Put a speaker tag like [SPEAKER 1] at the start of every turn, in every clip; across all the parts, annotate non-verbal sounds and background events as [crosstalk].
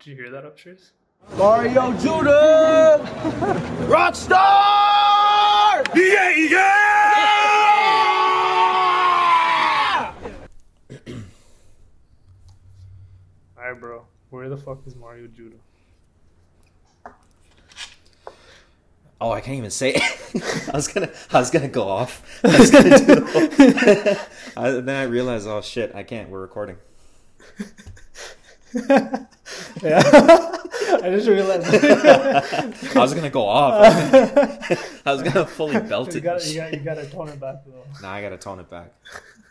[SPEAKER 1] Did you hear that upstairs?
[SPEAKER 2] Mario Judah, [laughs] Rockstar. Yeah, yeah.
[SPEAKER 1] Alright, bro. Where the fuck is Mario Judah?
[SPEAKER 3] Oh, I can't even say. It. [laughs] I was gonna, I was gonna go off. [laughs] I was gonna do the whole- I, then I realized, oh shit, I can't. We're recording.
[SPEAKER 1] Yeah. [laughs] I just realized. [laughs]
[SPEAKER 3] I was gonna go off. I was gonna [laughs] fully belt
[SPEAKER 1] you,
[SPEAKER 3] it.
[SPEAKER 1] gotta, you, gotta, you gotta tone it back though.
[SPEAKER 3] Now I gotta tone it back.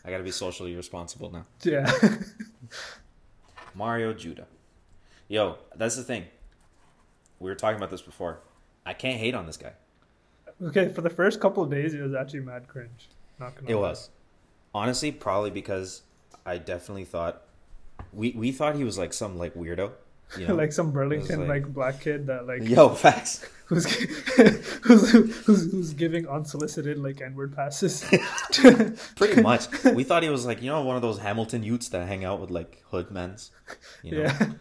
[SPEAKER 3] I gotta be socially responsible now.
[SPEAKER 1] Yeah.
[SPEAKER 3] Mario Judah. Yo, that's the thing. We were talking about this before. I can't hate on this guy.
[SPEAKER 1] okay, for the first couple of days, it was actually mad cringe. Not gonna
[SPEAKER 3] It
[SPEAKER 1] lie.
[SPEAKER 3] was. Honestly, probably because I definitely thought we we thought he was like some like weirdo. You know? [laughs]
[SPEAKER 1] like some Burlington
[SPEAKER 3] like-
[SPEAKER 1] like, black kid that like
[SPEAKER 3] Yo, facts. [laughs]
[SPEAKER 1] who's, who's who's who's giving unsolicited like N word passes. [laughs]
[SPEAKER 3] Pretty much. We thought he was like, you know, one of those Hamilton youths that hang out with like hood men's, You know,
[SPEAKER 1] yeah,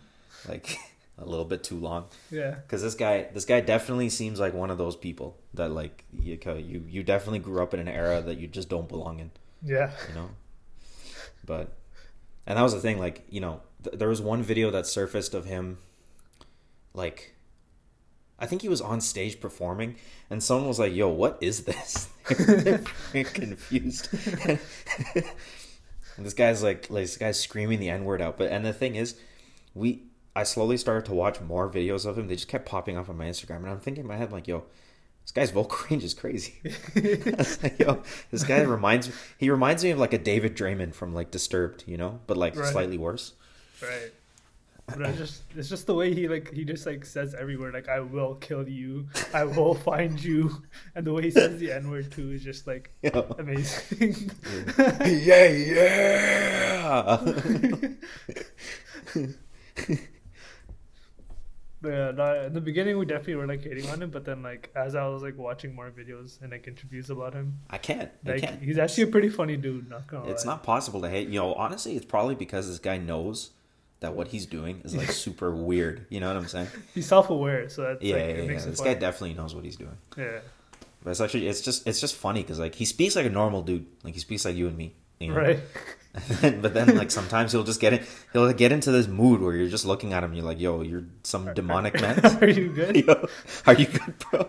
[SPEAKER 3] like a little bit too long.
[SPEAKER 1] yeah,
[SPEAKER 3] Because this guy, this guy definitely seems like one of those people that like you, you, you definitely grew up in an era that you just don't belong in.
[SPEAKER 1] yeah.
[SPEAKER 3] you know but and that was the thing like you know th- there was one video that surfaced of him like i think he was on stage performing and someone was like yo what is this? [laughs] They're confused. And [laughs] this guy's like, like this guy's screaming the n-word out. But and the thing is we i slowly started to watch more videos of him. They just kept popping up on my instagram and i'm thinking in my head like yo this guy's vocal [laughs] range is crazy [laughs] like, Yo, this guy reminds he reminds me of like a David Draiman from like Disturbed, you know, but like
[SPEAKER 1] Right.
[SPEAKER 3] slightly worse.
[SPEAKER 1] Right. But I just it's just the way he like he just like says everywhere like I will kill you, I will [laughs] find you, and the way he says the N word too is just like
[SPEAKER 3] You know?
[SPEAKER 1] amazing.
[SPEAKER 3] yeah, yeah.
[SPEAKER 1] But yeah, in the beginning we definitely were like hating on him, but then like as I was like watching more videos and like interviews about him,
[SPEAKER 3] I can't. I
[SPEAKER 1] like
[SPEAKER 3] can't.
[SPEAKER 1] he's actually a pretty funny dude. Not gonna
[SPEAKER 3] It's
[SPEAKER 1] lie.
[SPEAKER 3] not possible to hate. You know, honestly, it's probably because this guy knows that what he's doing is like [laughs] super weird. You know what I'm saying?
[SPEAKER 1] He's self aware, so that's
[SPEAKER 3] Yeah,
[SPEAKER 1] like,
[SPEAKER 3] yeah,
[SPEAKER 1] it
[SPEAKER 3] yeah. This
[SPEAKER 1] fun.
[SPEAKER 3] guy definitely knows what he's doing.
[SPEAKER 1] yeah.
[SPEAKER 3] But it's actually it's just it's just funny because like he speaks like a normal dude. Like he speaks like you and me. You know?
[SPEAKER 1] Right. [laughs] [laughs]
[SPEAKER 3] but then like sometimes he'll just get in he'll get into this mood where you're just looking at him and you're like yo you're some demonic [laughs] man.
[SPEAKER 1] Are you good? [laughs]
[SPEAKER 3] yo, are you good bro?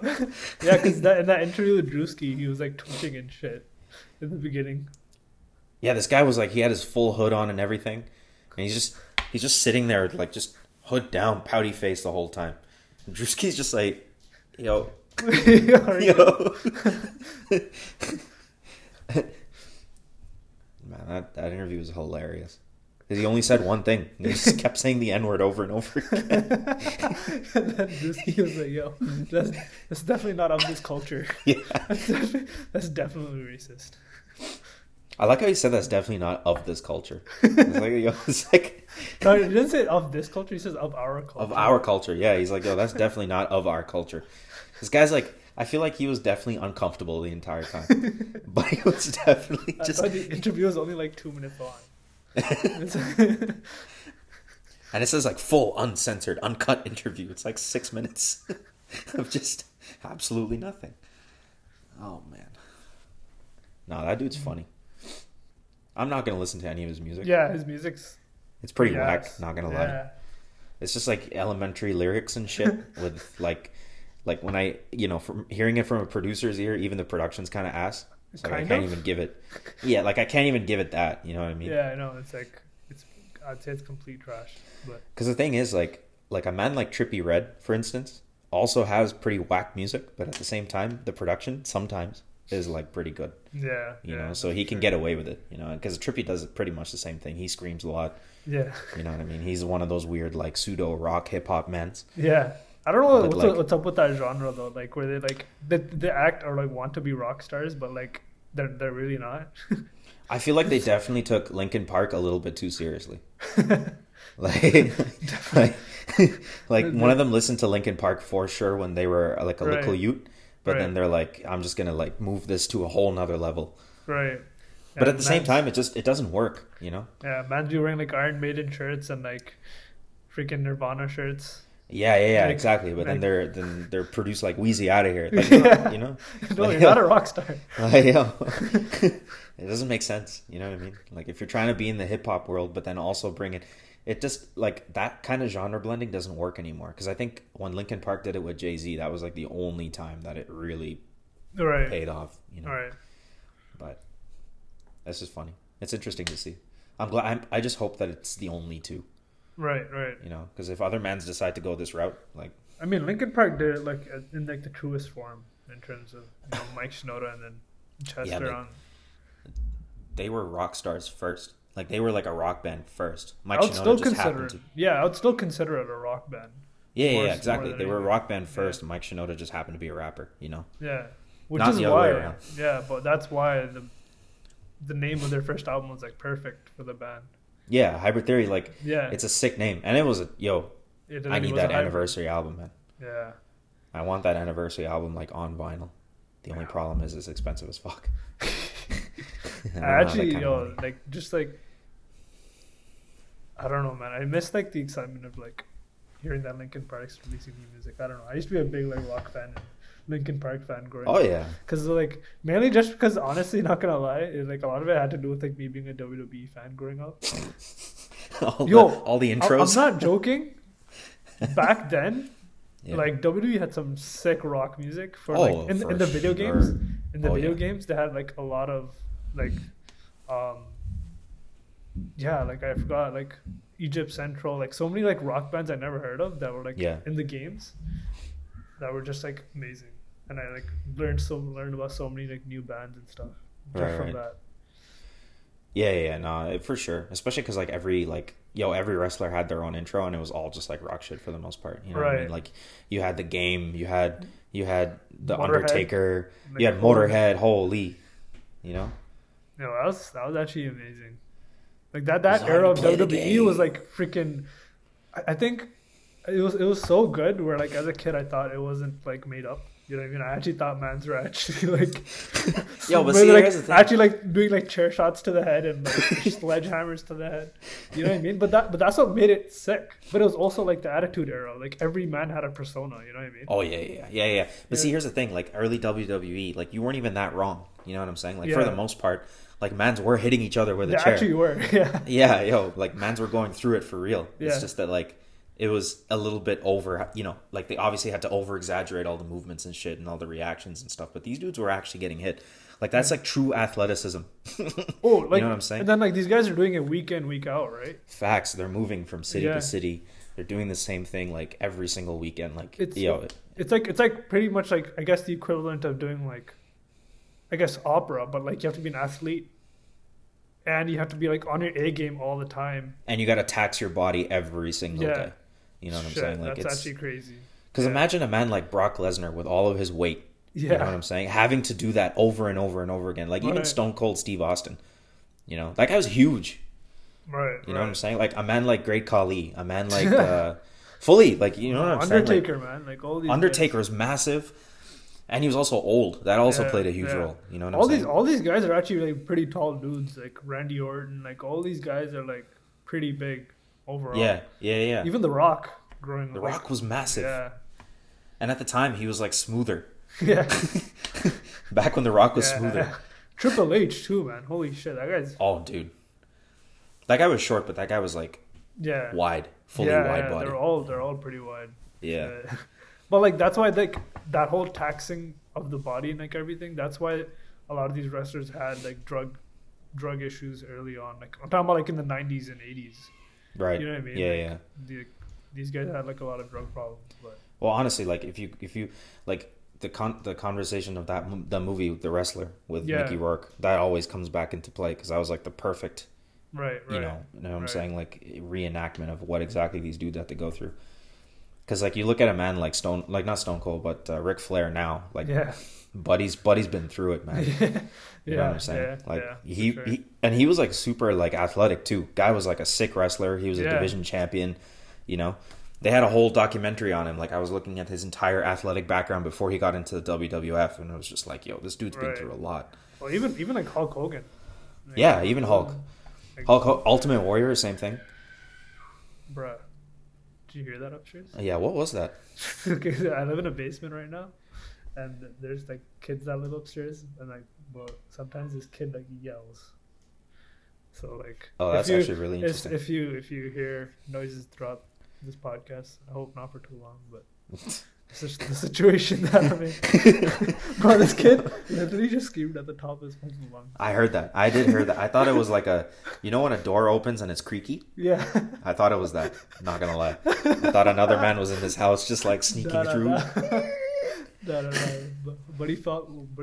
[SPEAKER 1] Yeah, because that in that interview with Drewski, he was like twitching and shit in the beginning.
[SPEAKER 3] yeah this guy was like he had his full hood on and everything and he's just he's just sitting there like just hood down pouty face the whole time. And Drewski's just like yo.
[SPEAKER 1] Are
[SPEAKER 3] yo man that, that interview was hilarious 'Cause he only said one thing he just [laughs] kept saying the n-word over and over again [laughs]
[SPEAKER 1] and then Drewski was like, "Yo, that's that's definitely not of this culture. [laughs]
[SPEAKER 3] yeah
[SPEAKER 1] That's, defi- that's definitely racist."
[SPEAKER 3] I like how he said that's definitely not of this culture. It's like, yo, it's like
[SPEAKER 1] No, he didn't say of this culture. He says of our culture.
[SPEAKER 3] of our culture. Yeah, he's like, yo, that's definitely not of our culture. This guy's like, I feel like he was definitely uncomfortable the entire time, [laughs] but he was definitely
[SPEAKER 1] I
[SPEAKER 3] just.
[SPEAKER 1] thought the interview was only like two minutes long. [laughs]
[SPEAKER 3] And it says like full uncensored, uncut interview. It's like six minutes [laughs] of just absolutely nothing. Oh man, no, that dude's mm-hmm. funny. I'm not gonna listen to any of his music.
[SPEAKER 1] yeah, his music's
[SPEAKER 3] It's pretty
[SPEAKER 1] yes.
[SPEAKER 3] whack. Not gonna lie.
[SPEAKER 1] Yeah.
[SPEAKER 3] It's just like elementary lyrics and shit with like like when I you know from hearing it from a producer's ear, even the production's kind of ass. So like, I can't
[SPEAKER 1] of?
[SPEAKER 3] even give it. Yeah, like I can't even give it that. You know what I mean?
[SPEAKER 1] Yeah, I know. It's like it's. I'd say it's complete trash, but
[SPEAKER 3] Because the thing is, like like a man like Trippie Redd, for instance, also has pretty whack music, but at the same time, the production sometimes is like pretty good.
[SPEAKER 1] yeah,
[SPEAKER 3] You
[SPEAKER 1] yeah,
[SPEAKER 3] know, so he can get away with it. You know, because Trippie does pretty much the same thing. He screams a lot.
[SPEAKER 1] Yeah,
[SPEAKER 3] You know what I mean? He's one of those weird like pseudo rock hip hop men.
[SPEAKER 1] yeah. I don't know what's,
[SPEAKER 3] like-
[SPEAKER 1] what's up with that genre though. Like where they like they, they act or like want to be rock stars, but like they're they're really not.
[SPEAKER 3] I feel like they [laughs] definitely took Linkin Park a little bit too seriously. [laughs] like, [laughs] like, like one of them listened to Linkin Park for sure when they were uh, like a little
[SPEAKER 1] Right.
[SPEAKER 3] youth, but then they're like, I'm just gonna like move this to a whole nother level.
[SPEAKER 1] right.
[SPEAKER 3] But at the same time, it just it doesn't work, you know.
[SPEAKER 1] Yeah, man's be wearing like Iron Maiden shirts and like freaking Nirvana shirts.
[SPEAKER 3] Yeah, yeah, yeah,
[SPEAKER 1] Like-
[SPEAKER 3] exactly. But then they're then they're produced like Wheezy out of here. Like, [laughs]
[SPEAKER 1] Yeah.
[SPEAKER 3] you know, [laughs]
[SPEAKER 1] no,
[SPEAKER 3] Like,
[SPEAKER 1] you're not a rock star. [laughs]
[SPEAKER 3] Like, yo, it doesn't make sense. You know what I mean? Like if you're trying to be in the hip hop world, but then also bring it, it just like that kind of genre blending doesn't work anymore. Because I think when Linkin Park did it with Jay Z, that was like the only time that it really
[SPEAKER 1] Right.
[SPEAKER 3] paid off. You know,
[SPEAKER 1] right.
[SPEAKER 3] but that's just funny. It's interesting to see. I'm glad. I'm, I just hope that it's the only two.
[SPEAKER 1] Right. Right.
[SPEAKER 3] You know, because if other bands decide to go this route, like
[SPEAKER 1] I mean, Linkin Park did it like uh, in like the truest form in terms of you know, Mike Shinoda and then Chester
[SPEAKER 3] but-
[SPEAKER 1] on.
[SPEAKER 3] they were rock stars first. Like they were like a rock band first. Mike
[SPEAKER 1] I would
[SPEAKER 3] Shinoda
[SPEAKER 1] still
[SPEAKER 3] just
[SPEAKER 1] consider
[SPEAKER 3] happened to.
[SPEAKER 1] Yeah, I would still consider it a rock band.
[SPEAKER 3] Yeah, yeah, yeah, exactly. They were a rock band first, and Mike Shinoda just happened to be a rapper. You know.
[SPEAKER 1] Yeah, which
[SPEAKER 3] Not
[SPEAKER 1] is
[SPEAKER 3] the other way
[SPEAKER 1] why.
[SPEAKER 3] around.
[SPEAKER 1] Yeah, but that's why the the name of their first album was like perfect for the band.
[SPEAKER 3] Yeah, Hybrid Theory, like
[SPEAKER 1] Yeah,
[SPEAKER 3] it's a sick name, and it was a yo.
[SPEAKER 1] it
[SPEAKER 3] I need that anniversary album, man.
[SPEAKER 1] Yeah,
[SPEAKER 3] I want that anniversary album like on vinyl. The only problem is it's expensive as fuck. [laughs] I don't have that
[SPEAKER 1] actually, yo, like just like I don't know, man. I miss like the excitement of like hearing that Linkin Park's releasing new music. I don't know. I used to be a big like rock fan and Linkin Park fan growing
[SPEAKER 3] Oh
[SPEAKER 1] up.
[SPEAKER 3] yeah,
[SPEAKER 1] Because like mainly just because honestly, not gonna lie, it, like a lot of it had to do with like me being a WWE fan growing up. [laughs]
[SPEAKER 3] all,
[SPEAKER 1] Yo,
[SPEAKER 3] the, all the
[SPEAKER 1] I-
[SPEAKER 3] intros.
[SPEAKER 1] I'm not joking. [laughs] Back then,
[SPEAKER 3] Yeah.
[SPEAKER 1] like WWE had some sick rock music for
[SPEAKER 3] Oh,
[SPEAKER 1] like in,
[SPEAKER 3] for
[SPEAKER 1] in the video
[SPEAKER 3] sure.
[SPEAKER 1] games. In the
[SPEAKER 3] Oh,
[SPEAKER 1] video
[SPEAKER 3] yeah.
[SPEAKER 1] games, they had like a lot of like, um, yeah, like I forgot like Egypt Central, like so many like rock bands I never heard of that were like
[SPEAKER 3] Yeah.
[SPEAKER 1] in the games that were just like amazing, and I like learned so learned about so many like new bands and stuff just
[SPEAKER 3] Right,
[SPEAKER 1] from
[SPEAKER 3] right.
[SPEAKER 1] that.
[SPEAKER 3] Yeah, yeah, yeah, no, uh, for sure. Especially because like every like yo, every wrestler had their own intro, and it was all just like rock shit for the most part. You know what I mean? Like you had the game, you had you had the
[SPEAKER 1] Motorhead.
[SPEAKER 3] Undertaker, you had Motorhead. Holy, you know?
[SPEAKER 1] No, that was that was actually amazing. Like that that era of WWE was like freaking. I, I think it was it was so good. Where like as a kid, I thought it wasn't like made up. You know what I mean? I actually thought mans were actually [laughs] like.
[SPEAKER 3] Yo, but [laughs] see,
[SPEAKER 1] like,
[SPEAKER 3] here's the thing.
[SPEAKER 1] actually like doing like chair shots to the head and like [laughs] sledgehammers to the head. You know what I mean? But that but that's what made it sick. But it was also like the Attitude Era. Like every man had a persona. You know what I mean?
[SPEAKER 3] Oh yeah, yeah, yeah, yeah. But see, here's the thing: like early WWE, like you weren't even that wrong. You know what I'm saying? Like for the most part, like mans were hitting each other with a
[SPEAKER 1] they
[SPEAKER 3] chair.
[SPEAKER 1] actually were. Yeah.
[SPEAKER 3] Yeah, yo, like mans were going through it for real.
[SPEAKER 1] Yeah.
[SPEAKER 3] It's just that like it was a little bit over, you know, like they obviously had to over exaggerate all the movements and shit and all the reactions and stuff. But these dudes were actually getting hit. Like that's like true athleticism. [laughs]
[SPEAKER 1] Oh, like
[SPEAKER 3] you know what I'm saying?
[SPEAKER 1] And then like these guys are doing it week in week out, right?
[SPEAKER 3] Facts. They're moving from city
[SPEAKER 1] Yeah.
[SPEAKER 3] to city. They're doing the same thing like every single weekend. Like
[SPEAKER 1] It's-
[SPEAKER 3] yo,
[SPEAKER 1] It's like it's like pretty much like I guess the equivalent of doing like I guess opera, but like you have to be an athlete and you have to be like on your A game all the time.
[SPEAKER 3] and you got to tax your body every single
[SPEAKER 1] Yeah.
[SPEAKER 3] day. You know what I'm
[SPEAKER 1] Shit,
[SPEAKER 3] saying? Like
[SPEAKER 1] that's
[SPEAKER 3] it's
[SPEAKER 1] actually crazy.
[SPEAKER 3] because
[SPEAKER 1] yeah.
[SPEAKER 3] imagine a man like Brock Lesnar with all of his weight.
[SPEAKER 1] Yeah.
[SPEAKER 3] You know what I'm saying? Having to do that over and over and over again. Like even Stone Cold Steve Austin. You know, that guy was huge.
[SPEAKER 1] Right.
[SPEAKER 3] You know what I'm saying? Like a man like Great Khali, a man [laughs] like uh, fully, like you know what I'm
[SPEAKER 1] Undertaker,
[SPEAKER 3] saying?
[SPEAKER 1] man. Like all these
[SPEAKER 3] Undertaker is massive, and he was also old. That also
[SPEAKER 1] Yeah,
[SPEAKER 3] played a huge
[SPEAKER 1] yeah.
[SPEAKER 3] role. You know what
[SPEAKER 1] all
[SPEAKER 3] I'm
[SPEAKER 1] these
[SPEAKER 3] saying?
[SPEAKER 1] all these guys are actually like pretty tall dudes, like Randy Orton, like all these guys are like pretty big overall.
[SPEAKER 3] yeah, yeah, yeah.
[SPEAKER 1] Even The Rock growing
[SPEAKER 3] the
[SPEAKER 1] like,
[SPEAKER 3] Rock was massive,
[SPEAKER 1] Yeah.
[SPEAKER 3] and at the time he was like smoother. [laughs]
[SPEAKER 1] Yeah. [laughs]
[SPEAKER 3] Back when the Rock was
[SPEAKER 1] Yeah.
[SPEAKER 3] smoother. [laughs]
[SPEAKER 1] Triple H too, man. Holy shit, that guy's
[SPEAKER 3] Oh, dude, that guy was short, but that guy was like
[SPEAKER 1] yeah.
[SPEAKER 3] wide, fully
[SPEAKER 1] yeah,
[SPEAKER 3] wide
[SPEAKER 1] yeah,
[SPEAKER 3] body.
[SPEAKER 1] They're all they're all pretty wide.
[SPEAKER 3] yeah.
[SPEAKER 1] Uh, but like that's why like that whole taxing of the body and like everything. That's why a lot of these wrestlers had like drug drug issues early on. Like I'm talking about like in the 90s and 80s.
[SPEAKER 3] Right.
[SPEAKER 1] You know what I mean?
[SPEAKER 3] Yeah,
[SPEAKER 1] Like,
[SPEAKER 3] yeah.
[SPEAKER 1] The, these guys had like a lot of drug problems, but
[SPEAKER 3] Well, honestly, like if you if you like the con the conversation of that the movie the wrestler with
[SPEAKER 1] Yeah.
[SPEAKER 3] Mickey Rourke that always comes back into play because that was like the perfect
[SPEAKER 1] right, right.
[SPEAKER 3] you know you know what I'm
[SPEAKER 1] right.
[SPEAKER 3] saying like reenactment of what exactly these dudes have to go through. Because like you look at a man like Stone like not Stone Cold but uh, Ric Flair now like
[SPEAKER 1] yeah,
[SPEAKER 3] Buddy's Buddy's been through it man.
[SPEAKER 1] yeah, [laughs]
[SPEAKER 3] You know what I'm saying?
[SPEAKER 1] yeah,
[SPEAKER 3] like he,
[SPEAKER 1] sure.
[SPEAKER 3] he and he was like super like athletic too. Guy was like a sick wrestler. He was a
[SPEAKER 1] Yeah.
[SPEAKER 3] division champion. You know, they had a whole documentary on him. Like I was looking at his entire athletic background before he got into the WWF, and it was just like, yo, this dude's been through a lot.
[SPEAKER 1] Well, even even like Hulk Hogan. Like,
[SPEAKER 3] Yeah, even Hulk.
[SPEAKER 1] Like,
[SPEAKER 3] Hulk, Ultimate Warrior, same thing.
[SPEAKER 1] bruh. Did you hear that upstairs?
[SPEAKER 3] Yeah, what was that? [laughs]
[SPEAKER 1] okay, I live in a basement right now, and there's like kids that live upstairs, and like, well, sometimes this kid like yells. So like,
[SPEAKER 3] Oh, that's
[SPEAKER 1] you-
[SPEAKER 3] actually really interesting.
[SPEAKER 1] if you if you hear noises throughout this podcast, I hope not for too long, but [laughs] it's just the situation that I'm in. [laughs] Bro, this kid literally just screamed at the top of his fucking lungs.
[SPEAKER 3] I heard that. I did hear that. I thought it was like a, you know, when a door opens and it's creaky.
[SPEAKER 1] Yeah.
[SPEAKER 3] I thought it was that. Not gonna lie. I thought another man was in this house, just like [laughs] sneaking
[SPEAKER 1] Nah, nah,
[SPEAKER 3] through.
[SPEAKER 1] nah. But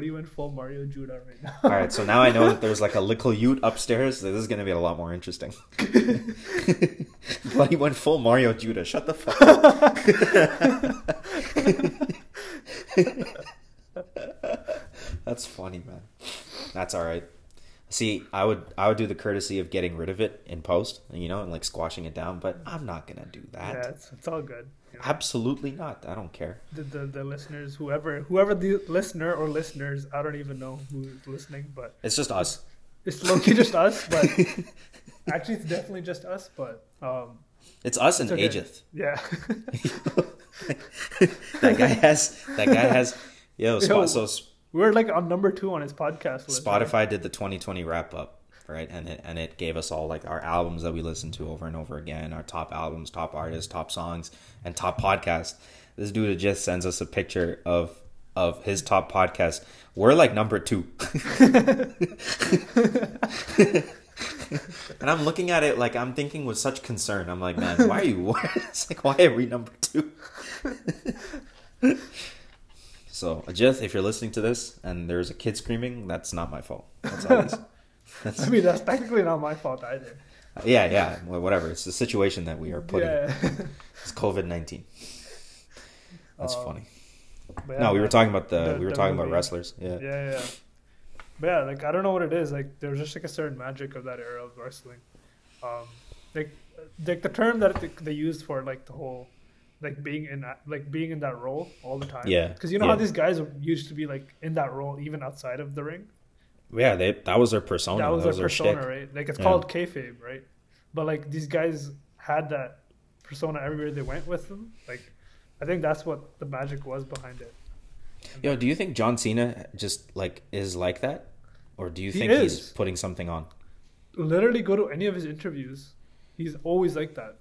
[SPEAKER 1] he went full Mario Judah right now.
[SPEAKER 3] All right, so now I know that there's like a little ute upstairs. This is gonna be a lot more interesting. [laughs] but he went full Mario Judah. Shut the fuck up. [laughs] That's funny, man. That's all right. See, I would I would do the courtesy of getting rid of it in post, you know, and like squashing it down, but I'm not gonna do that.
[SPEAKER 1] Yeah, it's, it's all good.
[SPEAKER 3] Absolutely not. I don't care.
[SPEAKER 1] The, the the listeners, whoever whoever the listener or listeners, I don't even know who's listening, but
[SPEAKER 3] It's just us.
[SPEAKER 1] it's low key just [laughs] us. But actually, it's definitely just us. But um,
[SPEAKER 3] It's us and
[SPEAKER 1] okay.
[SPEAKER 3] Ajith.
[SPEAKER 1] yeah, [laughs]
[SPEAKER 3] that guy has that guy has yo,
[SPEAKER 1] Yo.
[SPEAKER 3] so
[SPEAKER 1] we're like on number two on his podcast list.
[SPEAKER 3] Spotify did the 2020 wrap up, right? And it and it gave us all like our albums that we listened to over and over again, our top albums, top artists, top songs, and top podcast. This dude just sends us a picture of of his top podcast. We're like number two. [laughs] and I'm looking at it like I'm thinking with such concern. I'm like, man, why are you? [laughs] it's like, why are we number two? [laughs] so, Ajith, if you're listening to this and there's a kid screaming, that's not my fault. That's always. That's,
[SPEAKER 1] I mean, that's technically not my fault either.
[SPEAKER 3] yeah, yeah, well, whatever. It's the situation that we are put in.
[SPEAKER 1] Yeah. [laughs]
[SPEAKER 3] It's COVID nineteen. That's
[SPEAKER 1] Um,
[SPEAKER 3] funny.
[SPEAKER 1] Yeah,
[SPEAKER 3] No, we were talking about the,
[SPEAKER 1] the-
[SPEAKER 3] we were
[SPEAKER 1] the
[SPEAKER 3] talking about wrestlers. Yeah.
[SPEAKER 1] Yeah, yeah. But yeah, like I don't know what it is. Like there's just like a certain magic of that era of wrestling. Um, like like the term that they, they used for like the whole like being in that like being in that role all the time.
[SPEAKER 3] Yeah,
[SPEAKER 1] Because you know
[SPEAKER 3] yeah.
[SPEAKER 1] how these guys used to be like in that role even outside of the ring.
[SPEAKER 3] Yeah, they, that was their persona.
[SPEAKER 1] that was
[SPEAKER 3] that
[SPEAKER 1] their
[SPEAKER 3] was
[SPEAKER 1] persona, right? Like it's
[SPEAKER 3] Yeah.
[SPEAKER 1] called kayfabe, right? But like these guys had that persona everywhere they went with them. Like I think that's what the magic was behind it.
[SPEAKER 3] Yo, do you think John Cena just like is like that, or do you
[SPEAKER 1] He
[SPEAKER 3] think he's putting something on?
[SPEAKER 1] Literally go to any of his interviews. He's always like that.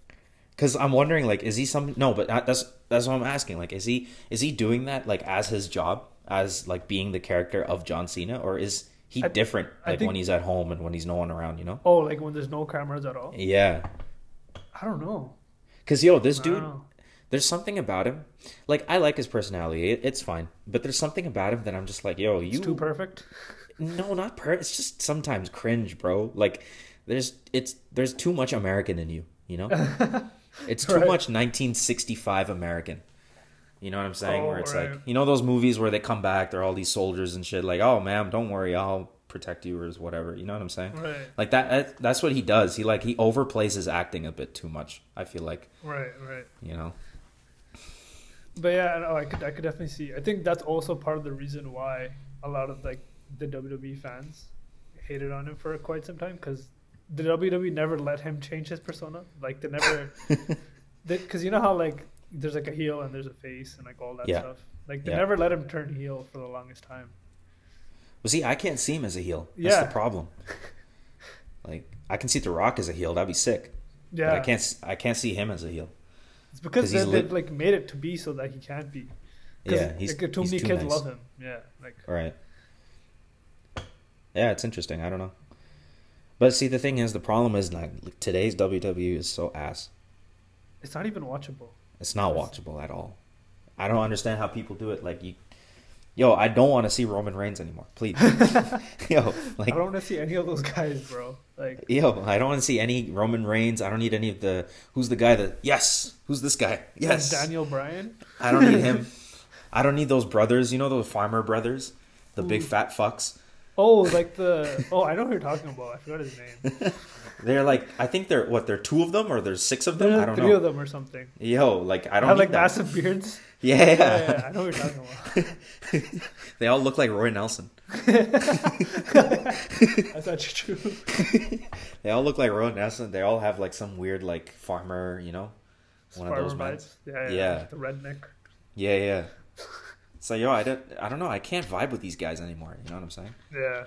[SPEAKER 3] Because I'm wondering, like, is he some? No, but that's that's what I'm asking. Like, is he is he doing that like as his job, as like being the character of John Cena, or is he
[SPEAKER 1] I-
[SPEAKER 3] different like
[SPEAKER 1] think-
[SPEAKER 3] when he's at home and when he's no one around? You know?
[SPEAKER 1] Oh, like when there's no cameras at all.
[SPEAKER 3] Yeah.
[SPEAKER 1] I don't know.
[SPEAKER 3] Because yo, this dude, there's something about him. Like, I like his personality. It, it's fine, but there's something about him that I'm just like, yo, you
[SPEAKER 1] It's too perfect. [laughs]
[SPEAKER 3] No, not per. It's just sometimes cringe, bro. Like there's it's there's too much American in you. You know, [laughs] it's too
[SPEAKER 1] Right.
[SPEAKER 3] much 1965 American. You know what I'm saying?
[SPEAKER 1] Oh,
[SPEAKER 3] where it's
[SPEAKER 1] right.
[SPEAKER 3] like you know those movies where they come back, they're all these soldiers and shit. Like, oh, ma'am, don't worry, I'll protect you or whatever. You know what I'm saying?
[SPEAKER 1] Right,
[SPEAKER 3] Like that. that- That's what he does. He like he overplays his acting a bit too much. I feel like
[SPEAKER 1] right, right.
[SPEAKER 3] you know.
[SPEAKER 1] But yeah, no, I could, I could definitely see. I think that's also part of the reason why a lot of like the WWE fans hated on him for quite some time because the WWE never let him change his persona. Like they never, [laughs] because you know how like there's like a heel and there's a face and like all that
[SPEAKER 3] Yeah.
[SPEAKER 1] stuff. Like they
[SPEAKER 3] Yeah.
[SPEAKER 1] never let him turn heel for the longest time.
[SPEAKER 3] Well, see, I can't see him as a heel. That's
[SPEAKER 1] Yeah.
[SPEAKER 3] the problem. [laughs] Like I can see The Rock as a heel. That'd be sick.
[SPEAKER 1] Yeah,
[SPEAKER 3] But I can't. I can't see him as a heel.
[SPEAKER 1] It's because they, they've like made it to be so that he can't be.
[SPEAKER 3] Yeah, he's,
[SPEAKER 1] like, too
[SPEAKER 3] he's
[SPEAKER 1] many
[SPEAKER 3] too
[SPEAKER 1] kids
[SPEAKER 3] nice.
[SPEAKER 1] love him. Yeah, like
[SPEAKER 3] Right. Yeah, it's interesting. I don't know. But see, the thing is, the problem is like today's WWE is so ass.
[SPEAKER 1] it's not even watchable.
[SPEAKER 3] It's not watchable at all. I don't understand how people do it. Like you, yo, I don't want to see Roman Reigns anymore. Please, [laughs] [laughs] yo, like
[SPEAKER 1] I don't want to see any of those guys, bro. Like
[SPEAKER 3] yo, I don't want to see any Roman Reigns. I don't need any of the. Who's the guy that? Yes, who's this guy? Yes,
[SPEAKER 1] Daniel Bryan.
[SPEAKER 3] I don't need him. [laughs] I don't need those brothers. You know those farmer brothers, the big fat fucks.
[SPEAKER 1] Oh, like the oh, I know who you're talking about. I forgot his name. [laughs]
[SPEAKER 3] They're like, I think they're what? There are two of them, or there's six of them. I don't
[SPEAKER 1] three
[SPEAKER 3] know.
[SPEAKER 1] of them or something.
[SPEAKER 3] Yo, like I don't
[SPEAKER 1] have like
[SPEAKER 3] that.
[SPEAKER 1] massive beards. [laughs]
[SPEAKER 3] Yeah,
[SPEAKER 1] Yeah, yeah, I know what you're talking about. [laughs]
[SPEAKER 3] they all look like Roy Nelson.
[SPEAKER 1] That's actually true.
[SPEAKER 3] They all look like Roy Nelson. They all have like some weird like farmer, you know, one of those
[SPEAKER 1] Farmer vibes. Yeah, yeah,
[SPEAKER 3] Yeah.
[SPEAKER 1] The redneck.
[SPEAKER 3] Yeah, yeah. So yo, I don't, I don't know. I can't vibe with these guys anymore. You know what I'm saying?
[SPEAKER 1] Yeah.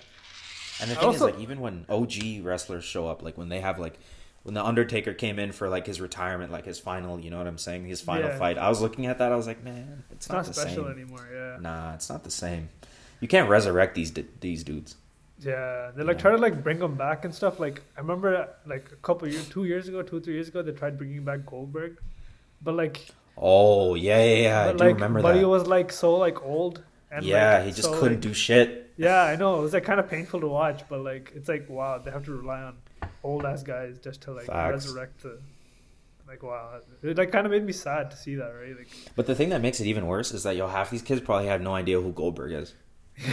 [SPEAKER 3] And the thing
[SPEAKER 1] also-
[SPEAKER 3] is, like, even when OG wrestlers show up, like when they have like when the Undertaker came in for like his retirement, like his final, you know what I'm saying? His final
[SPEAKER 1] Yeah.
[SPEAKER 3] fight. I was looking at that. I was like, man, it's,
[SPEAKER 1] It's
[SPEAKER 3] not,
[SPEAKER 1] not
[SPEAKER 3] the
[SPEAKER 1] special
[SPEAKER 3] same.
[SPEAKER 1] anymore. Yeah.
[SPEAKER 3] Nah, it's not the same. You can't resurrect these these dudes.
[SPEAKER 1] Yeah, they like
[SPEAKER 3] Yeah.
[SPEAKER 1] try to like bring them back and stuff. Like I remember like a couple years, two years ago, two three years ago, they tried bringing back Goldberg, but like,
[SPEAKER 3] Oh yeah, yeah, yeah. I
[SPEAKER 1] but
[SPEAKER 3] do
[SPEAKER 1] like,
[SPEAKER 3] remember
[SPEAKER 1] but
[SPEAKER 3] that.
[SPEAKER 1] But he was like so like old and
[SPEAKER 3] yeah,
[SPEAKER 1] like,
[SPEAKER 3] he just
[SPEAKER 1] so,
[SPEAKER 3] couldn't
[SPEAKER 1] like-
[SPEAKER 3] do shit.
[SPEAKER 1] Yeah, I know it was like kind of painful to watch, but like it's like wow, they have to rely on old ass guys just to like
[SPEAKER 3] Facts.
[SPEAKER 1] resurrect the. Like wow, it like kind of made me sad to see that, right? Like,
[SPEAKER 3] But the thing that makes it even worse is that yo, half these kids probably have no idea who Goldberg is.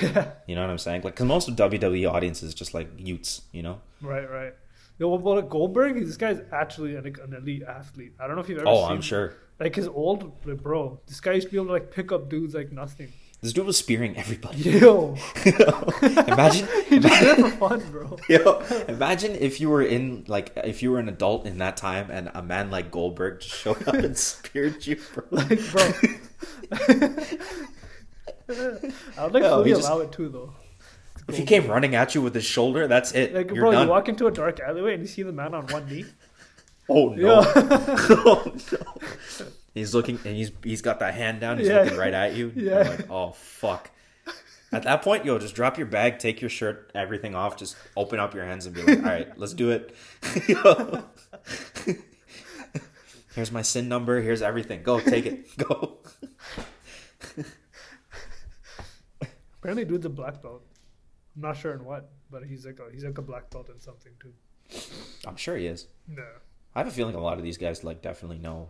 [SPEAKER 1] yeah, [laughs]
[SPEAKER 3] You know what I'm saying? Like, because most of WWE audiences just like Utes. You know?
[SPEAKER 1] right, right. Yo, well, well, Goldberg, this guy's actually an, an elite athlete. I don't know if you've ever.
[SPEAKER 3] Oh, I'm sure.
[SPEAKER 1] Like his old, like, bro, this guy used to be able to like pick up dudes like nothing.
[SPEAKER 3] This dude was spearing everybody. [laughs]
[SPEAKER 1] Yo, [laughs]
[SPEAKER 3] imagine, [laughs]
[SPEAKER 1] he just did it for fun, bro.
[SPEAKER 3] yo, imagine if you were in like if you were an adult in that time and a man like Goldberg just showed up and speared you, bro.
[SPEAKER 1] Like, bro. I would like
[SPEAKER 3] No,
[SPEAKER 1] fully
[SPEAKER 3] just-
[SPEAKER 1] allow it too, though.
[SPEAKER 3] If he came running at you with his shoulder, that's it.
[SPEAKER 1] Like,
[SPEAKER 3] You're
[SPEAKER 1] bro,
[SPEAKER 3] done.
[SPEAKER 1] you walk into a dark alleyway and you see the man on one knee.
[SPEAKER 3] Oh [laughs] no!
[SPEAKER 1] Yeah. [laughs] [laughs]
[SPEAKER 3] oh no! He's looking and he's he's got that hand down. He's
[SPEAKER 1] Yeah.
[SPEAKER 3] looking right at you.
[SPEAKER 1] Yeah.
[SPEAKER 3] Like, oh fuck. At that point, yo, just drop your bag, take your shirt, everything off, just open up your hands and be like, all right, let's do it. Here's my sin number. Here's everything. Go, take it. Go.
[SPEAKER 1] Apparently, dude's a black belt. I'm not sure in what, but he's like a, he's like a black belt in something too.
[SPEAKER 3] I'm sure he is.
[SPEAKER 1] No.
[SPEAKER 3] I have a feeling a lot of these guys like definitely know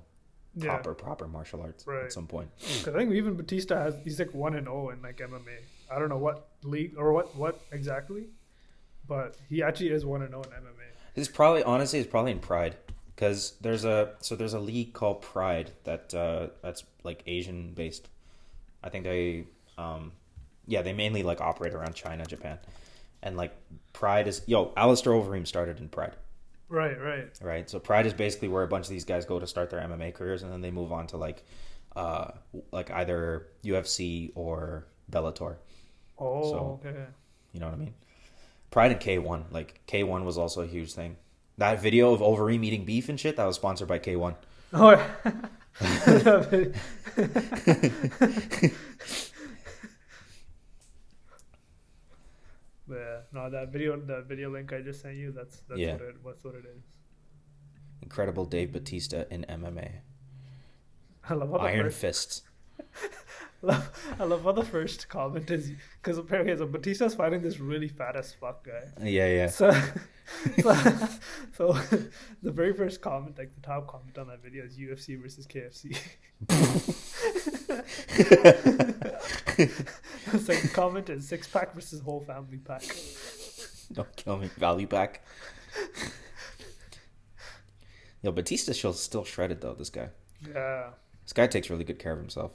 [SPEAKER 1] Yeah.
[SPEAKER 3] proper proper martial arts
[SPEAKER 1] Right.
[SPEAKER 3] at some point.
[SPEAKER 1] 'Cause I think even Batista has he's like one and zero in like MMA. I don't know what league or what what exactly, but he actually is one and zero in MMA.
[SPEAKER 3] It's probably honestly it's probably in Pride because there's a so there's a league called Pride that uh, that's like Asian based. I think they um yeah they mainly like operate around China Japan, and like Pride is yo Alistair Overeem started in Pride
[SPEAKER 1] Right, right.
[SPEAKER 3] right so Pride is basically where a bunch of these guys go to start their MMA careers and then they move on to like uh like either UFC or Bellator.
[SPEAKER 1] Oh,
[SPEAKER 3] So-
[SPEAKER 1] okay.
[SPEAKER 3] You know what I mean? Pride and K1. Like K1 was also a huge thing. That video of Overeem eating beef and shit that was sponsored by K1.
[SPEAKER 1] Oh, [laughs] [laughs] [laughs] yeah. But yeah, no, that video, that video link I just sent you, that's that's
[SPEAKER 3] Yeah.
[SPEAKER 1] what it, that's what it is.
[SPEAKER 3] Incredible Dave Batista in MMA.
[SPEAKER 1] I love how the
[SPEAKER 3] Iron
[SPEAKER 1] first,
[SPEAKER 3] fists. [laughs]
[SPEAKER 1] love, I love how the first comment is because apparently so Batista's fighting this really fat as fuck guy.
[SPEAKER 3] Yeah, yeah.
[SPEAKER 1] So, [laughs] so, so the very first comment, like the top comment on that video, is UFC versus KFC. [laughs] [laughs] the second comment is six pack versus whole family pack.
[SPEAKER 3] Don't kill me. Value pack. Yo, Batista still still shredded though. This guy.
[SPEAKER 1] Yeah,
[SPEAKER 3] This guy takes really good care of himself.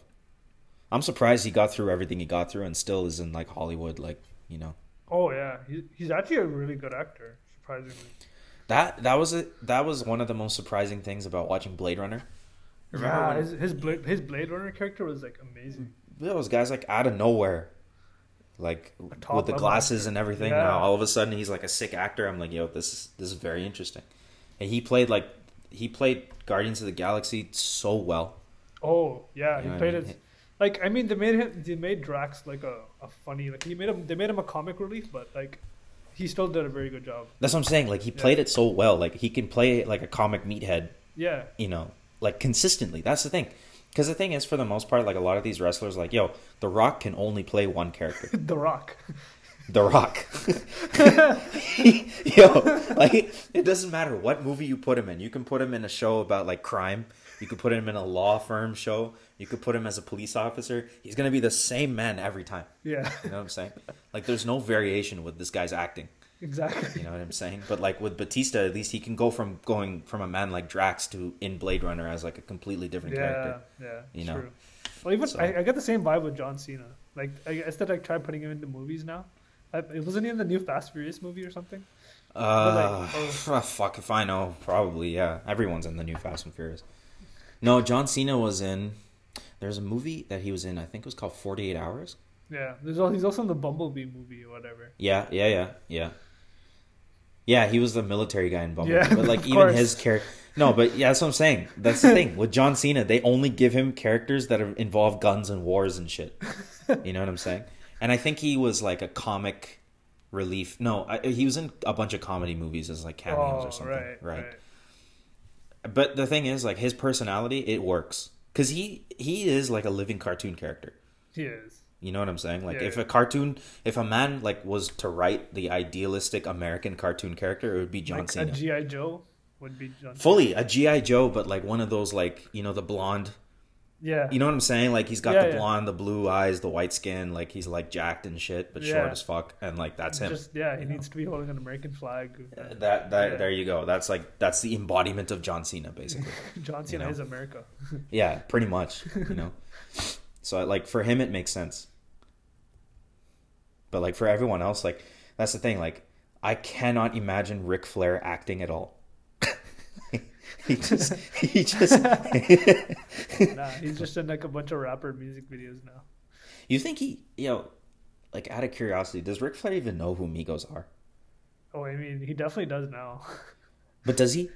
[SPEAKER 3] I'm surprised he got through everything he got through and still is in like Hollywood. Like you know
[SPEAKER 1] oh yeah, he, he's actually a really good actor, surprisingly.
[SPEAKER 3] that that was a, that was one of the most surprising things about watching Blade Runner. Remember
[SPEAKER 1] Yeah, his his Blade, his Blade Runner character was like amazing.
[SPEAKER 3] those guys like out of nowhere like with the
[SPEAKER 1] level
[SPEAKER 3] glasses and everything
[SPEAKER 1] Yeah.
[SPEAKER 3] now all of a sudden he's like a sick actor i'm like yo this is this is very interesting and he played like he played guardians of the galaxy so well
[SPEAKER 1] Oh yeah,
[SPEAKER 3] You
[SPEAKER 1] he
[SPEAKER 3] know what
[SPEAKER 1] played
[SPEAKER 3] I mean?
[SPEAKER 1] it. Like I mean, they made him. They made Drax like a, a funny. Like he made him. They made him a comic relief, but like he still did a very good job.
[SPEAKER 3] that's what i'm saying like he
[SPEAKER 1] Yeah.
[SPEAKER 3] played it so well like he can play like a comic meathead
[SPEAKER 1] Yeah,
[SPEAKER 3] you know like consistently that's the thing because the thing is for the most part like a lot of these wrestlers like yo the rock can only play one character [laughs]
[SPEAKER 1] The Rock.
[SPEAKER 3] The Rock. [laughs] Yo, like it doesn't matter what movie you put him in. You can put him in a show about like crime. You could put him in a law firm show. You could put him as a police officer. He's gonna be the same man every time.
[SPEAKER 1] Yeah,
[SPEAKER 3] You know what I'm saying? Like there's no variation with this guy's acting.
[SPEAKER 1] Exactly.
[SPEAKER 3] You know what I'm saying? But like with Batista, at least he can go from going from a man like Drax to in Blade Runner as like a completely different
[SPEAKER 1] Yeah,
[SPEAKER 3] character.
[SPEAKER 1] yeah,
[SPEAKER 3] You know.
[SPEAKER 1] True. Well, even
[SPEAKER 3] So-
[SPEAKER 1] I, I get the same vibe with John Cena. Like I guess that I tried putting him into movies now. I, wasn't he in the new Fast Furious movie or something?
[SPEAKER 3] Uh,
[SPEAKER 1] like, oh. [laughs]
[SPEAKER 3] fuck if I know. Probably yeah. Everyone's in the new Fast and Furious. No, John Cena was in. There's a movie that he was in. I think it was called Forty Eight Hours.
[SPEAKER 1] Yeah, there's al- he's also in the Bumblebee movie or whatever.
[SPEAKER 3] Yeah, yeah, yeah, yeah. Yeah, he was the military guy in Bumblebee.
[SPEAKER 1] Yeah,
[SPEAKER 3] but like even
[SPEAKER 1] course.
[SPEAKER 3] his character. No, but yeah, that's what I'm saying. That's the [laughs] thing with John Cena. They only give him characters that are, involve guns and wars and shit. [laughs] You know what I'm saying? And I think he was like a comic relief. No, I, he was in a bunch of comedy movies as like cameos
[SPEAKER 1] oh,
[SPEAKER 3] or something.
[SPEAKER 1] right,
[SPEAKER 3] right.
[SPEAKER 1] right.
[SPEAKER 3] But the thing is, like his personality, it works because he he is like a living cartoon character.
[SPEAKER 1] He is.
[SPEAKER 3] You know what I'm saying? Like
[SPEAKER 1] Yeah,
[SPEAKER 3] if
[SPEAKER 1] yeah.
[SPEAKER 3] a cartoon, if a man like was to write the idealistic American cartoon character, it would be John
[SPEAKER 1] like
[SPEAKER 3] Cena.
[SPEAKER 1] a GI Joe would be John.
[SPEAKER 3] Fully a GI Joe, but like one of those like you know the blonde.
[SPEAKER 1] Yeah.
[SPEAKER 3] You know what I'm saying? Like he's got
[SPEAKER 1] Yeah,
[SPEAKER 3] the blonde, the blue eyes, the white skin. Like he's like jacked and shit, but short as fuck, and like that's him.
[SPEAKER 1] Just yeah, he needs to be holding an American flag.
[SPEAKER 3] Uh, that that
[SPEAKER 1] Yeah.
[SPEAKER 3] there you go. That's like that's the embodiment of John Cena, basically. [laughs]
[SPEAKER 1] John Cena
[SPEAKER 3] know.
[SPEAKER 1] is America. [laughs]
[SPEAKER 3] Yeah, pretty much. You know, so like for him, it makes sense. But like for everyone else, like that's the thing. Like I cannot imagine Ric Flair acting at all. [laughs] he just, he just. [laughs] [laughs]
[SPEAKER 1] nah, he's just in like a bunch of rapper music videos now.
[SPEAKER 3] you think he, you know, like out of curiosity, does Ric Flair even know who Migos are?
[SPEAKER 1] Oh, I mean, he definitely does now.
[SPEAKER 3] But does he?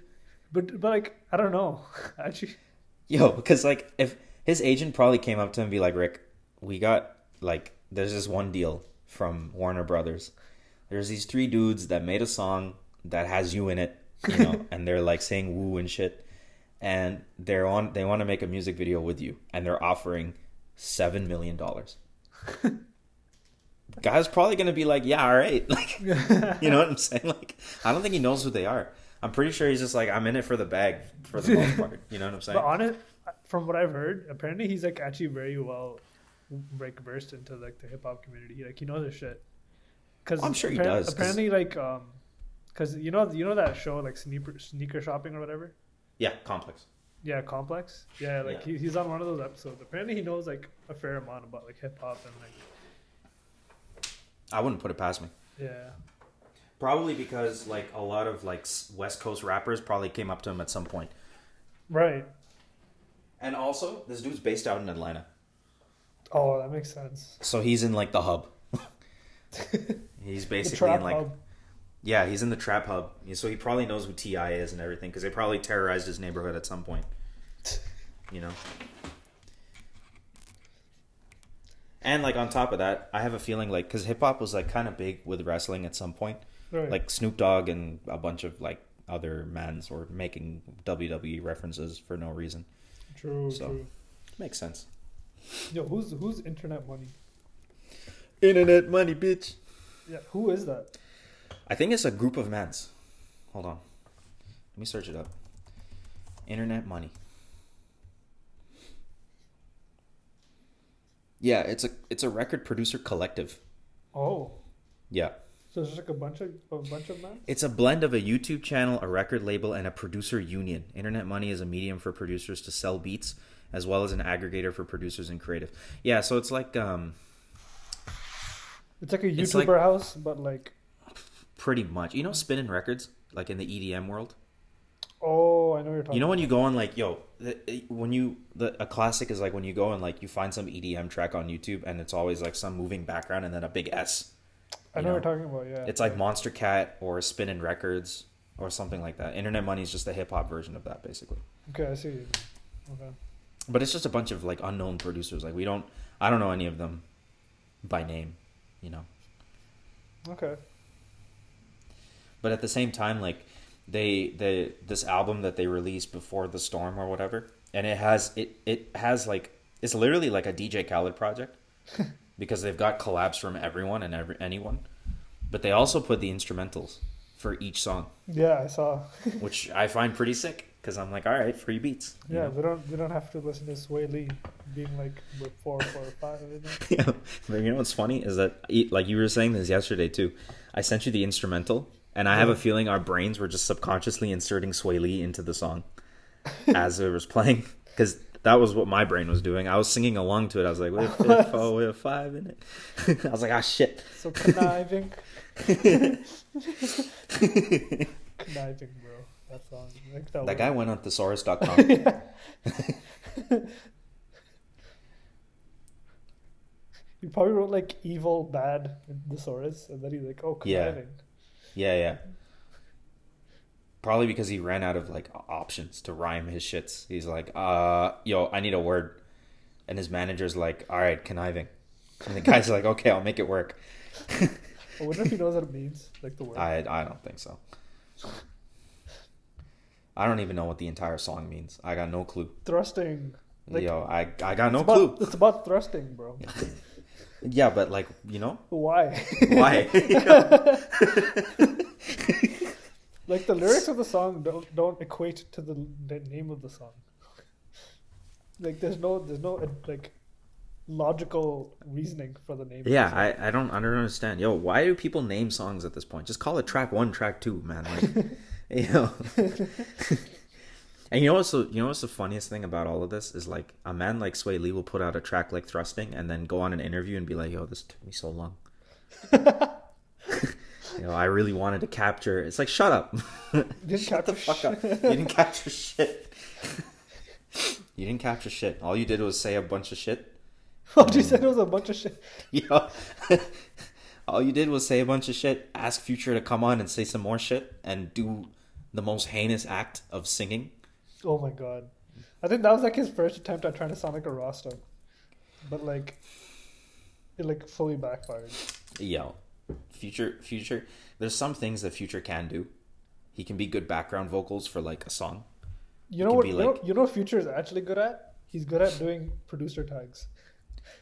[SPEAKER 1] But but like I don't know. Actually,
[SPEAKER 3] Yo, because like if his agent probably came up to him and be like, Rick, we got like there's this one deal from Warner Brothers. There's these three dudes that made a song that has you in it, you know, [laughs] and they're like saying woo and shit. And they're on they want to make a music video with you and they're offering seven million dollars. [laughs] Guy's probably gonna be like, Yeah, all right. [laughs] Like you know what I'm saying? Like I don't think he knows who they are. I'm pretty sure he's just like, I'm in it for the bag for the most part. You know what I'm saying?
[SPEAKER 1] but on it, from what I've heard, apparently he's like actually very well like versed into like the hip hop community. Like he knows his shit. Cause
[SPEAKER 3] I'm sure he
[SPEAKER 1] appar-
[SPEAKER 3] does, 'cause-
[SPEAKER 1] Apparently, like um, cause you know you know that show like sneaker sneaker shopping or whatever.
[SPEAKER 3] Yeah, complex.
[SPEAKER 1] Yeah, Complex. Yeah, like
[SPEAKER 3] Yeah.
[SPEAKER 1] He, he's on one of those episodes. Apparently, he knows like a fair amount about like hip hop and like
[SPEAKER 3] I wouldn't put it past me.
[SPEAKER 1] yeah.
[SPEAKER 3] Probably because like a lot of like West Coast rappers probably came up to him at some point.
[SPEAKER 1] Right.
[SPEAKER 3] And also, this dude's based out in Atlanta,
[SPEAKER 1] Oh, that makes sense.
[SPEAKER 3] so he's in like the hub. [laughs] he's basically in like
[SPEAKER 1] hub.
[SPEAKER 3] yeah, he's in the trap hub. So he probably knows who T.I. is and everything because they probably terrorized his neighborhood at some point. You know. And like on top of that, I have a feeling like because hip hop was like kind of big with wrestling at some point.
[SPEAKER 1] Right.
[SPEAKER 3] like Snoop Dogg and a bunch of like other mans were making WWE references for no reason.
[SPEAKER 1] true,
[SPEAKER 3] so-
[SPEAKER 1] true.
[SPEAKER 3] Makes sense.
[SPEAKER 1] Yo, who's who's internet money?
[SPEAKER 3] Internet money, bitch.
[SPEAKER 1] Yeah, who is that?
[SPEAKER 3] I think it's a group of mans. Hold on. Let me search it up. Internet money. Yeah, it's a it's a record producer collective.
[SPEAKER 1] Oh,
[SPEAKER 3] Yeah.
[SPEAKER 1] so it's just like a bunch of a bunch of men.
[SPEAKER 3] It's a blend of a YouTube channel, a record label, and a producer union. Internet Money is a medium for producers to sell beats, as well as an aggregator for producers and creative. Yeah, so it's like um,
[SPEAKER 1] It's like a YouTuber
[SPEAKER 3] like-
[SPEAKER 1] house, but like
[SPEAKER 3] pretty much. You know, spinning records, like in the EDM world.
[SPEAKER 1] oh, I know what you're talking.
[SPEAKER 3] You know when you go on like yo, the, when you the a classic is like when you go and like you find some EDM track on YouTube and it's always like some moving background and then a big S.
[SPEAKER 1] I
[SPEAKER 3] you
[SPEAKER 1] know,
[SPEAKER 3] know,
[SPEAKER 1] what you're talking about. Yeah,
[SPEAKER 3] It's like Monstercat or Spinnin' Records or something like that. Internet Money is just the hip hop version of that, basically.
[SPEAKER 1] okay, I see. Okay,
[SPEAKER 3] But it's just a bunch of like unknown producers. Like we don't, I don't know any of them by name, you know.
[SPEAKER 1] okay.
[SPEAKER 3] But at the same time, like they they this album that they released before the storm or whatever, and it has it it has like it's literally like a DJ Khaled project [laughs] because they've got collabs from everyone and every anyone, but they also put the instrumentals for each song,
[SPEAKER 1] Yeah, I saw. [laughs]
[SPEAKER 3] which I find pretty sick because I'm like, all right, free beats.
[SPEAKER 1] Yeah,
[SPEAKER 3] know?
[SPEAKER 1] they don't they don't have to listen to Swae Lee being like with four, four, five. You [laughs] know?
[SPEAKER 3] yeah, you know what's funny is that like you were saying this yesterday too. I sent you the instrumental, and I have a feeling our brains were just subconsciously inserting Swae Lee into the song [laughs] as it was playing because that was what my brain was doing. I was singing along to it. I was like, "With fit four, with five in it." [laughs] I was like, "Ah, shit."
[SPEAKER 1] So conniving, conniving, bro. That song. Like that,
[SPEAKER 3] That guy went on thesaurus.com. [laughs]
[SPEAKER 1] yeah. [laughs] he probably wrote like evil, bad in thesaurus, and then he's like, oh,
[SPEAKER 3] Yeah.
[SPEAKER 1] conniving.
[SPEAKER 3] Yeah, yeah. Probably because he ran out of like options to rhyme his shits. He's like, uh, yo, I need a word. And his manager's like, all right, conniving. And the guy's [laughs] like, okay, I'll make it work.
[SPEAKER 1] I wonder if he knows what it means, like the word.
[SPEAKER 3] I I don't think so. I don't even know what the entire song means. I got no clue.
[SPEAKER 1] Thrusting. Like,
[SPEAKER 3] Yo, I I got no
[SPEAKER 1] it's
[SPEAKER 3] clue.
[SPEAKER 1] about, It's about thrusting, bro. [laughs]
[SPEAKER 3] Yeah, but like, you know,
[SPEAKER 1] Why?
[SPEAKER 3] why? [laughs] [laughs]
[SPEAKER 1] like the lyrics of the song don't don't equate to the, the name of the song. Like there's no there's no uh, like logical reasoning for the name. the
[SPEAKER 3] yeah. I, I don't I don't understand. Yo, why do people name songs at this point? Just call it track one, track two, man. Like, [laughs] you know. [laughs] and you know what's the, you know what's the funniest thing about all of this is like a man like Swae Lee will put out a track like Thrusting and then go on an interview and be like, "Yo, this took me so long." [laughs] you know, I really wanted to capture. It's like, shut up.
[SPEAKER 1] Didn't
[SPEAKER 3] Shut the fuck up. You didn't capture shit. you didn't capture shit. All you did was say a bunch of shit.
[SPEAKER 1] Oh, you said was a bunch of shit.
[SPEAKER 3] Know? All you did was say a bunch of shit, ask Future to come on and say some more shit, and do the most heinous act of singing.
[SPEAKER 1] Oh my god. I think that was like his first attempt at trying to sound like a Rasta. But like it like fully backfired.
[SPEAKER 3] Yeah. Future, Future. There's some things that Future can do. He can be good background vocals for like a song.
[SPEAKER 1] You know what you,
[SPEAKER 3] like-
[SPEAKER 1] know, you know what Future is actually good at? He's good at doing producer tags.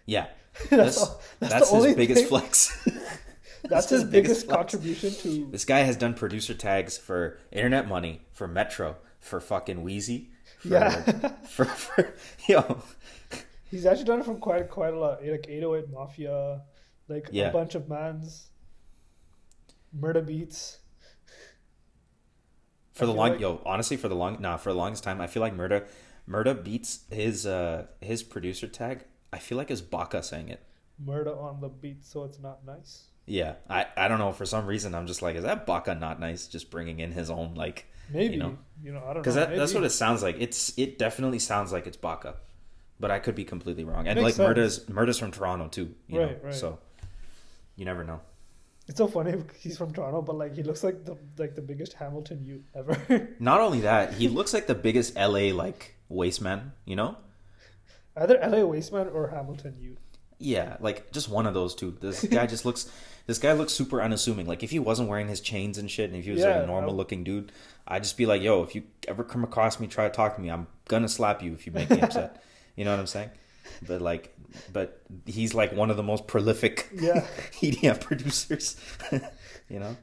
[SPEAKER 3] Yeah, [laughs]
[SPEAKER 1] that's
[SPEAKER 3] that's
[SPEAKER 1] all- that's
[SPEAKER 3] that's,
[SPEAKER 1] the
[SPEAKER 3] his
[SPEAKER 1] only
[SPEAKER 3] biggest
[SPEAKER 1] thing-
[SPEAKER 3] flex. [laughs]
[SPEAKER 1] That's,
[SPEAKER 3] his
[SPEAKER 1] his,
[SPEAKER 3] biggest
[SPEAKER 1] biggest, contribution to
[SPEAKER 3] This guy has done producer tags for Internet Money, for Metro, for fucking Wheezy. For,
[SPEAKER 1] Yeah. [laughs]
[SPEAKER 3] For, for yo,
[SPEAKER 1] He's actually done it from quite quite a lot. Like 808 Mafia, like
[SPEAKER 3] Yeah.
[SPEAKER 1] a bunch of mans, Murda Beatz.
[SPEAKER 3] for
[SPEAKER 1] I
[SPEAKER 3] the long
[SPEAKER 1] like-
[SPEAKER 3] yo honestly for the long nah for the longest time I feel like murder, Murda Beatz his uh his producer tag. I feel like it's Baka saying it.
[SPEAKER 1] Murder on the beat, so it's not nice.
[SPEAKER 3] Yeah, I I don't know for some reason I'm just like is that Baka not nice? Just bringing in his own like
[SPEAKER 1] Maybe
[SPEAKER 3] You
[SPEAKER 1] you
[SPEAKER 3] know?
[SPEAKER 1] know, I don't
[SPEAKER 3] because that, that's what it sounds like. It's it definitely sounds like it's Baka, but I could be completely wrong. And
[SPEAKER 1] Makes
[SPEAKER 3] like
[SPEAKER 1] sense.
[SPEAKER 3] Murda's Murda's from Toronto too, you
[SPEAKER 1] Right,
[SPEAKER 3] know.
[SPEAKER 1] right.
[SPEAKER 3] So you never know.
[SPEAKER 1] It's so funny. He's from Toronto, but like he looks like the like the biggest Hamilton you ever. [laughs]
[SPEAKER 3] Not only that, he looks like the biggest LA like waste man, you know?
[SPEAKER 1] Either LA Wasteman or Hamilton you.
[SPEAKER 3] Yeah, like just one of those two. This guy [laughs] just looks. This guy looks super unassuming. Like if he wasn't wearing his chains and shit, and if he was like a normal looking dude, I'd just be like, "Yo, if you ever come across me, try to talk to me. I'm gonna slap you if you make me [laughs] upset." you know what I'm saying? But like, but he's like one of the most prolific
[SPEAKER 1] Yeah. [laughs]
[SPEAKER 3] EDM producers. [laughs] you know?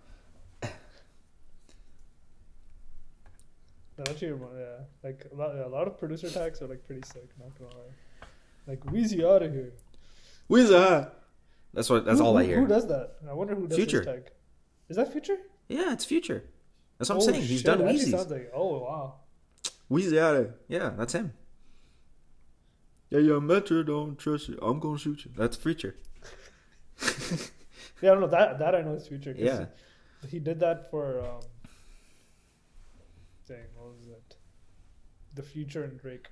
[SPEAKER 1] No, actually, yeah, like a lot, yeah, a lot of producer tags are like pretty sick. Not gonna lie. Like Wheezy out of here.
[SPEAKER 3] That? That's what. That's
[SPEAKER 1] Who-
[SPEAKER 3] all I hear.
[SPEAKER 1] Who does that? I wonder who does
[SPEAKER 3] Future.
[SPEAKER 1] his tag. Is that Future?
[SPEAKER 3] Yeah, it's Future. That's what I'm
[SPEAKER 1] Oh,
[SPEAKER 3] saying. He's done
[SPEAKER 1] it Wheezy's. Like oh wow.
[SPEAKER 3] Weezy out of Yeah, that's him. Yeah, yeah, Metro don't trust you. I'm gonna shoot you. That's Future. [laughs]
[SPEAKER 1] Yeah, I don't know that that I know is Future.
[SPEAKER 3] Yeah.
[SPEAKER 1] he did that for um. Dang, what was it? The Future and Drake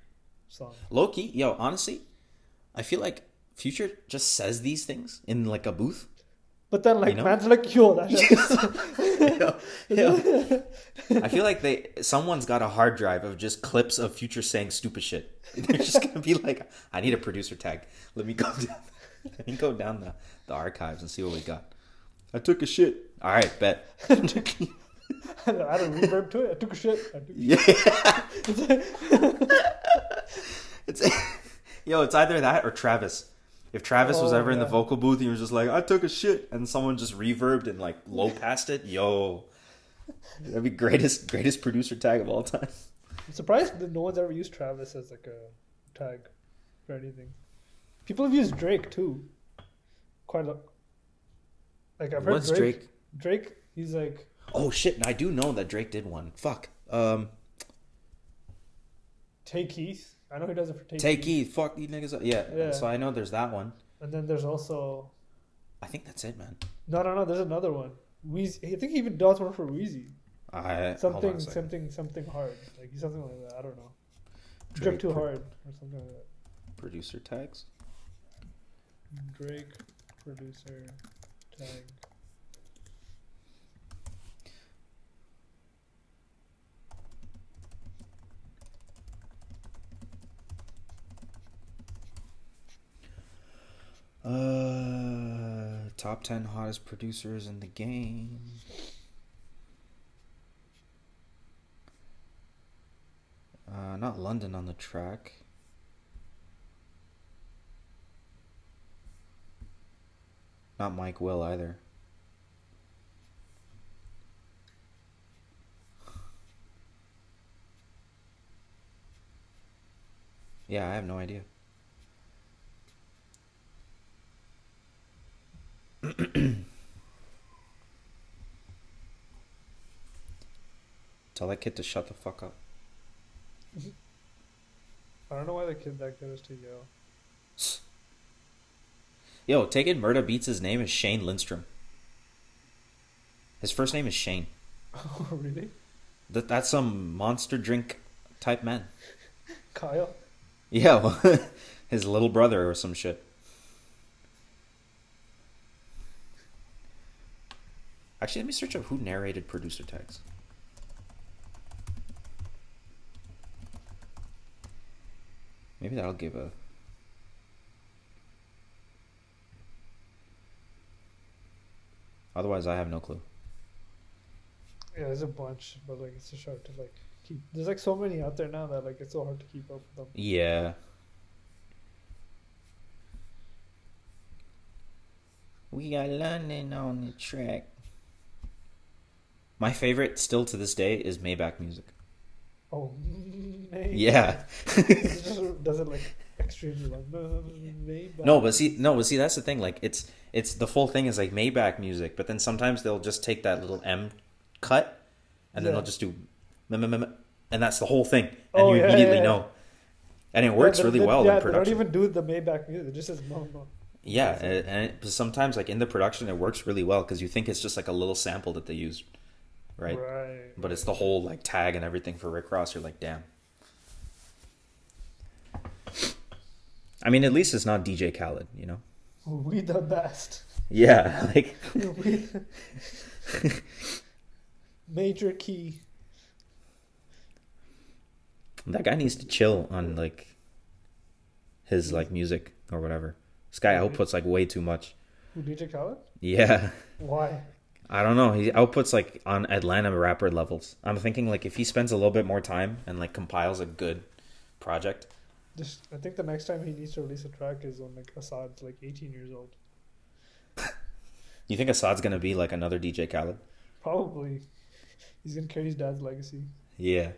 [SPEAKER 1] song.
[SPEAKER 3] Low key, yo, honestly, I feel like Future just says these things in like a booth.
[SPEAKER 1] But then like you
[SPEAKER 3] know?
[SPEAKER 1] man's like yo, that [laughs]
[SPEAKER 3] I feel like they someone's got a hard drive of just clips of Future saying stupid shit. [laughs] They're just gonna be like, I need a producer tag. Let me go [laughs] down let me go down the, the archives and see what we got. I took a shit. Alright, bet.
[SPEAKER 1] I had a reverb to it. I took a shit. I took a
[SPEAKER 3] Yeah. it's yo, it's either that or Travis. If Travis was
[SPEAKER 1] Oh,
[SPEAKER 3] ever in the vocal booth, and he was just like, "I took a shit," and someone just reverbed and like low passed it. Yo, that'd be greatest greatest producer tag of all time.
[SPEAKER 1] I'm surprised that no one's ever used Travis as like a tag for anything. People have used Drake too. Quite a lot. Like I've heard
[SPEAKER 3] What's
[SPEAKER 1] Drake,
[SPEAKER 3] Drake?
[SPEAKER 1] Drake, he's like
[SPEAKER 3] Oh shit! I do know that Drake did one. Fuck. Um,
[SPEAKER 1] Tay Keith. I know he does it for Tay,
[SPEAKER 3] take Keith. Fuck these niggas. up. Yeah.
[SPEAKER 1] Yeah.
[SPEAKER 3] So I know there's that one.
[SPEAKER 1] And then there's also
[SPEAKER 3] I think that's it, man.
[SPEAKER 1] no, no, no. There's another one. Wheezy. I think he even does one for Wheezy.
[SPEAKER 3] I hold on a
[SPEAKER 1] Something, something, something hard. Like something like that. I don't know.
[SPEAKER 3] Drake
[SPEAKER 1] Drip too
[SPEAKER 3] pro-
[SPEAKER 1] hard or something like that.
[SPEAKER 3] Producer tags.
[SPEAKER 1] Drake, producer, tag.
[SPEAKER 3] Uh, top ten hottest producers in the game. Uh, not London on the track. Not Mike Will either. Yeah, I have no idea. [clears throat] Tell that kid to shut the fuck up.
[SPEAKER 1] I don't know why the kid that goes to young.
[SPEAKER 3] Yo, take it. Murda Beatz his name is Shane Lindstrom. His first name is Shane. [laughs]
[SPEAKER 1] Oh really?
[SPEAKER 3] That that's some monster drink type man. [laughs]
[SPEAKER 1] Kyle?
[SPEAKER 3] Yeah, [laughs] his little brother or some shit. Actually, let me search up who narrated producer tags. Maybe that'll give a. Otherwise, I have no clue.
[SPEAKER 1] Yeah, there's a bunch, but like it's just hard to like keep. There's like so many out there now that like it's so hard to keep up with them.
[SPEAKER 3] Yeah. We got London on the track. My favorite, still to this day, is Maybach music.
[SPEAKER 1] Oh, maybe.
[SPEAKER 3] Yeah.
[SPEAKER 1] it does it like extremely long. [laughs] Maybe.
[SPEAKER 3] no, but see, no, but see, that's the thing. Like, it's it's the full thing is like Maybach music, but then sometimes they'll just take that little M cut, and then
[SPEAKER 1] Yeah.
[SPEAKER 3] they'll just do, and that's the whole thing, and
[SPEAKER 1] Oh,
[SPEAKER 3] you
[SPEAKER 1] yeah,
[SPEAKER 3] immediately
[SPEAKER 1] yeah,
[SPEAKER 3] know, and it works really
[SPEAKER 1] they-
[SPEAKER 3] well
[SPEAKER 1] yeah,
[SPEAKER 3] in production.
[SPEAKER 1] They don't even do the Maybach music. It just says mo mo.
[SPEAKER 3] Yeah, and, and it, sometimes like in the production, it works really well because you think it's just like a little sample that they used, right?
[SPEAKER 1] Right.
[SPEAKER 3] But it's the whole like tag and everything for Rick Ross. You're like, damn. I mean, at least it's not DJ Khaled, you know.
[SPEAKER 1] We the best.
[SPEAKER 3] Yeah, [laughs] like.
[SPEAKER 1] Major key.
[SPEAKER 3] that guy needs to chill on like his like music or whatever. This guy outputs like way too much.
[SPEAKER 1] Who DJ Khaled?
[SPEAKER 3] Yeah, [laughs]
[SPEAKER 1] Why?
[SPEAKER 3] I don't know. He outputs like on Atlanta rapper levels. I'm thinking like if he spends a little bit more time and like compiles a good project,
[SPEAKER 1] Just, I think the next time he needs to release a track is when like Asahd's like 18 years old.
[SPEAKER 3] You think Asahd's gonna be like another DJ Khaled?
[SPEAKER 1] Probably. He's gonna carry his dad's legacy.
[SPEAKER 3] Yeah.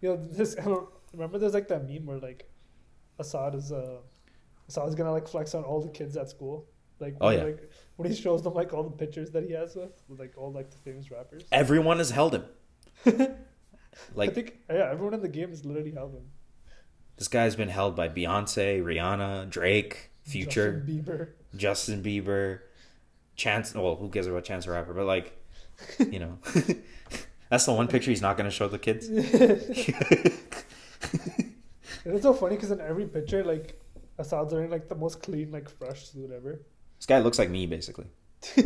[SPEAKER 1] Yo, this remember. There's like that meme where like Asahd is uh Asahd's gonna like flex on all the kids at school. Like
[SPEAKER 3] Oh,
[SPEAKER 1] when,
[SPEAKER 3] yeah.
[SPEAKER 1] like when he shows them like all the pictures that he has with, with like all like the famous rappers.
[SPEAKER 3] Everyone has held him. [laughs]
[SPEAKER 1] I
[SPEAKER 3] Like
[SPEAKER 1] think yeah, everyone in the game has literally held him.
[SPEAKER 3] this guy's been held by Beyonce, Rihanna, Drake, Future,
[SPEAKER 1] Justin Bieber.
[SPEAKER 3] Justin Bieber, Chance. Well, who cares about Chance the Rapper? But like, you know, [laughs] that's the one picture he's not gonna show the kids.
[SPEAKER 1] And [laughs] it's so funny because in every picture, like Asahd's wearing like the most clean, like fresh suit ever.
[SPEAKER 3] This guy looks like me, basically. [laughs]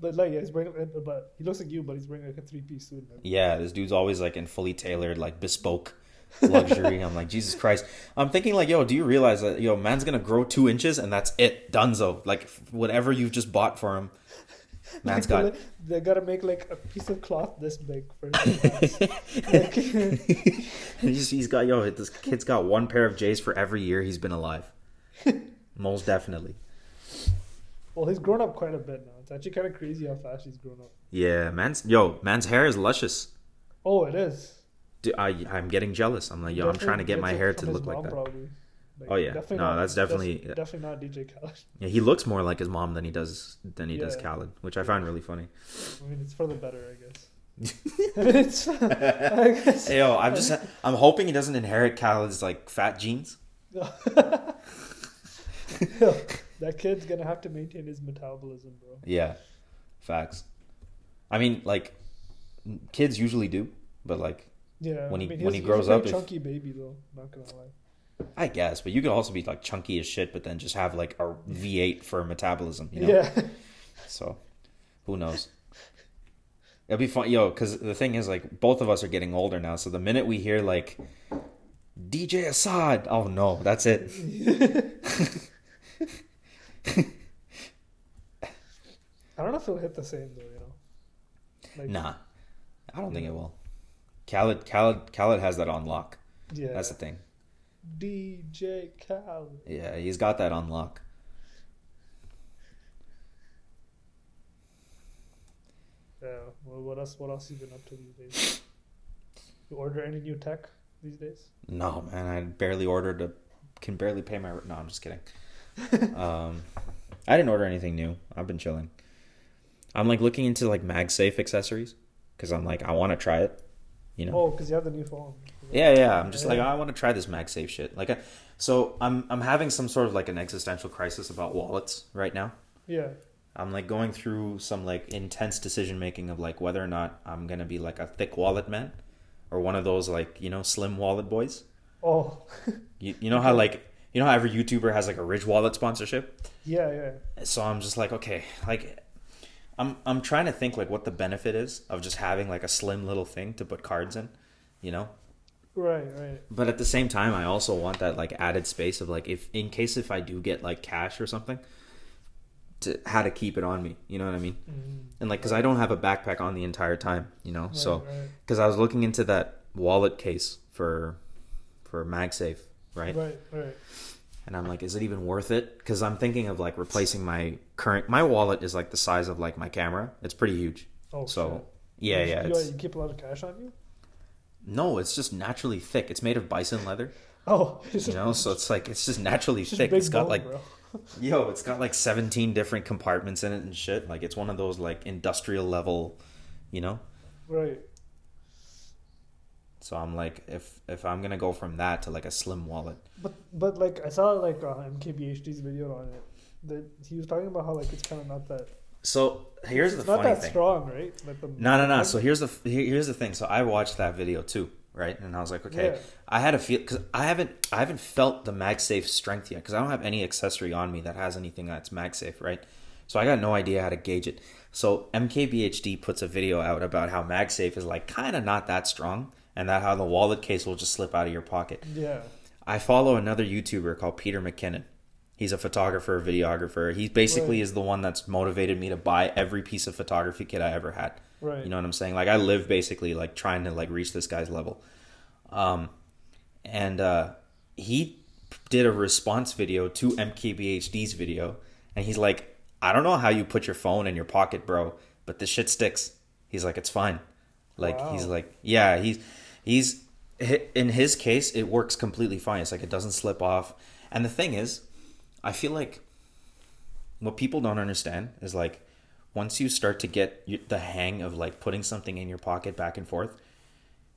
[SPEAKER 1] But like, yeah, he's wearing, but he looks like you, but he's wearing like a three piece suit. Man.
[SPEAKER 3] Yeah, this dude's always like in fully tailored, like bespoke luxury. I'm like, Jesus Christ. I'm thinking like, yo, do you realize that yo, man's gonna grow two inches and that's it, Dunzo. Like whatever you've just bought for him, man's got.
[SPEAKER 1] They gotta make like a piece of cloth this big for his [laughs] like, [laughs]
[SPEAKER 3] he's, he's got yo, this kid's got one pair of J's for every year he's been alive. Most definitely.
[SPEAKER 1] well, he's grown up quite a bit now. It's actually kind of crazy how fast he's grown up.
[SPEAKER 3] Yeah, man's yo, man's hair is luscious.
[SPEAKER 1] Oh, it is.
[SPEAKER 3] Dude, I I'm getting jealous. I'm like, yo, I'm trying to get my hair to look like that.
[SPEAKER 1] Probably. Like,
[SPEAKER 3] Oh, yeah. No, that's definitely-
[SPEAKER 1] def- definitely not DJ Khaled.
[SPEAKER 3] Yeah, he looks more like his mom than he does than he does
[SPEAKER 1] Yeah.
[SPEAKER 3] Khaled, which I find really funny.
[SPEAKER 1] I mean, it's for the better, I guess. [laughs] it's, I guess.
[SPEAKER 3] Hey, yo, I'm just I'm hoping he doesn't inherit Khaled's like fat genes. [laughs] [laughs]
[SPEAKER 1] that kid's gonna have to maintain his metabolism, bro.
[SPEAKER 3] Yeah, facts. I mean, like kids usually do, but like
[SPEAKER 1] Yeah.
[SPEAKER 3] When
[SPEAKER 1] I
[SPEAKER 3] he-
[SPEAKER 1] mean,
[SPEAKER 3] when he grows up, if-
[SPEAKER 1] chunky baby though. Not gonna lie.
[SPEAKER 3] I guess, but you could also be like chunky as shit, but then just have like a V8 for metabolism, you know?
[SPEAKER 1] Yeah. [laughs]
[SPEAKER 3] So, who knows? It'll be fun, yo. Because the thing is, like, both of us are getting older now. So the minute we hear like DJ Asahd, oh no, that's it. [laughs]
[SPEAKER 1] I don't know if it'll hit the same though. You know. Like,
[SPEAKER 3] Nah, I don't think it will. Khaled, Khaled, Khaled has that on lock.
[SPEAKER 1] Yeah.
[SPEAKER 3] That's the thing.
[SPEAKER 1] DJ Khaled.
[SPEAKER 3] Yeah, he's got that on lock.
[SPEAKER 1] Yeah. Well, what else? What else you been up to these days? You order any new tech these days?
[SPEAKER 3] No, man, I barely ordered a. Can barely pay my. No, I'm just kidding. [laughs] um, I didn't order anything new. I've been chilling. I'm like looking into like MagSafe accessories because I'm like I want to try it. You know.
[SPEAKER 1] Oh, because you have the new phone.
[SPEAKER 3] Yeah, yeah. I'm just like I want to try this MagSafe shit. Like, I, so I'm I'm having some sort of like an existential crisis about wallets right now.
[SPEAKER 1] Yeah.
[SPEAKER 3] I'm like going through some like intense decision making of like whether or not I'm gonna be like a thick wallet man, or one of those like you know slim wallet boys.
[SPEAKER 1] Oh.
[SPEAKER 3] You you know [laughs] how like you know how every YouTuber has like a Ridge wallet sponsorship.
[SPEAKER 1] yeah. Yeah.
[SPEAKER 3] So I'm just like okay, like I'm I'm trying to think like what the benefit is of just having like a slim little thing to put cards in, you know.
[SPEAKER 1] Right. Right.
[SPEAKER 3] But at the same time, I also want that like added space of like if in case if I do get like cash or something, to how to keep it on me. You know what I mean?
[SPEAKER 1] Mm.
[SPEAKER 3] And like because I don't have a backpack on the entire time. You know, so
[SPEAKER 1] Right, right.
[SPEAKER 3] because I was looking into that wallet case for for MagSafe, right?
[SPEAKER 1] Right. Right.
[SPEAKER 3] And I'm like, is it even worth it? Because I'm thinking of like replacing my current my wallet is like the size of like my camera. It's pretty huge.
[SPEAKER 1] Oh.
[SPEAKER 3] So
[SPEAKER 1] shit.
[SPEAKER 3] yeah,
[SPEAKER 1] You-
[SPEAKER 3] yeah.
[SPEAKER 1] You,
[SPEAKER 3] It's, uh,
[SPEAKER 1] you keep a lot of cash on you.
[SPEAKER 3] no, it's just naturally thick. It's made of bison leather. [laughs]
[SPEAKER 1] Oh. [laughs]
[SPEAKER 3] You know, so it's like it's just naturally
[SPEAKER 1] It's
[SPEAKER 3] thick.
[SPEAKER 1] big
[SPEAKER 3] It's got
[SPEAKER 1] bone,
[SPEAKER 3] like
[SPEAKER 1] bro. [laughs]
[SPEAKER 3] Yo, it's got like 17 different compartments in it and shit. Like it's one of those like industrial level, you know?
[SPEAKER 1] Right.
[SPEAKER 3] So I'm like if if I'm going to go from that to like a slim wallet.
[SPEAKER 1] But but like I saw like uh, MKBHD's video on it. That he was talking about how like it's kind of not that.
[SPEAKER 3] So here's the
[SPEAKER 1] not that
[SPEAKER 3] thing.
[SPEAKER 1] strong, right? Like the
[SPEAKER 3] No, no, no. So here's the here's the thing. So I watched that video too, right? And I was like, okay,
[SPEAKER 1] Yeah.
[SPEAKER 3] I had a feel because I haven't I haven't felt the MagSafe strength yet because I don't have any accessory on me that has anything that's MagSafe, right? So I got no idea how to gauge it. So MKBHD puts a video out about how MagSafe is like kind of not that strong, and that how the wallet case will just slip out of your pocket.
[SPEAKER 1] yeah.
[SPEAKER 3] I follow another YouTuber called Peter McKinnon. He's a photographer, videographer. He basically
[SPEAKER 1] Right.
[SPEAKER 3] is the one that's motivated me to buy every piece of photography kit I ever had.
[SPEAKER 1] Right.
[SPEAKER 3] You know what I'm saying? Like I live basically like trying to like reach this guy's level. Um and uh he did a response video to MKBHD's video and he's like, "I don't know how you put your phone in your pocket, bro, but this shit sticks." He's like, "It's fine." Like
[SPEAKER 1] Wow.
[SPEAKER 3] he's like, "Yeah, he's he's in his case it works completely fine. It's like it doesn't slip off." And the thing is, I feel like what people don't understand is like once you start to get the hang of like putting something in your pocket back and forth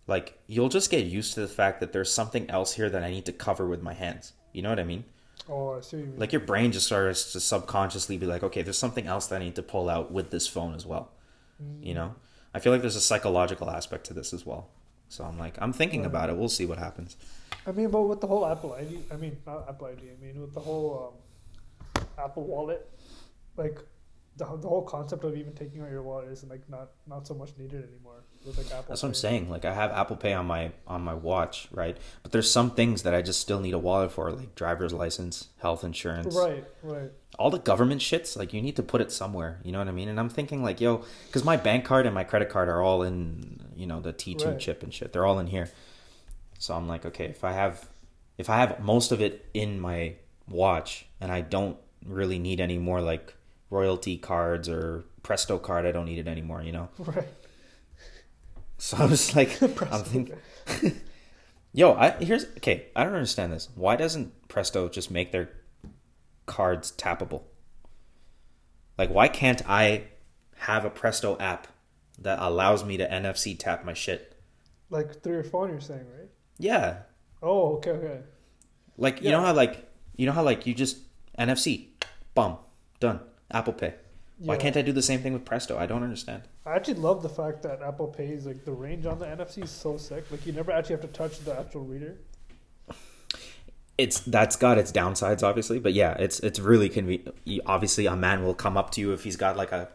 [SPEAKER 3] like you'll just get used to the fact that there's something else here that i need to cover with my hands you know what i mean
[SPEAKER 1] Oh, I see. You
[SPEAKER 3] like your brain just starts to subconsciously be like okay there's something else that i need to pull out with this phone as well mm. you know i feel like there's a psychological aspect to this as well so i'm like i'm thinking about it. We'll see what happens.
[SPEAKER 1] I mean, but with the whole Apple ID, I mean, not Apple ID. I mean, with the whole um, Apple Wallet, like the the whole concept of even taking out your wallet is like not not so much needed anymore with like Apple.
[SPEAKER 3] That's what I'm saying. Like I have Apple Pay on my on my watch, right? But there's some things that I just still need a wallet for, like driver's license, health insurance,
[SPEAKER 1] Right, right.
[SPEAKER 3] all the government shits. Like you need to put it somewhere. You know what I mean? And I'm thinking like, yo, because my bank card and my credit card are all in, you know, the T2
[SPEAKER 1] Right.
[SPEAKER 3] chip and shit. They're all in here. So I'm like, okay, if I have, if I have most of it in my watch, and I don't really need any more like royalty cards or Presto card, I don't need it anymore. You know. [laughs]
[SPEAKER 1] Right.
[SPEAKER 3] So I was like, [laughs] I'm thinking. [laughs] Yo, I here's okay. I don't understand this. Why doesn't Presto just make their cards tappable? Like, why can't I have a Presto app that allows me to NFC tap my shit?
[SPEAKER 1] Like through your phone, you're saying, right?
[SPEAKER 3] Yeah,
[SPEAKER 1] Oh, okay, okay.
[SPEAKER 3] like you know how like you know how like you just NFC, bum, done. Apple Pay. Why can't I do the same thing with Presto? I don't understand.
[SPEAKER 1] I actually love the fact that Apple Pays like the range on the NFC is so sick. Like you never actually have to touch the actual reader.
[SPEAKER 3] It's that's got its downsides, obviously, but yeah, it's it's really convenient. Obviously, a man will come up to you if he's got like a.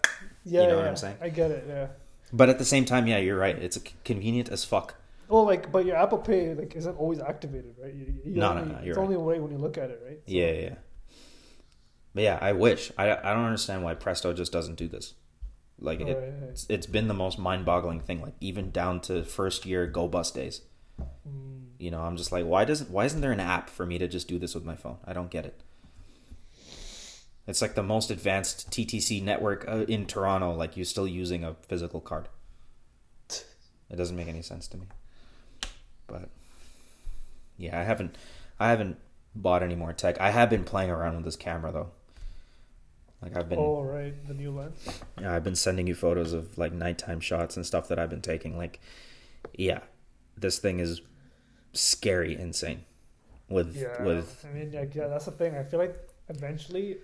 [SPEAKER 1] Yeah,
[SPEAKER 3] know
[SPEAKER 1] yeah,
[SPEAKER 3] what I'm saying?
[SPEAKER 1] I get it. Yeah.
[SPEAKER 3] But at the same time, yeah, you're right. It's convenient as fuck.
[SPEAKER 1] Well, like, but your Apple Pay like isn't always activated, right? You, you
[SPEAKER 3] No, no,
[SPEAKER 1] only,
[SPEAKER 3] no, you're
[SPEAKER 1] It's
[SPEAKER 3] right.
[SPEAKER 1] only way when you look at it, right? So-
[SPEAKER 3] Yeah, yeah. Yeah. But yeah, I wish. I I don't understand why Presto just doesn't do this. Like it,
[SPEAKER 1] Right, right.
[SPEAKER 3] it's, it's been the most mind-boggling thing. Like even down to first year Go Bus days.
[SPEAKER 1] Mm,
[SPEAKER 3] You know, I'm just like, why doesn't why isn't there an app for me to just do this with my phone? I don't get it. It's like the most advanced TTC network uh, in Toronto. Like you're still using a physical card. [laughs] It doesn't make any sense to me. But yeah, I haven't I haven't bought any more tech. I have been playing around with this camera though. Like I've been
[SPEAKER 1] oh, right, the new lens.
[SPEAKER 3] yeah, I've been sending you photos of like nighttime shots and stuff that I've been taking. Like, yeah, this thing is scary, insane. With
[SPEAKER 1] Yeah,
[SPEAKER 3] with
[SPEAKER 1] I mean, like, yeah, that's the thing. I feel like eventually,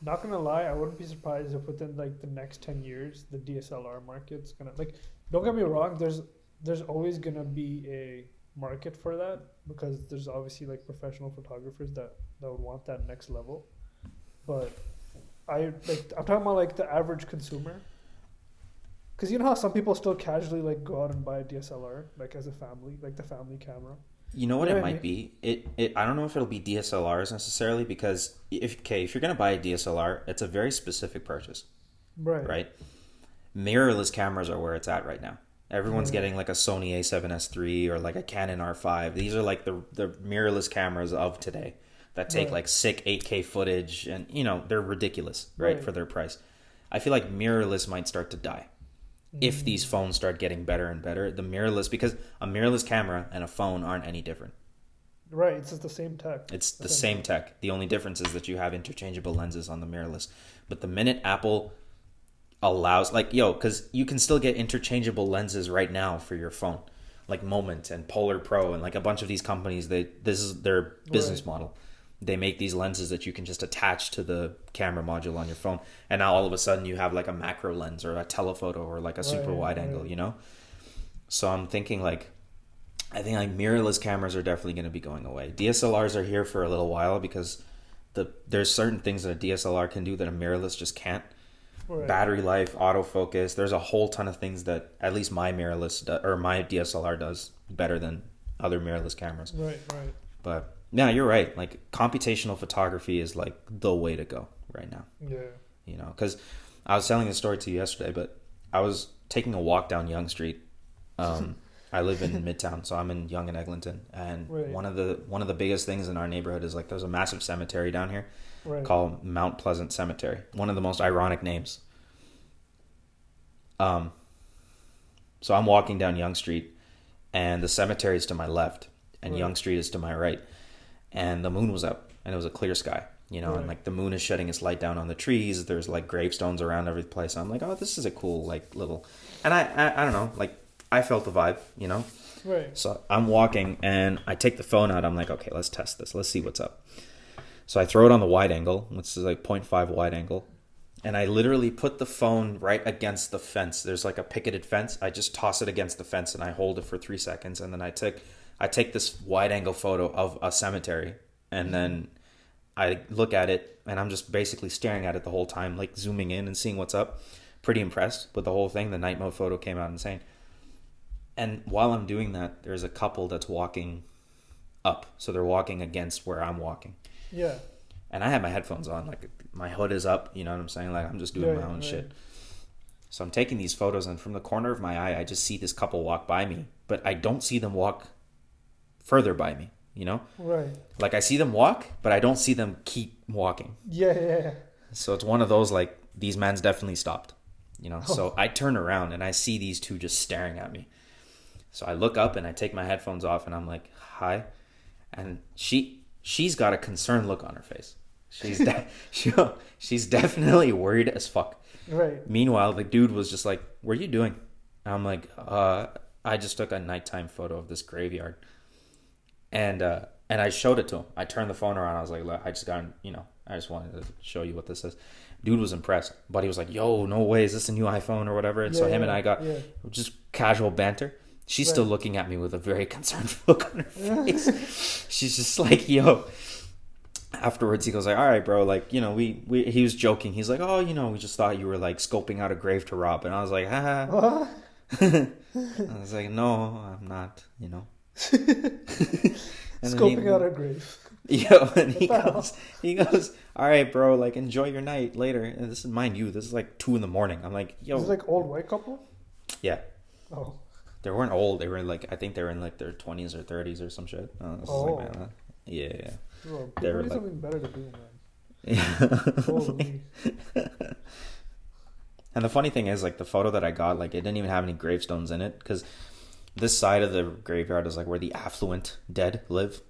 [SPEAKER 1] not gonna lie, I wouldn't be surprised if within like the next ten years, the DSLR market's gonna like. Don't get me wrong. There's there's always gonna be a market for that because there's obviously like professional photographers that that would want that next level, but I like I'm talking about like the average consumer. Cause you know how some people still casually like go out and buy a DSLR like as a family, like the family camera.
[SPEAKER 3] you know what
[SPEAKER 1] Yeah,
[SPEAKER 3] it
[SPEAKER 1] I
[SPEAKER 3] might be. It it I don't know if it'll be DSLRs necessarily because if okay if you're gonna buy a DSLR, it's a very specific purchase,
[SPEAKER 1] Right.
[SPEAKER 3] right? Mirrorless cameras are where it's at right now. Everyone's
[SPEAKER 1] Mhm.
[SPEAKER 3] getting like a Sony A7S III or like a Canon R5. These are like the the mirrorless cameras of today that take
[SPEAKER 1] Right.
[SPEAKER 3] like sick 8K footage and you know, they're ridiculous, right,
[SPEAKER 1] Right.
[SPEAKER 3] for their price. I feel like mirrorless might start to die if mm. these phones start getting better and better. The mirrorless because a mirrorless camera and a phone aren't any different.
[SPEAKER 1] Right, it's just the same tech.
[SPEAKER 3] It's the
[SPEAKER 1] That's
[SPEAKER 3] same tech. The only difference is that you have interchangeable lenses on the mirrorless. But the minute Apple allows, like, yo, because you can still get interchangeable lenses right now for your phone, like Moment and Polar Pro and like a bunch of these companies. They this is their business
[SPEAKER 1] Right.
[SPEAKER 3] model. They make these lenses that you can just attach to the camera module on your phone, and now all of a sudden you have like a macro lens or a telephoto or like a super
[SPEAKER 1] Right,
[SPEAKER 3] wide angle, you know. So I'm thinking like I think like mirrorless cameras are definitely going to be going away. DSLRs are here for a little while because the there's certain things that a DSLR can do that a mirrorless just can't.
[SPEAKER 1] Right.
[SPEAKER 3] Battery life, autofocus. There's a whole ton of things that at least my mirrorless do, or my DSLR does better than other mirrorless cameras.
[SPEAKER 1] Right, right.
[SPEAKER 3] But yeah, you're right. Like computational photography is like the way to go right now
[SPEAKER 1] Yeah.
[SPEAKER 3] you know because i was telling the story to you yesterday but i was taking a walk down Yonge street um, [laughs] i live in midtown so i'm in Yonge and eglinton and
[SPEAKER 1] Right.
[SPEAKER 3] one of the one of the biggest things in our neighborhood is like there's a massive cemetery down here
[SPEAKER 1] Right.
[SPEAKER 3] called mount pleasant cemetery one of the most ironic names um so i'm walking down Yonge street and the cemetery is to my left and
[SPEAKER 1] Right.
[SPEAKER 3] Yonge street is to my right and the moon was up and it was a clear sky you know and like the moon is shedding its light down on the trees there's like gravestones around every place i'm like oh this is a cool like little and i i, I don't know like i felt the vibe you know
[SPEAKER 1] Right.
[SPEAKER 3] so I'm walking and I take the phone out. I'm like, okay, let's test this. Let's see what's up. So I throw it on the wide angle, which is like 0.5 wide angle. And I literally put the phone right against the fence. There's like a picketed fence. I just toss it against the fence and I hold it for three seconds. And then I take I take this wide angle photo of a cemetery. And mm-hmm. then I look at it and I'm just basically staring at it the whole time, like zooming in and seeing what's up. Pretty impressed with the whole thing. The night mode photo came out insane. And while I'm doing that, there's a couple that's walking up. So they're walking against where I'm walking.
[SPEAKER 1] Yeah.
[SPEAKER 3] And I have my headphones on, like my hood is up, you know what I'm saying? Like I'm just doing
[SPEAKER 1] Yeah,
[SPEAKER 3] my own
[SPEAKER 1] right.
[SPEAKER 3] shit. So I'm taking these photos, and from the corner of my eye, I just see this couple walk by me, but I don't see them walk further by me, you know?
[SPEAKER 1] Right.
[SPEAKER 3] Like I see them walk, but I don't see them keep walking.
[SPEAKER 1] Yeah, yeah, yeah.
[SPEAKER 3] So it's one of those like these man's definitely stopped, you know.
[SPEAKER 1] Oh.
[SPEAKER 3] So I turn around and I see these two just staring at me. So I look up and I take my headphones off and I'm like, "Hi," and she she's got a concerned look on her face. She's de- [laughs] she, she's definitely worried as fuck.
[SPEAKER 1] Right.
[SPEAKER 3] Meanwhile, the dude was just like, "What are you doing?" And I'm like, "Uh, I just took a nighttime photo of this graveyard." And uh, and I showed it to him. I turned the phone around. I was like, "Look, I just got, you know, I just wanted to show you what this is. Dude was impressed, but he was like, "Yo, no way, is this a new iPhone or whatever?" And so
[SPEAKER 1] Yeah,
[SPEAKER 3] him and I got
[SPEAKER 1] yeah.
[SPEAKER 3] just casual banter. She's still looking at me with a very [laughs] concerned look on her [laughs] face. She's just like, "Yo." Afterwards, he goes like, "All right, bro. Like, you know, we, we." He was joking. He's like, "Oh, you know, we just thought you were like scoping out a grave to rob," and I was like, "Ha." [laughs] I was like, "No, I'm not." You know. Then [laughs] he-
[SPEAKER 1] Scoping out a grave. [laughs]
[SPEAKER 3] Yo, and he goes, he goes, all right, bro, like enjoy your night later. And this is mind you, this is like two in the morning. I'm like, yo,
[SPEAKER 1] this Is like old white couple?
[SPEAKER 3] yeah,
[SPEAKER 1] Oh.
[SPEAKER 3] they weren't old. They were like, I think they were in like their twenties or thirties or some shit.
[SPEAKER 1] Oh.
[SPEAKER 3] like, man, uh, yeah, yeah,
[SPEAKER 1] Well,
[SPEAKER 3] They were like-
[SPEAKER 1] something better to do, man. [laughs]
[SPEAKER 3] yeah. And the funny thing is, like the photo that I got, like it didn't even have any gravestones in it because this side of the graveyard is like where the affluent dead live.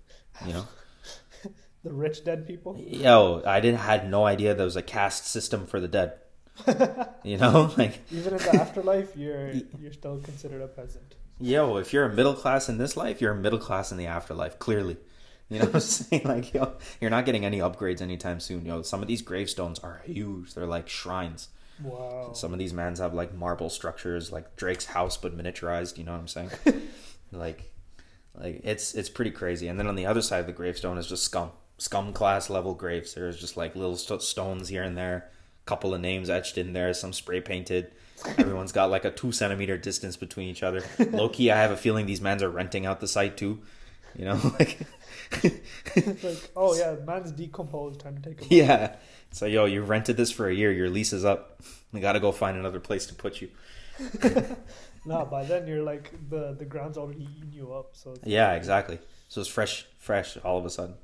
[SPEAKER 3] You know, [laughs]
[SPEAKER 1] The rich dead people?
[SPEAKER 3] yo, I didn't had no idea there was a caste system for the dead. [laughs] You know, [laughs] like
[SPEAKER 1] Even in the afterlife, you're you're still considered a peasant.
[SPEAKER 3] Yo, if you're a middle class in this life, you're a middle class in the afterlife, clearly. You know what I'm saying? Like, yo, you're not getting any upgrades anytime soon. Yo, some of these gravestones are huge. They're like shrines.
[SPEAKER 1] Wow.
[SPEAKER 3] Some of these mans have like marble structures, like Drake's house, but miniaturized. You know what I'm saying? [laughs] like, like it's it's pretty crazy. And then on the other side of the gravestone is just scum, scum class level graves. There's just like little st- stones here and there, a couple of names etched in there, some spray painted. Everyone's got like a two centimeter distance between each other. [laughs] Low key, I have a feeling these mans are renting out the site too. You know, [laughs] like
[SPEAKER 1] It's like, oh yeah, man's decomposed, time to take a
[SPEAKER 3] yeah. So yo, you rented this for a year. Your lease is up. We got to go find another place to put you. [laughs]
[SPEAKER 1] No, by then you're like the the ground's already eating you up. So it's
[SPEAKER 3] Yeah, exactly. So it's fresh, fresh all of a sudden.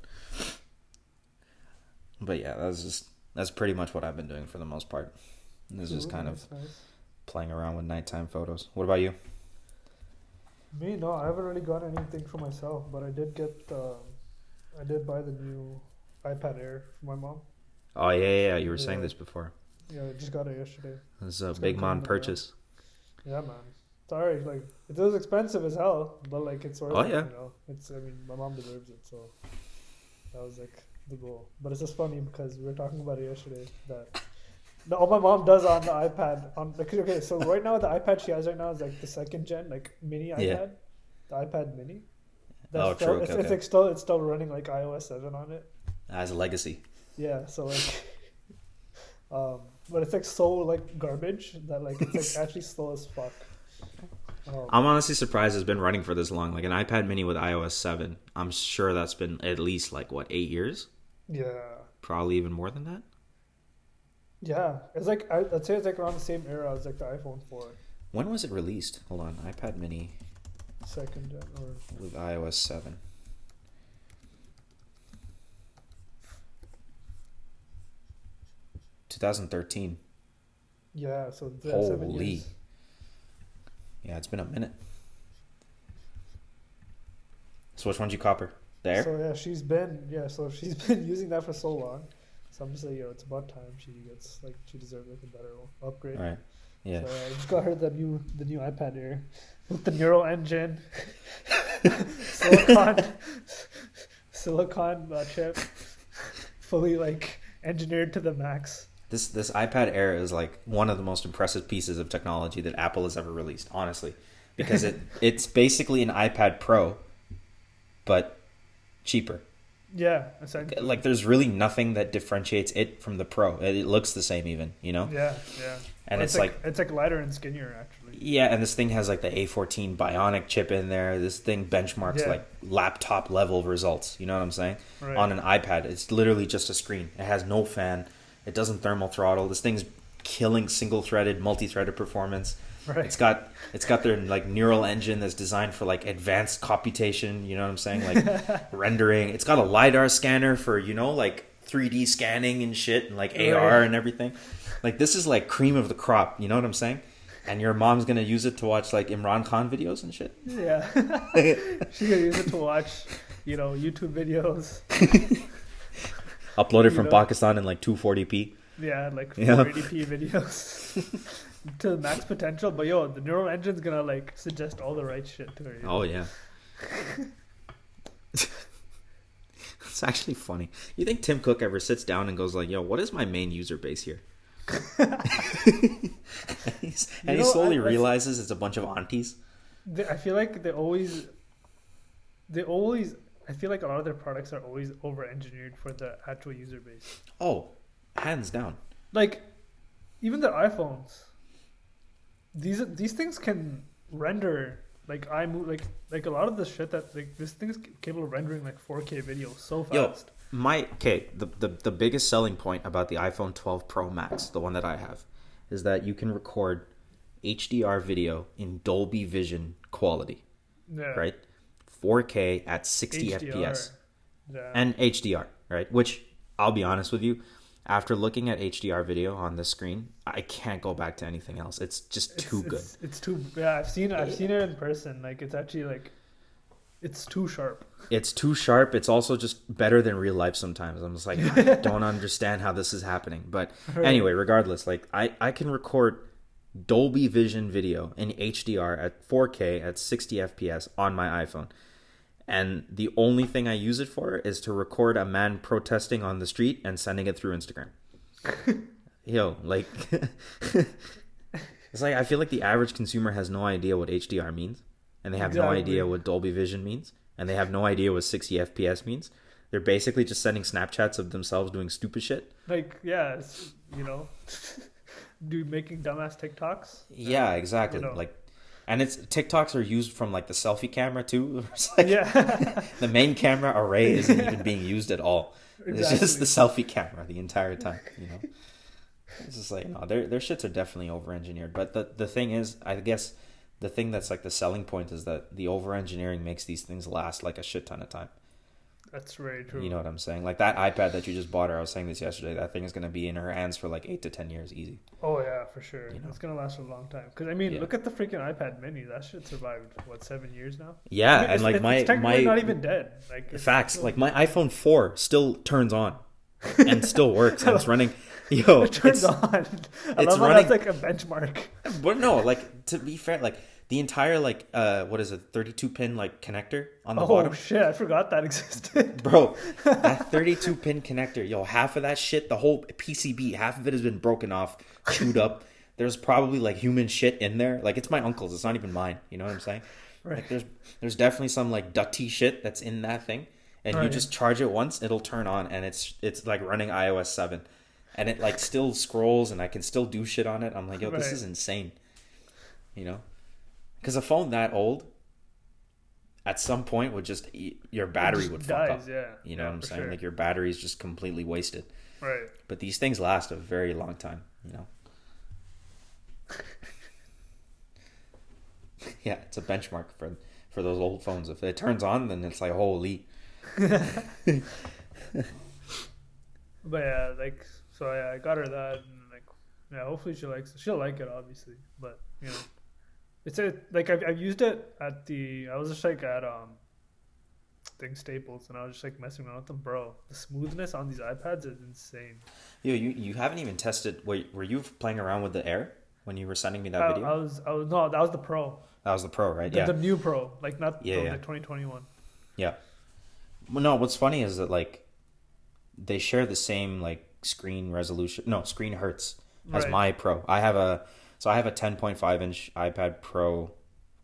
[SPEAKER 3] But yeah, that's just that's pretty much what I've been doing for the most part. This is kind of
[SPEAKER 1] nice.
[SPEAKER 3] playing around with nighttime photos. What about you?
[SPEAKER 1] Me, no, I haven't really got anything for myself, but I did get, um, I did buy the new iPad Air for my mom.
[SPEAKER 3] Oh yeah, yeah, yeah. You were saying this before.
[SPEAKER 1] Yeah, I just got it yesterday.
[SPEAKER 3] This is a big
[SPEAKER 1] gonna come
[SPEAKER 3] man
[SPEAKER 1] in the mail.
[SPEAKER 3] purchase.
[SPEAKER 1] Yeah, man. Sorry, like it was expensive as hell, but like it's worth
[SPEAKER 3] Oh,
[SPEAKER 1] it.
[SPEAKER 3] yeah.
[SPEAKER 1] You know, it's. I mean, my mom deserves it, so that was like the goal. But it's just funny because we were talking about it yesterday that. No, all my mom does on the iPad on like okay, so right now the iPad she has right now is like the second gen, like mini iPad,
[SPEAKER 3] Yeah.
[SPEAKER 1] the iPad Mini.
[SPEAKER 3] Oh,
[SPEAKER 1] still,
[SPEAKER 3] true,
[SPEAKER 1] It's,
[SPEAKER 3] okay,
[SPEAKER 1] it's still it's still running like iOS seven on it.
[SPEAKER 3] As a legacy.
[SPEAKER 1] Yeah, so like, [laughs] um, but it's like so like garbage that like it's like [laughs] actually slow as fuck. Um,
[SPEAKER 3] I'm honestly surprised it's been running for this long. Like an iPad Mini with iOS seven. I'm sure that's been at least like what eight years,
[SPEAKER 1] yeah,
[SPEAKER 3] probably even more than that.
[SPEAKER 1] yeah. It's like I, I'd say it's like around the same era as like the iPhone four,
[SPEAKER 3] When was it released? Hold on, iPad Mini
[SPEAKER 1] second uh, or
[SPEAKER 3] with iOS seven. Two thousand thirteen.
[SPEAKER 1] yeah. So
[SPEAKER 3] Holy. Yeah, it's been a minute. So which one'd you copper? There.
[SPEAKER 1] So yeah, she's been yeah. So [laughs] she's been using that for so long, so I'm just like yo, it's about time she gets like she deserves like a better upgrade.
[SPEAKER 3] All right. Yeah.
[SPEAKER 1] So I just got her the new the new iPad Air with the neural engine, [laughs] silicon silicon uh, chip, fully like engineered to the max.
[SPEAKER 3] This this iPad Air is like one of the most impressive pieces of technology that Apple has ever released, honestly, because it [laughs] it's basically an iPad Pro, but cheaper.
[SPEAKER 1] Yeah, essentially.
[SPEAKER 3] Like there's really nothing that differentiates it from the Pro. It, it looks the same, even you know.
[SPEAKER 1] Yeah, yeah.
[SPEAKER 3] And
[SPEAKER 1] But
[SPEAKER 3] it's like
[SPEAKER 1] it's like lighter and skinnier actually.
[SPEAKER 3] Yeah, and this thing has like the A14 Bionic chip in there. This thing benchmarks
[SPEAKER 1] Yeah.
[SPEAKER 3] like laptop level results. You know what I'm saying?
[SPEAKER 1] Right.
[SPEAKER 3] On an iPad, it's literally just a screen. It has no fan. It doesn't thermal throttle. This thing's killing single-threaded, multi-threaded performance.
[SPEAKER 1] Right.
[SPEAKER 3] It's got it's got their like neural engine that's designed for like advanced computation. You know what I'm saying? Like [laughs] rendering. It's got a lidar scanner for you know like 3D scanning and shit, and like AR and everything. Like this is like cream of the crop. You know what I'm saying? And your mom's gonna use it to watch like Imran Khan videos and shit.
[SPEAKER 1] Yeah. [laughs] [laughs] she could use it to watch, you know, YouTube videos.
[SPEAKER 3] Upload it
[SPEAKER 1] You
[SPEAKER 3] from
[SPEAKER 1] know.
[SPEAKER 3] Pakistan in like 240p.
[SPEAKER 1] Yeah, like 480p videos to the max potential. But yo, the neural engine's gonna like suggest all the right shit to her. you oh, know?
[SPEAKER 3] Oh yeah. [laughs] [laughs] It's actually funny. You think Tim Cook ever sits down and goes like, "Yo, what is my main user base here?" [laughs] and and he slowly
[SPEAKER 1] I- I-
[SPEAKER 3] realizes it's a bunch of aunties.
[SPEAKER 1] They, I feel like they always, they always. I feel like a lot of their products are always over engineered for the actual user base.
[SPEAKER 3] Oh, hands down.
[SPEAKER 1] Like, even the iPhones. These these things can render like I move like like a lot of the shit that like this thing's capable of rendering like 4K video so
[SPEAKER 3] Yo,
[SPEAKER 1] fast.
[SPEAKER 3] my okay. The, the the biggest selling point about the iPhone 12 Pro Max, the one that I have, is that you can record HDR video in Dolby Vision quality,
[SPEAKER 1] Yeah.
[SPEAKER 3] right? 4K at 60
[SPEAKER 1] HDR.
[SPEAKER 3] FPS
[SPEAKER 1] Yeah.
[SPEAKER 3] and HDR, right? Which I'll be honest with you, after looking at HDR video on the screen, I can't go back to anything else. It's just
[SPEAKER 1] It's-
[SPEAKER 3] too good.
[SPEAKER 1] It's, it's too yeah. I've seen I've seen it in person. Like it's actually like, it's too sharp.
[SPEAKER 3] It's too sharp. It's also just better than real life sometimes. I'm just like, I [laughs] don't understand how this is happening. But
[SPEAKER 1] Right.
[SPEAKER 3] anyway, regardless, like I, I can record Dolby Vision video in HDR at 4K at 60 FPS on my iPhone. And the only thing I use it for is to record a man protesting on the street and sending it through Instagram. [laughs] Yo, like [laughs] it's like I feel like the average consumer has no idea what HDR means, and they have no idea what Dolby Vision means, and they have no idea what 60 FPS means. They're basically just sending Snapchats of themselves doing stupid shit.
[SPEAKER 1] Like yeah, you know, [laughs] do making dumbass TikToks.
[SPEAKER 3] Yeah, exactly.
[SPEAKER 1] you know.
[SPEAKER 3] Like, and it's TikToks are used from like the selfie camera too. [laughs] Like
[SPEAKER 1] Yeah. [laughs]
[SPEAKER 3] the main camera array isn't even [laughs] being used at all. It's just the selfie camera the entire time. You know, it's just like no, their their shits are definitely over engineered. But the the thing is, I guess the thing that's like the selling point is that the over engineering makes these things last like a shit ton of time.
[SPEAKER 1] That's very true.
[SPEAKER 3] You know what I'm saying? Like that iPad that you just bought her. I was saying this yesterday. That thing is going to be in her hands for like eight to ten years, easy.
[SPEAKER 1] Oh yeah, for sure.
[SPEAKER 3] You know.
[SPEAKER 1] It's gonna last for a long time. Because I mean,
[SPEAKER 3] Yeah.
[SPEAKER 1] look at the freaking iPad Mini. That shit survived what seven years now.
[SPEAKER 3] Yeah,
[SPEAKER 1] I mean,
[SPEAKER 3] and like
[SPEAKER 1] it's,
[SPEAKER 3] my
[SPEAKER 1] it's technically
[SPEAKER 3] my
[SPEAKER 1] not even dead. Like it's
[SPEAKER 3] facts,
[SPEAKER 1] still-
[SPEAKER 3] like my iPhone four still turns on and still works and it's [laughs] running. Yo,
[SPEAKER 1] it turns
[SPEAKER 3] it's,
[SPEAKER 1] on. [laughs] I
[SPEAKER 3] it's
[SPEAKER 1] love
[SPEAKER 3] running-
[SPEAKER 1] that's like a benchmark.
[SPEAKER 3] But no, like to be fair, like the entire like uh what is it, thirty two pin like connector on the
[SPEAKER 1] Oh
[SPEAKER 3] bottom.
[SPEAKER 1] shit! I forgot that existed. [laughs]
[SPEAKER 3] Bro, that [laughs] 32 pin connector, yo, half of that shit, the whole PCB, half of it has been broken off, chewed up. There's probably like human shit in there. Like it's my uncle's, it's not even mine. You know what I'm saying?
[SPEAKER 1] Right.
[SPEAKER 3] Like there's there's definitely some like dutty shit that's in that thing. And you just charge it once, it'll turn on and it's it's like running iOS 7. And it like still scrolls and I can still do shit on it. I'm like, yo, this is insane. You know? Cuz a phone that old at some point would just eat, your battery
[SPEAKER 1] just
[SPEAKER 3] would fuck up.
[SPEAKER 1] yeah.
[SPEAKER 3] You know
[SPEAKER 1] Yeah,
[SPEAKER 3] what I'm saying?
[SPEAKER 1] sure.
[SPEAKER 3] Like your battery is just completely wasted.
[SPEAKER 1] right.
[SPEAKER 3] But these things last a very long time, you know. [laughs] yeah, it's a benchmark for for those old phones. If it turns on, then it's like holy. [laughs]
[SPEAKER 1] But yeah, like so yeah, I got her that and like yeah, hopefully she likes it. She'll like it obviously. But you know. It's a like I've, I've used it at the I was just like at um thing Staples and I was just like messing around with them, bro. The smoothness on these iPads is insane.
[SPEAKER 3] Yo, you you haven't even tested. Were were you playing around with the Air when you were sending me that
[SPEAKER 1] I,
[SPEAKER 3] video?
[SPEAKER 1] I was I was no, that was the Pro.
[SPEAKER 3] that was the Pro, right?
[SPEAKER 1] The,
[SPEAKER 3] yeah,
[SPEAKER 1] the new Pro, like not
[SPEAKER 3] Yeah,
[SPEAKER 1] the,
[SPEAKER 3] yeah.
[SPEAKER 1] the 2021.
[SPEAKER 3] yeah. Well, no, what's funny is that like they share the same like screen resolution, no screen hertz as
[SPEAKER 1] Right.
[SPEAKER 3] my Pro. I have a so I have a 10.5 inch iPad Pro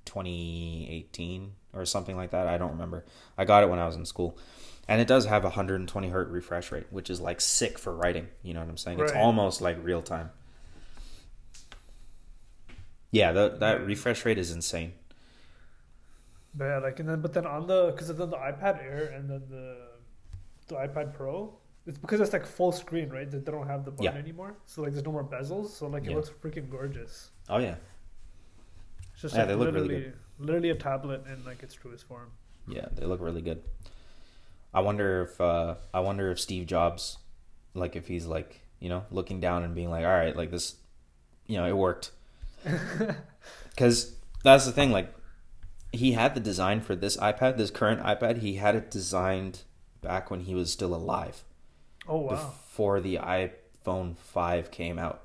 [SPEAKER 3] 2018 or something like that. I don't remember. I got it when I was in school. And it does have a 120 hertz refresh rate, which is like sick for writing. You know what I'm saying? It's almost like real time. Yeah, the, that
[SPEAKER 1] Right.
[SPEAKER 3] refresh rate is insane.
[SPEAKER 1] But yeah, like and then but then on the because then the iPad Air and then the the iPad Pro, it's because it's like full screen, right? That they don't have the button
[SPEAKER 3] Yeah.
[SPEAKER 1] anymore, so like there's no more bezels, so like it
[SPEAKER 3] Yeah.
[SPEAKER 1] looks freaking gorgeous.
[SPEAKER 3] Oh yeah,
[SPEAKER 1] It's just
[SPEAKER 3] Yeah,
[SPEAKER 1] like
[SPEAKER 3] they look really
[SPEAKER 1] literally, literally a tablet in like its truest form.
[SPEAKER 3] yeah, they look really good. I wonder if uh, I wonder if Steve Jobs, like if he's like you know looking down and being like, all right, like this, you know, it worked. [laughs] Because that's the thing, like he had the design for this iPad, this current iPad. He had it designed back when he was still alive,
[SPEAKER 1] Oh wow,
[SPEAKER 3] before the iPhone five came out.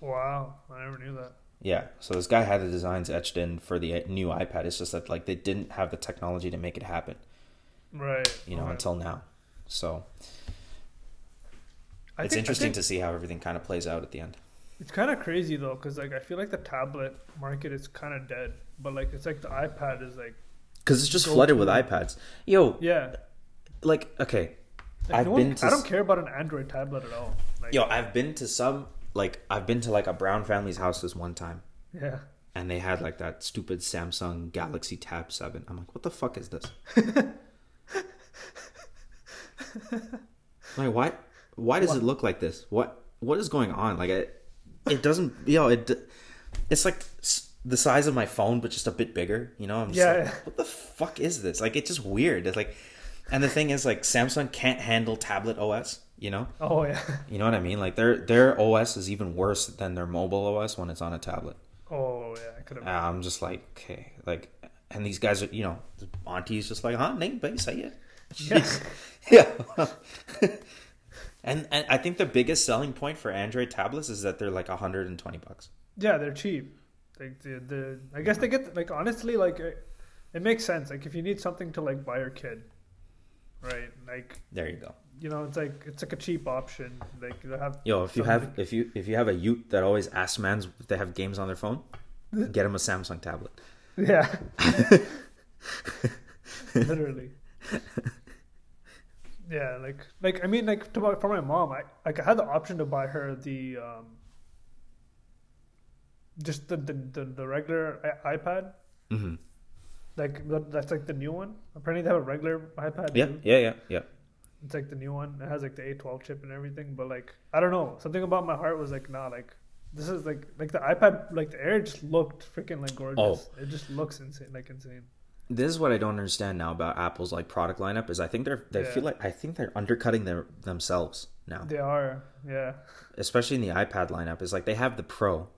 [SPEAKER 1] wow! I never knew that.
[SPEAKER 3] Yeah, so this guy had the designs etched in for the new iPad. It's just that like they didn't have the technology to make it happen,
[SPEAKER 1] Right.
[SPEAKER 3] you know,
[SPEAKER 1] right.
[SPEAKER 3] until now. So
[SPEAKER 1] I
[SPEAKER 3] it's
[SPEAKER 1] think-
[SPEAKER 3] interesting
[SPEAKER 1] think
[SPEAKER 3] to see how everything kind of plays out at the end.
[SPEAKER 1] It's kind of crazy though, because like I feel like the tablet market is kind of dead, but like it's like the iPad is like
[SPEAKER 3] Because it's just flooded with iPads. Yo,
[SPEAKER 1] yeah.
[SPEAKER 3] like okay,
[SPEAKER 1] Like,
[SPEAKER 3] I've
[SPEAKER 1] no one-
[SPEAKER 3] been to
[SPEAKER 1] I don't care about an Android tablet at all. Like,
[SPEAKER 3] yo, I've been to some like I've been to like a Brown family's house this one time.
[SPEAKER 1] yeah.
[SPEAKER 3] and they had like that stupid Samsung Galaxy Tab 7. I'm like, what the fuck is this? [laughs] like, why? Why does it look like this? What? What is going on? Like, it, it doesn't. Know, it. It's like the size of my phone, but just a bit bigger. You know, I'm just
[SPEAKER 1] Yeah,
[SPEAKER 3] like,
[SPEAKER 1] yeah.
[SPEAKER 3] what the fuck is this? Like, it's just weird. It's like, and the thing is, like, Samsung can't handle tablet OS. You know,
[SPEAKER 1] Oh yeah. [laughs]
[SPEAKER 3] you know what I mean? Like, their their OS is even worse than their mobile OS when it's on a tablet.
[SPEAKER 1] Oh yeah. I could have.
[SPEAKER 3] Uh, I'm just like, okay, like, and these guys are, you know, auntie's just like, huh, name but say it.
[SPEAKER 1] Yeah. [laughs]
[SPEAKER 3] yeah. [laughs] and and I think the biggest selling point for Android tablets is that they're like 120 bucks.
[SPEAKER 1] Yeah, they're cheap. Like the the I guess they get like honestly like it, it makes sense. Like if you need something to like buy your kid, right? Like
[SPEAKER 3] There you go.
[SPEAKER 1] you know, it's like it's like a cheap option. Like you have
[SPEAKER 3] Yo, if you have if you if you have a Ute that always asks mans if they have games on their phone, [laughs] get him a Samsung tablet.
[SPEAKER 1] yeah, [laughs] literally. Yeah, like like I mean like to for my mom, I like I had the option to buy her the um just the the the, the regular i- iPad.
[SPEAKER 3] hmm
[SPEAKER 1] Like that's like the new one. Apparently they have a regular iPad.
[SPEAKER 3] Yeah,
[SPEAKER 1] too.
[SPEAKER 3] yeah, yeah, yeah.
[SPEAKER 1] It's like the new one. It has like the A12 chip and everything. But like I don't know, something about my heart was like, nah, like this is like like the iPad, like the Air just looked freaking like gorgeous. Oh. It just looks insane, like insane.
[SPEAKER 3] This is what I don't understand now about Apple's like product lineup is I think they're they
[SPEAKER 1] Yeah.
[SPEAKER 3] feel like I think they're undercutting their themselves now.
[SPEAKER 1] They are, yeah,
[SPEAKER 3] especially in the iPad lineup, is like they have the Pro,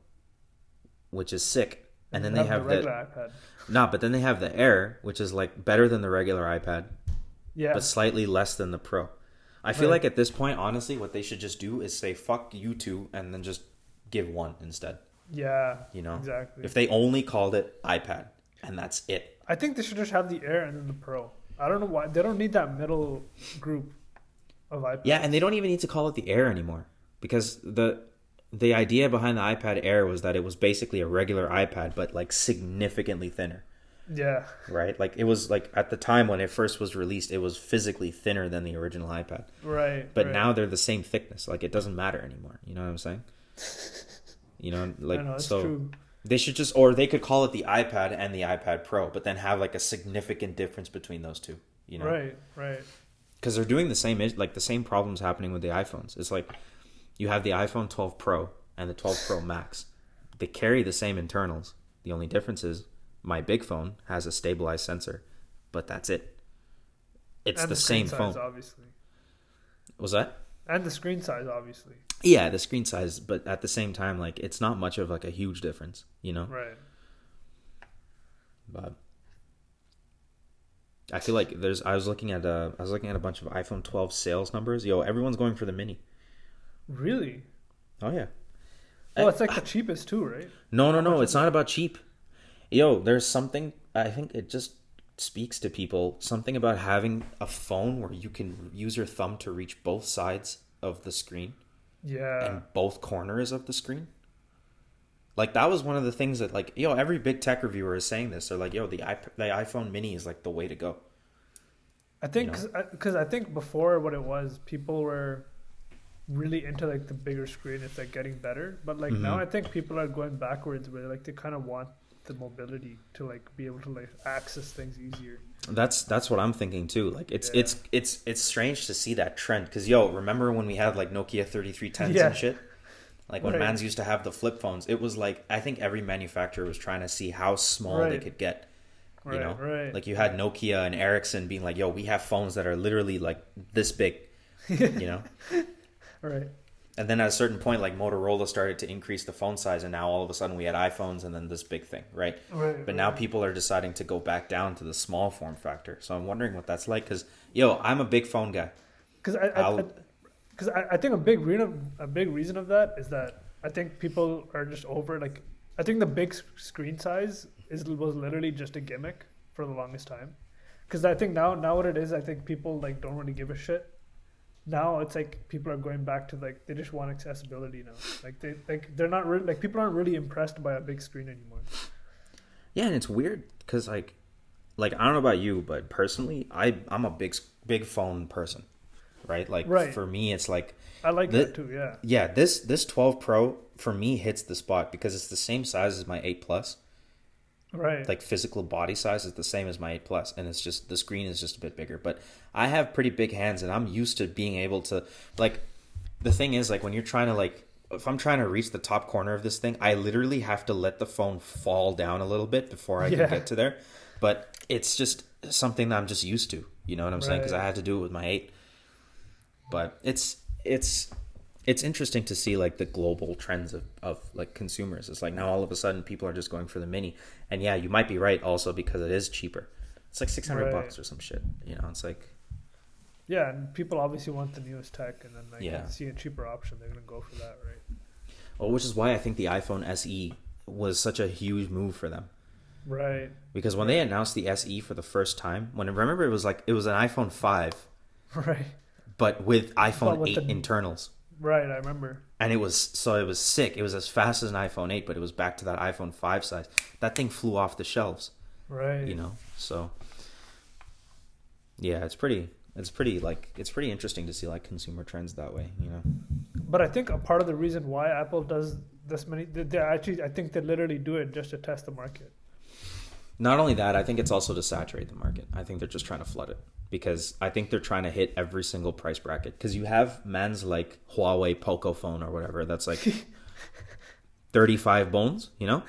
[SPEAKER 3] which is sick, and then they
[SPEAKER 1] Have
[SPEAKER 3] have
[SPEAKER 1] the
[SPEAKER 3] the,
[SPEAKER 1] regular iPad.
[SPEAKER 3] Nah, but then they have the Air, which is like better than the regular iPad,
[SPEAKER 1] Yeah,
[SPEAKER 3] but slightly less than the Pro. I feel
[SPEAKER 1] Right.
[SPEAKER 3] like at this point, honestly, what they should just do is say fuck you two, and then just give one instead.
[SPEAKER 1] yeah,
[SPEAKER 3] You know,
[SPEAKER 1] exactly.
[SPEAKER 3] if they only called it iPad and that's it.
[SPEAKER 1] I think they should just have the Air and then the Pro. I don't know why they don't need that middle group of iPad.
[SPEAKER 3] Yeah, and they don't even need to call it the Air anymore because the the idea behind the iPad Air was that it was basically a regular iPad but like significantly thinner.
[SPEAKER 1] yeah,
[SPEAKER 3] right? Like it was like at the time when it first was released, it was physically thinner than the original iPad.
[SPEAKER 1] right.
[SPEAKER 3] But
[SPEAKER 1] right.
[SPEAKER 3] now they're the same thickness. Like it doesn't matter anymore. You know what I'm saying? [laughs] You know, like
[SPEAKER 1] know,
[SPEAKER 3] so
[SPEAKER 1] true.
[SPEAKER 3] they should just or they could call it the iPad and the iPad Pro, but then have like a significant difference between those two. You know,
[SPEAKER 1] Right, right.
[SPEAKER 3] because they're doing the same like the same problems happening with the iPhones. It's like you have the iPhone 12 Pro and the 12 Pro Max. They carry the same internals. The only difference is my big phone has a stabilized sensor, but that's it. It's the,
[SPEAKER 1] screen
[SPEAKER 3] same
[SPEAKER 1] size,
[SPEAKER 3] phone.
[SPEAKER 1] obviously,
[SPEAKER 3] Was that?
[SPEAKER 1] and the screen size, obviously.
[SPEAKER 3] Yeah, the screen size, but at the same time, like it's not much of like a huge difference, you know.
[SPEAKER 1] Right.
[SPEAKER 3] But I feel like there's. I was looking at a. I was looking at a bunch of iPhone 12 sales numbers. Yo, everyone's going for the mini.
[SPEAKER 1] Really?
[SPEAKER 3] Oh yeah.
[SPEAKER 1] Well, it's like the cheapest too, right?
[SPEAKER 3] No, no, no. It's not about cheap. Yo, there's something. I think it just speaks to people. Something about having a phone where you can use your thumb to reach both sides of the screen
[SPEAKER 1] Yeah.
[SPEAKER 3] and both corners of the screen. Like that was one of the things that, like, yo, every big tech reviewer is saying this. They're like, yo, the iP- the iPhone Mini is like the way to go.
[SPEAKER 1] I think
[SPEAKER 3] you
[SPEAKER 1] because I, think before what it was, people were really into like the bigger screen. It's like getting better, but like now
[SPEAKER 3] Mhm.
[SPEAKER 1] I think people are going backwards where like they kind of want the mobility to like be able to like access things easier.
[SPEAKER 3] That's that's what I'm thinking too. Like it's
[SPEAKER 1] Yeah.
[SPEAKER 3] it's it's it's strange to see that trend because yo, remember when we had like Nokia 3310s
[SPEAKER 1] Yeah.
[SPEAKER 3] and shit? Like when
[SPEAKER 1] Right.
[SPEAKER 3] mans used to have the flip phones, it was like I think every manufacturer was trying to see how small they could get. You
[SPEAKER 1] Right,
[SPEAKER 3] know,
[SPEAKER 1] right.
[SPEAKER 3] like you had Nokia and Ericsson being like, "Yo, we have phones that are literally like this big," [laughs] you know.
[SPEAKER 1] Right.
[SPEAKER 3] And then at a certain point, like Motorola started to increase the phone size, and now all of a sudden we had iPhones and then this big thing, right?
[SPEAKER 1] Right.
[SPEAKER 3] But now
[SPEAKER 1] right.
[SPEAKER 3] people are deciding to go back down to the small form factor. So I'm wondering what that's like. Because yo, I'm a big phone guy.
[SPEAKER 1] because I, I, because I, I think a big reason a big reason of that is that I think people are just over like I think the big screen size is was literally just a gimmick for the longest time. Because I think now now what it is, I think people like don't really give a shit now it's like people are going back to like they just want accessibility now. Like they like they're not really like people aren't really impressed by a big screen anymore.
[SPEAKER 3] Yeah, and it's weird because like, like I don't know about you, but personally, I I'm a big big phone person, right? Like
[SPEAKER 1] Right.
[SPEAKER 3] for me, it's like
[SPEAKER 1] I like
[SPEAKER 3] The-
[SPEAKER 1] that too. Yeah.
[SPEAKER 3] yeah, this this 12 Pro for me hits the spot because it's the same size as my 8 Plus.
[SPEAKER 1] Right.
[SPEAKER 3] Like physical body size is the same as my 8 Plus, and it's just the screen is just a bit bigger. But I have pretty big hands, and I'm used to being able to like. The thing is, like when you're trying to like, if I'm trying to reach the top corner of this thing, I literally have to let the phone fall down a little bit before I
[SPEAKER 1] Yeah.
[SPEAKER 3] can get to there. But it's just something that I'm just used to. You know what I'm saying? Because I had to do it with my 8. But it's it's it's interesting to see like the global trends of, of like consumers. It's like now all of a sudden people are just going for the mini. And yeah, you might be right also because it is cheaper. It's like six hundred
[SPEAKER 1] Right.
[SPEAKER 3] bucks or some shit. You know, it's like
[SPEAKER 1] yeah, and people obviously want the newest tech, and then like
[SPEAKER 3] Yeah.
[SPEAKER 1] see a cheaper option, they're gonna go for that, right?
[SPEAKER 3] well, which is why I think the iPhone SE was such a huge move for them.
[SPEAKER 1] Right.
[SPEAKER 3] Because when they announced the SE for the first time, when remember it was like it was an iPhone five, [laughs]
[SPEAKER 1] Right.
[SPEAKER 3] but with iPhone
[SPEAKER 1] with
[SPEAKER 3] eight
[SPEAKER 1] the-
[SPEAKER 3] internals.
[SPEAKER 1] Right. I remember.
[SPEAKER 3] And it was so it was sick. It was as fast as an iPhone 8, but it was back to that iPhone 5 size. That thing flew off the shelves.
[SPEAKER 1] Right.
[SPEAKER 3] you know so yeah it's pretty it's pretty like it's pretty interesting to see like consumer trends that way you know
[SPEAKER 1] But I think a part of the reason why Apple does this many, they, they actually, I think they literally do it just to test the market.
[SPEAKER 3] Not only that i think it's also to saturate the market. I think they're just trying to flood it because i think they're trying to hit every single price bracket. Because you have man's like huawei poco phone or whatever that's like [laughs] 35 bones you know?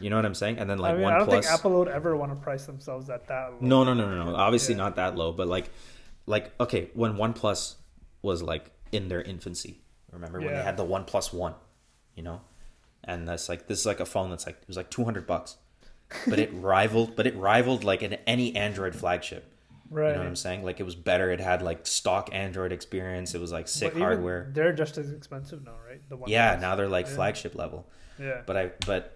[SPEAKER 3] You know what i'm saying? And then like
[SPEAKER 1] I mean,
[SPEAKER 3] one
[SPEAKER 1] I don't
[SPEAKER 3] plus
[SPEAKER 1] think Apple would ever want to price themselves at that low.
[SPEAKER 3] No, no, no, no, no. Obviously
[SPEAKER 1] Yeah.
[SPEAKER 3] not that low, but like, like okay, when OnePlus was like in their infancy, remember? When they had the OnePlus One, you know, and that's like this is like a phone that's like it was like two hundred bucks, but it rivaled, but it rivaled like an, any Android flagship.
[SPEAKER 1] Right.
[SPEAKER 3] You know what I'm saying? Like it was better. It had like stock Android experience. It was like sick
[SPEAKER 1] But
[SPEAKER 3] hardware.
[SPEAKER 1] They're just as expensive now, right? The one
[SPEAKER 3] Yeah, now they're like
[SPEAKER 1] Yeah.
[SPEAKER 3] flagship level.
[SPEAKER 1] Yeah.
[SPEAKER 3] But I but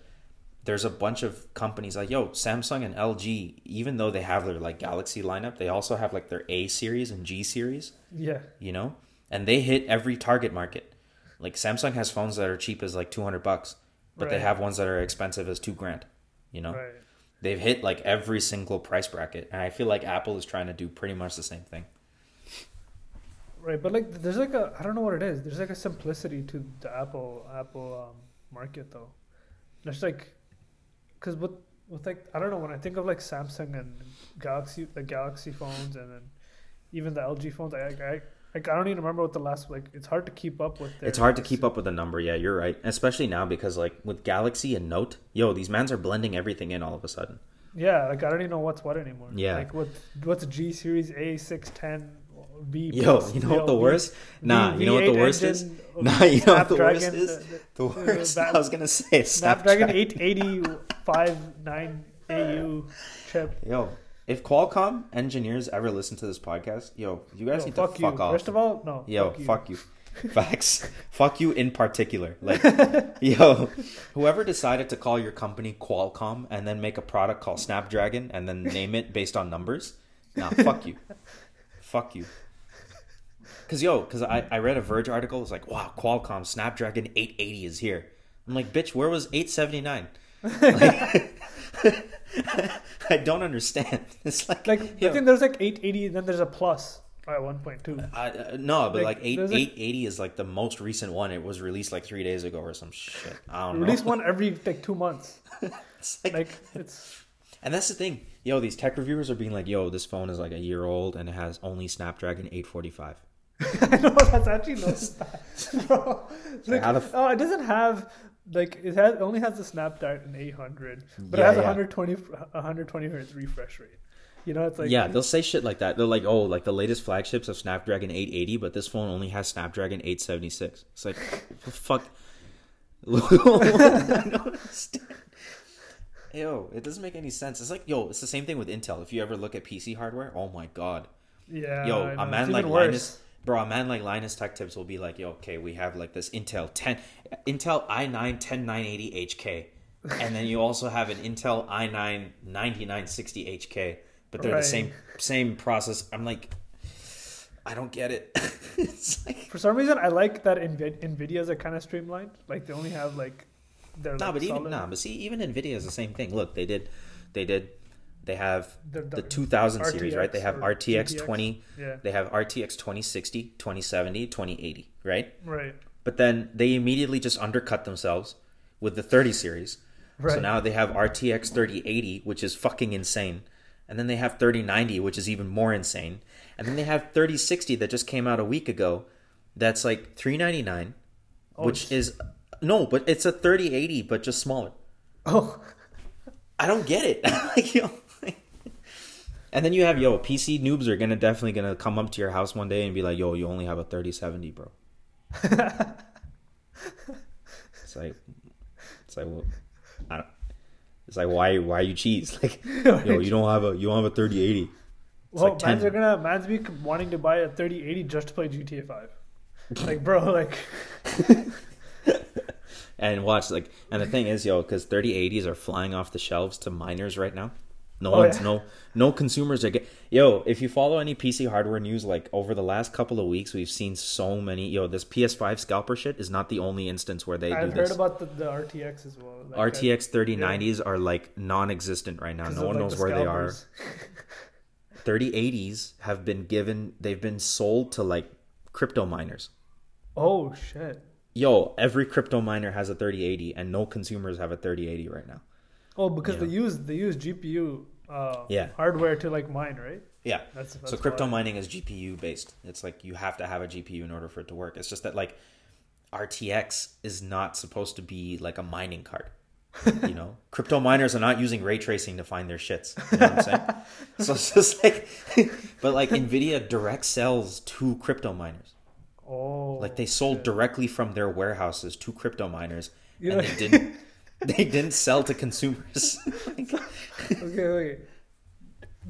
[SPEAKER 3] there's a bunch of companies like yo Samsung and LG. Even though they have their like Galaxy lineup, they also have like their A series and G series.
[SPEAKER 1] yeah.
[SPEAKER 3] You know, and they hit every target market. Like Samsung has phones that are cheap as like two hundred bucks, but they have ones that are expensive as two grand. You know,
[SPEAKER 1] Right.
[SPEAKER 3] they've hit like every single price bracket, and I feel like Apple is trying to do pretty much the same thing.
[SPEAKER 1] Right. But like, there's like a, I don't know what it is. There's like a simplicity to the Apple Apple um, market though. There's like, because with with like I don't know when I think of like Samsung and Galaxy the Galaxy phones and then even the LG phones, I I like I don't even remember what the last like. It's hard to keep up with.
[SPEAKER 3] It's hard to keep up with the number. Yeah, you're right. Especially now because like with Galaxy and Note, yo, these mans are blending everything in all of a sudden.
[SPEAKER 1] Yeah, like I don't even know what's what anymore.
[SPEAKER 3] Yeah.
[SPEAKER 1] Like what what's G series A six ten B.
[SPEAKER 3] Yo, you know what the
[SPEAKER 1] V-
[SPEAKER 3] worst? Nah, you know what the
[SPEAKER 1] V8
[SPEAKER 3] worst is? [laughs] Nah, you know what the worst is?
[SPEAKER 1] Uh, the-
[SPEAKER 3] The
[SPEAKER 1] the-
[SPEAKER 3] worst. [laughs] I was gonna say
[SPEAKER 1] Snapdragon
[SPEAKER 3] Snapdragon.
[SPEAKER 1] 880 AU [laughs] chip.
[SPEAKER 3] Yo, if Qualcomm engineers ever listen to this podcast, yo, you guys
[SPEAKER 1] Yo,
[SPEAKER 3] need
[SPEAKER 1] fuck
[SPEAKER 3] to
[SPEAKER 1] you.
[SPEAKER 3] fuck off.
[SPEAKER 1] First of all, no.
[SPEAKER 3] yo,
[SPEAKER 1] you.
[SPEAKER 3] fuck you. [laughs] Facts. fuck you in particular. Like, [laughs] yo, whoever decided to call your company Qualcomm and then make a product called Snapdragon and then name it based on numbers, nah, fuck you. fuck you. Cause yo, cause I, I read a Verge article. It's like, wow, Qualcomm Snapdragon 880 is here. I'm like, bitch, where was 879? [laughs] Like, [laughs] I don't understand. [laughs] It's like,
[SPEAKER 1] Like I think there's like 880, then there's a plus at 1.2.
[SPEAKER 3] I, uh, no, but
[SPEAKER 1] Like,
[SPEAKER 3] like, eight
[SPEAKER 1] like-
[SPEAKER 3] eight eighty is like the most recent one. It was released like three days ago or some shit. I don't know.
[SPEAKER 1] Release one [laughs] every like two months.
[SPEAKER 3] It's like,
[SPEAKER 1] Like it's
[SPEAKER 3] and that's the thing. Yo, these tech reviewers are being like, "Yo, this phone is like a year old and it has only Snapdragon 845."
[SPEAKER 1] I know that's actually no bro. Like,
[SPEAKER 3] how the f-
[SPEAKER 1] oh, it doesn't have like it has only has the Snapdragon 800, but
[SPEAKER 3] Yeah,
[SPEAKER 1] it has
[SPEAKER 3] yeah.
[SPEAKER 1] 120 120 hertz refresh rate. You know, it's like
[SPEAKER 3] yeah, they'll say shit like that. They're like, "Oh, like the latest flagships of Snapdragon 880, but this phone only has Snapdragon 876." It's like, [laughs] fuck. [laughs] I don't understand. Yo, it doesn't make any sense. It's like, yo, it's the same thing with Intel. If you ever look at PC hardware, oh my god.
[SPEAKER 1] yeah.
[SPEAKER 3] yo, a man like. Linus, bro, a man like Linus Tech Tips will be like, yo, okay, we have like this Intel 10, Intel i9 10980 HK, and then you also have an Intel i9 9960 HK, but they're
[SPEAKER 1] Right.
[SPEAKER 3] the same same process. I'm like, I don't get it. [laughs] it's like
[SPEAKER 1] For some reason, I like that Nvid- Nvidias are kind of streamlined. Like they only have like their
[SPEAKER 3] no,
[SPEAKER 1] like,
[SPEAKER 3] but even
[SPEAKER 1] solid-
[SPEAKER 3] no, but see, even Nvidia is the same thing. Look, they did, they did, they have
[SPEAKER 1] The-
[SPEAKER 3] the,
[SPEAKER 1] the
[SPEAKER 3] 2000 series, right? They have RTX
[SPEAKER 1] GTX.
[SPEAKER 3] 20,
[SPEAKER 1] Yeah.
[SPEAKER 3] they have RTX 2060, 2070, 2080, right?
[SPEAKER 1] Right.
[SPEAKER 3] But then they immediately just undercut themselves with the 30 series.
[SPEAKER 1] Right.
[SPEAKER 3] So now they have RTX 3080, which is fucking insane. And then they have 3090, which is even more insane. And then they have 3060 that just came out a week ago. That's like 399,
[SPEAKER 1] Oh,
[SPEAKER 3] which
[SPEAKER 1] it's-
[SPEAKER 3] is no, but it's a 3080 but just smaller.
[SPEAKER 1] Oh.
[SPEAKER 3] I don't get it. [laughs] like, yo, and then you have yo PC noobs are gonna definitely gonna come up to your house one day and be like, "Yo, you only have a 3070, bro." [laughs] it's like, it's like, well, I don't. It's like why why you cheese? [laughs] Like, [laughs] yo, you don't have a you don't have a 3080. It's
[SPEAKER 1] Well,
[SPEAKER 3] like 10.
[SPEAKER 1] man's are gonna man's be wanting to buy a 3080 just to play GTA 5. Like, bro, like,
[SPEAKER 3] And watch like, and the thing is, yo, because 3080s are flying off the shelves to miners right now. No
[SPEAKER 1] Oh,
[SPEAKER 3] one's
[SPEAKER 1] yeah.
[SPEAKER 3] no no consumers are get. Yo, if you follow any PC hardware news, like over the last couple of weeks, we've seen so many. Yo, this PS5 scalper shit is not the only instance where they
[SPEAKER 1] I've
[SPEAKER 3] do
[SPEAKER 1] heard
[SPEAKER 3] this.
[SPEAKER 1] about the, the RTX as well. Like, uh,
[SPEAKER 3] RTX 3090s are like non-existent right now. No one
[SPEAKER 1] like,
[SPEAKER 3] knows
[SPEAKER 1] the
[SPEAKER 3] where they are.
[SPEAKER 1] scalpers. [laughs]
[SPEAKER 3] 3080s have been given. They've been sold to like crypto miners.
[SPEAKER 1] Oh shit.
[SPEAKER 3] Yo, every crypto miner has a 3080, and no consumers have a 3080 right now.
[SPEAKER 1] Oh, because they use they use GPU uh,
[SPEAKER 3] Yeah.
[SPEAKER 1] hardware to like mine, right?
[SPEAKER 3] Yeah.
[SPEAKER 1] That's, that's
[SPEAKER 3] so crypto
[SPEAKER 1] why.
[SPEAKER 3] mining is GPU based. It's like you have to have a GPU in order for it to work. It's just that like RTX is not supposed to be like a mining card. You know, [laughs] crypto miners are not using ray tracing to find their shits. You know what I'm saying? [laughs] so it's just like, [laughs] but like Nvidia direct sells to crypto miners.
[SPEAKER 1] Oh,
[SPEAKER 3] Like they sold
[SPEAKER 1] shit.
[SPEAKER 3] directly from their warehouses to crypto miners,
[SPEAKER 1] You
[SPEAKER 3] and
[SPEAKER 1] know-
[SPEAKER 3] they didn't. They didn't sell to consumers. [laughs] Like,
[SPEAKER 1] Okay, okay.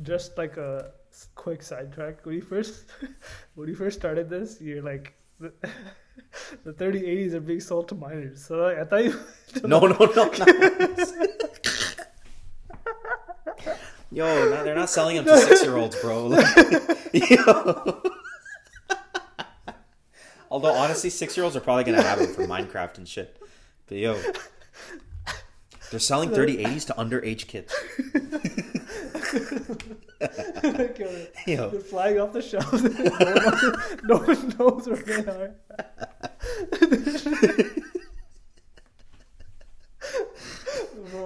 [SPEAKER 1] Just like a s- quick sidetrack. When you first [laughs] when you first started this, you're like the, [laughs] the 3080s are being sold to miners. So like, I thought you
[SPEAKER 3] no, no, no, no. Yo, no, they're not selling them to six-year-olds, bro. Like, yo. Although honestly, six-year-olds are probably gonna have them for Minecraft and shit. But yo, they're selling 3080s to underage kids. [laughs]
[SPEAKER 1] yo, they're flying off the shelves. [laughs] no, one, knows where they are.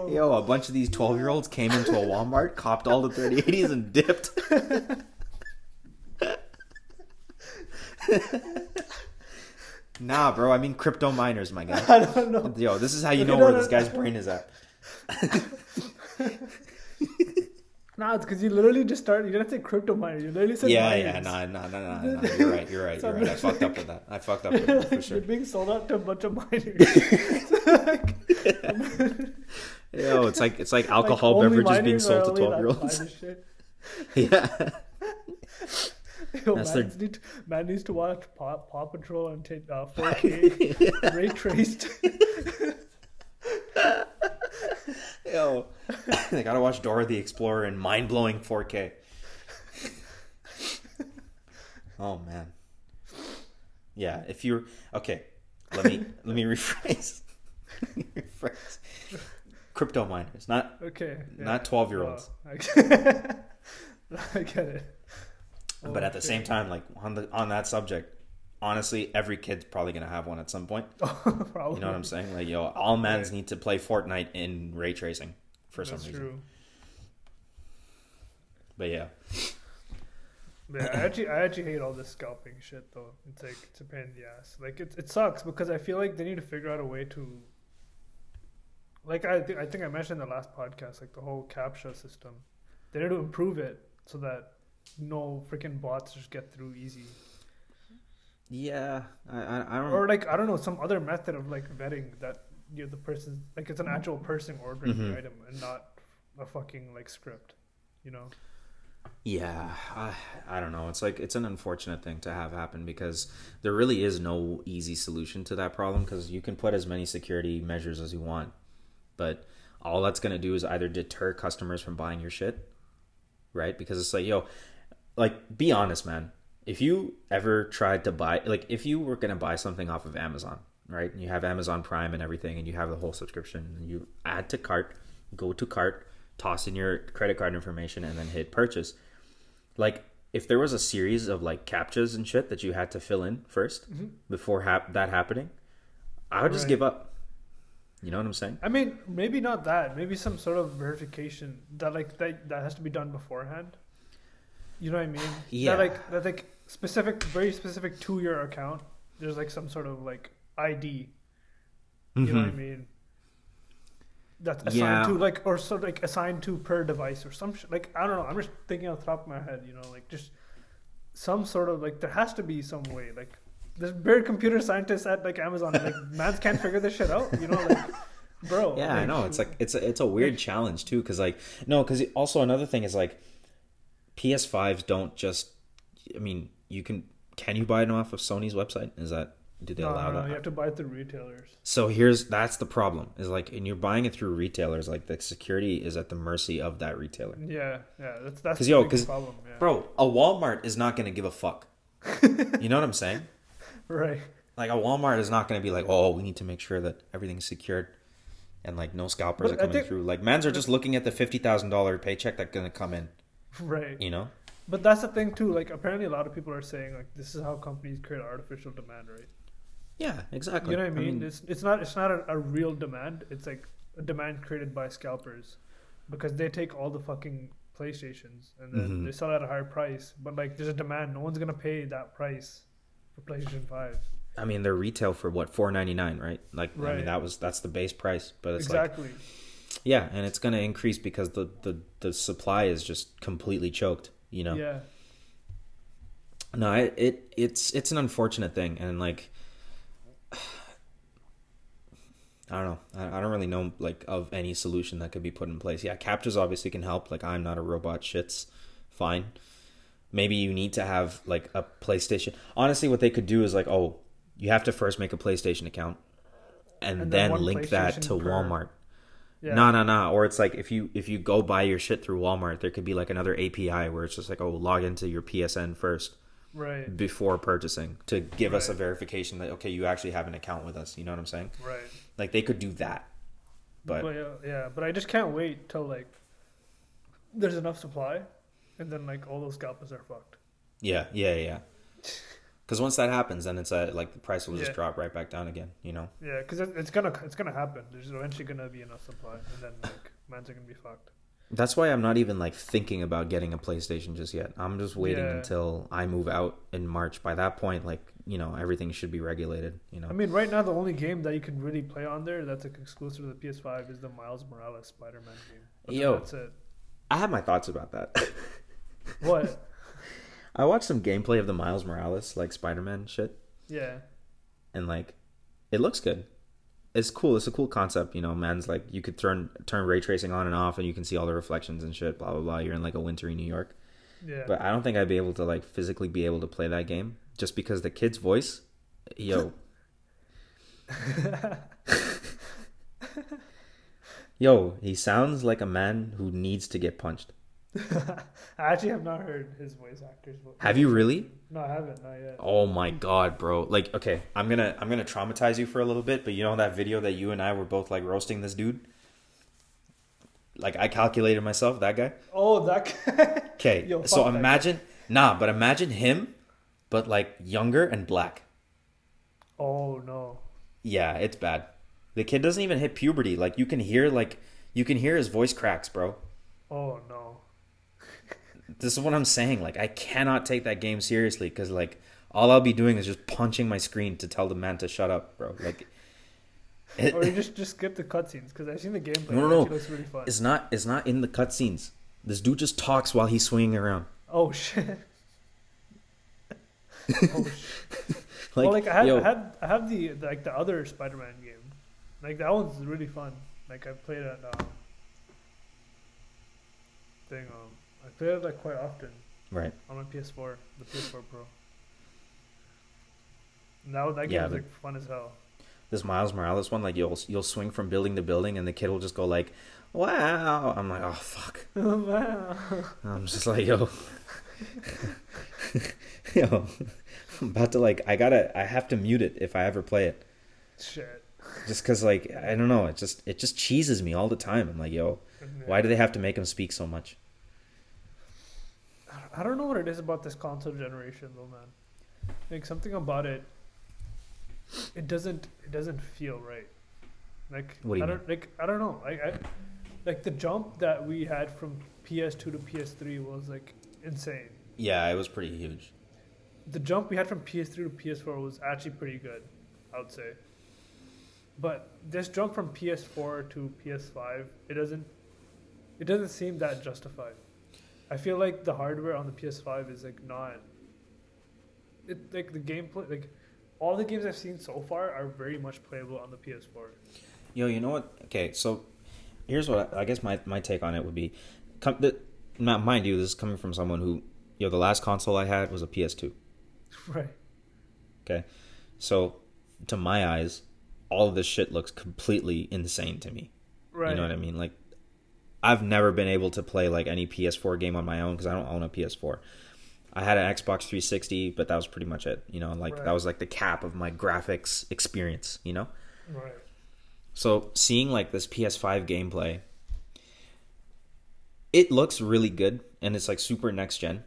[SPEAKER 3] Yo, a bunch of these 12-year-olds came into a Walmart, copped all the 3080s, and dipped. [laughs] nah, bro. I mean crypto miners, my guy. [laughs]
[SPEAKER 1] I don't know.
[SPEAKER 3] Yo, this is how you know where this guy's brain is at. [laughs]
[SPEAKER 1] Nah, it's because you literally just started. You didn't say crypto miner. You literally said
[SPEAKER 3] Yeah,
[SPEAKER 1] miners.
[SPEAKER 3] yeah, nah, nah, nah, nah, nah. [laughs] You're right, you're right, you're right. I fucked up with that. I fucked up with that for sure.
[SPEAKER 1] You're being sold out to a bunch of miners.
[SPEAKER 3] Yo, it's like it's like alcohol
[SPEAKER 1] Like,
[SPEAKER 3] beverages being sold to twelve year olds. Yeah.
[SPEAKER 1] Yo, [laughs]
[SPEAKER 3] That's
[SPEAKER 1] man, need to, man needs to watch Paw, Paw Patrol and take uh, 4K [laughs] ray traced. [laughs]
[SPEAKER 3] Yo, they gotta watch Dora the Explorer in mind blowing 4K. Oh man. Yeah, if you're okay, let me let me rephrase. Let me rephrase. Crypto miners, not
[SPEAKER 1] Okay. yeah.
[SPEAKER 3] not twelve year olds.
[SPEAKER 1] Oh, I I get it.
[SPEAKER 3] Oh, but
[SPEAKER 1] Oh,
[SPEAKER 3] at the same time, like on the on that subject, honestly, every kid's probably gonna have one at some point. [laughs]
[SPEAKER 1] Probably.
[SPEAKER 3] You know what I'm saying? Like, yo, all mans need to play Fortnite in ray tracing for some reason.
[SPEAKER 1] true.
[SPEAKER 3] But yeah,
[SPEAKER 1] Yeah, I actually, I actually hate all this scalping shit though. It's like it's a pain in the ass. Like it, it sucks because I feel like they need to figure out a way to. Like I think I think I mentioned in the last podcast, like the whole captcha system, they need to improve it so that no freaking bots just get through easy.
[SPEAKER 3] yeah, I I, I don't.
[SPEAKER 1] Or like I don't know some other method of like vetting that you're the person like it's an actual person ordering
[SPEAKER 3] Mhm.
[SPEAKER 1] the item and not a fucking like script, you know.
[SPEAKER 3] Yeah, I, I don't know. It's like it's an unfortunate thing to have happen because there really is no easy solution to that problem because you can put as many security measures as you want, but all that's going to do is either deter customers from buying your shit, right? Because it's like, yo, like be honest, man. if you ever tried to buy like if you were gonna buy something off of Amazon, right? And you have Amazon Prime and everything, and you have the whole subscription, and you add to cart, go to cart, toss in your credit card information, and then hit purchase. Like if there was a series of like captchas and shit that you had to fill in 1st mm-hmm. before hap- that happening, I would just
[SPEAKER 1] Right.
[SPEAKER 3] give up. You know what I'm saying?
[SPEAKER 1] I mean, maybe not that. Maybe some sort of verification that like that that has to be done beforehand. You know what I mean?
[SPEAKER 3] Yeah.
[SPEAKER 1] That like that like specific, very specific to your account. There's like some sort of like ID. You know what I
[SPEAKER 3] Mhm.
[SPEAKER 1] mean? That's assigned
[SPEAKER 3] Yeah.
[SPEAKER 1] to like or sort of like assigned to per device or some sh- like I don't know. I'm just thinking off the top of my head. You know, like just some sort of like there has to be some way like. There's weird computer scientists at like Amazon. Like, [laughs] mans can't figure this shit out. You know, like, bro.
[SPEAKER 3] Yeah, I know. It's like it's a, it's a weird [laughs] challenge too, because like no, because also another thing is like PS5s don't just. I mean, you can can you buy them off of Sony's website? Is that do they
[SPEAKER 1] no,
[SPEAKER 3] allow
[SPEAKER 1] no,
[SPEAKER 3] that?
[SPEAKER 1] you have to buy it through retailers.
[SPEAKER 3] So here's that's the problem is like, and you're buying it through retailers. Like the security is at the mercy of that retailer.
[SPEAKER 1] Yeah, yeah, that's that's
[SPEAKER 3] 'Cause,
[SPEAKER 1] the
[SPEAKER 3] yo,
[SPEAKER 1] big
[SPEAKER 3] 'cause-
[SPEAKER 1] problem. Yeah.
[SPEAKER 3] Bro, a Walmart is not gonna give a fuck. [laughs] you know what I'm saying?
[SPEAKER 1] right?
[SPEAKER 3] Like a Walmart is not gonna be like, oh, we need to make sure that everything's secured. And like no scalpers
[SPEAKER 1] But
[SPEAKER 3] are coming
[SPEAKER 1] think-
[SPEAKER 3] through. Like mans are just looking at the fifty thousand dollar paycheck that's gonna come in. [laughs]
[SPEAKER 1] Right.
[SPEAKER 3] You know?
[SPEAKER 1] But that's the thing too. Like apparently, a lot of people are saying like this is how companies create artificial demand, right?
[SPEAKER 3] Yeah, exactly.
[SPEAKER 1] You know what I mean? it's it's not it's not a, a real demand. It's like a demand created by scalpers, because they take all the fucking PlayStations and then
[SPEAKER 3] Mhm.
[SPEAKER 1] they sell at a higher price. But like there's a demand. No one's gonna pay that price for PlayStation Five.
[SPEAKER 3] I mean, they're retail for what four ninety nine, right? Like, I mean, that was that's the base price, but it's like
[SPEAKER 1] exactly.
[SPEAKER 3] Yeah, and it's gonna increase because the the the supply is just completely choked. You know?
[SPEAKER 1] Yeah.
[SPEAKER 3] No, it, it it's it's an unfortunate thing, and like [sighs] I don't know. I, I don't really know like of any solution that could be put in place. Yeah, captchas obviously can help. Like I'm not a robot. Shit's fine. Maybe you need to have like a PlayStation. Honestly, what they could do is like, oh, you have to first make a PlayStation account, and,
[SPEAKER 1] And then
[SPEAKER 3] then, link that to Walmart.
[SPEAKER 1] Yeah.
[SPEAKER 3] No, no, no. Or it's like if you if you go buy your shit through Walmart, there could be like another API where it's just like, oh, log into your PSN first
[SPEAKER 1] Right.
[SPEAKER 3] before purchasing to give us a verification that okay, you actually have an account with us. You know what I'm saying?
[SPEAKER 1] Right.
[SPEAKER 3] Like they could do that, but
[SPEAKER 1] But yeah, yeah, but I just can't wait till like there's enough supply, and then like all those scalpers are fucked.
[SPEAKER 3] yeah, yeah, yeah. Because once that happens, then it's a, like the price will just
[SPEAKER 1] Yeah.
[SPEAKER 3] drop right back down again. You know?
[SPEAKER 1] Yeah, because it's gonna it's gonna happen. There's eventually gonna be enough supply, and then like mans are gonna be fucked.
[SPEAKER 3] That's why I'm not even like thinking about getting a PlayStation just yet. I'm just waiting
[SPEAKER 1] Yeah.
[SPEAKER 3] until I move out in March. By that point, like you know, everything should be regulated. You know?
[SPEAKER 1] I mean, right now the only game that you can really play on there that's like exclusive to the PS5 is the Miles Morales Spider-Man game. But
[SPEAKER 3] Yo.
[SPEAKER 1] that's it.
[SPEAKER 3] I have my thoughts about that. [laughs]
[SPEAKER 1] What?
[SPEAKER 3] I watched some gameplay of the Miles Morales like Spider-Man shit.
[SPEAKER 1] yeah.
[SPEAKER 3] and like it looks good it's cool it's a cool concept you know man's like you could turn turn ray tracing on and off and you can see all the reflections and shit blah blah blah you're in like a wintry new york
[SPEAKER 1] Yeah.
[SPEAKER 3] but i don't think i'd be able to like physically be able to play that game just because the kid's voice yo [laughs] yo he sounds like a man who needs to get punched [laughs]
[SPEAKER 1] I actually have not heard his voice actor's voice.
[SPEAKER 3] have you really
[SPEAKER 1] No, I haven't. Not yet.
[SPEAKER 3] Oh my god, bro. Like, okay, I'm gonna I'm gonna traumatize you for a little bit, but you know that video that you and I were both like roasting this dude? Like I calculated myself, that guy.
[SPEAKER 1] Oh, that guy. [laughs]
[SPEAKER 3] Okay. So imagine nah, but imagine him, but like younger and black.
[SPEAKER 1] Oh no.
[SPEAKER 3] Yeah, it's bad. The kid doesn't even hit puberty. Like you can hear like you can hear his voice cracks, bro.
[SPEAKER 1] Oh no.
[SPEAKER 3] This is what I'm saying. Like I cannot take that game seriously because like all I'll be doing is just punching my screen to tell the man to shut up, bro. Like it-
[SPEAKER 1] or you just just skip the cutscenes because I've seen the gameplay.
[SPEAKER 3] No, no, no.
[SPEAKER 1] really fun.
[SPEAKER 3] It's not. It's not in the cutscenes. This dude just talks while he's swinging around.
[SPEAKER 1] Oh shit. [laughs] oh shit.
[SPEAKER 3] Like,
[SPEAKER 1] well, like I had,
[SPEAKER 3] yo,
[SPEAKER 1] I had, I have the like the other Spider-Man game. Like that one's really fun. Like I played it. Um, thing. Um, I played it like quite often
[SPEAKER 3] right?
[SPEAKER 1] on my PS4, the PS4 Pro. And that that game
[SPEAKER 3] Yeah, but-
[SPEAKER 1] like fun as hell.
[SPEAKER 3] This Miles Morales one, like you'll you'll swing from building to building, and the kid will just go like, "Wow!" I'm like, "Oh fuck!" [laughs]
[SPEAKER 1] wow.
[SPEAKER 3] I'm just like, "Yo." [laughs] Yo, I'm about to like I gotta I have to mute it if I ever play it.
[SPEAKER 1] Shit.
[SPEAKER 3] Just cause like I don't know, it just it just cheeses me all the time. I'm like, yo, why do they have to make him speak so much?
[SPEAKER 1] I don't know what it is about this console generation though, man. Like something about it, it doesn't it doesn't feel right. Like
[SPEAKER 3] What do you
[SPEAKER 1] I don't like I don't know. Like I like the jump that we had from PS2 to PS3 was like insane.
[SPEAKER 3] Yeah, it was pretty huge.
[SPEAKER 1] The jump we had from PS3 to PS4 was actually pretty good, I would say. But this jump from PS4 to PS5, it doesn't it doesn't seem that justified. I feel like the hardware on the PS5 is like not it like the gameplay like all the games I've seen so far are very much playable on the PS4.
[SPEAKER 3] Yo, you know what? Okay, so here's what I, I guess my, my take on it would be. Come, the, not mind you, this is coming from someone who, yo, the last console I had was a PS2. [laughs]
[SPEAKER 1] Right.
[SPEAKER 3] Okay, so to my eyes, all of this shit looks completely insane to me.
[SPEAKER 1] Right.
[SPEAKER 3] You know what I mean? Like, I've never been able to play like any PS4 game on my own because I don't own a PS4. I had an Xbox 360, but that was pretty much it. You know, like
[SPEAKER 1] Right.
[SPEAKER 3] that was like the cap of my graphics experience. You know.
[SPEAKER 1] Right.
[SPEAKER 3] So seeing like this PS5 gameplay, it looks really good and it's like super next gen.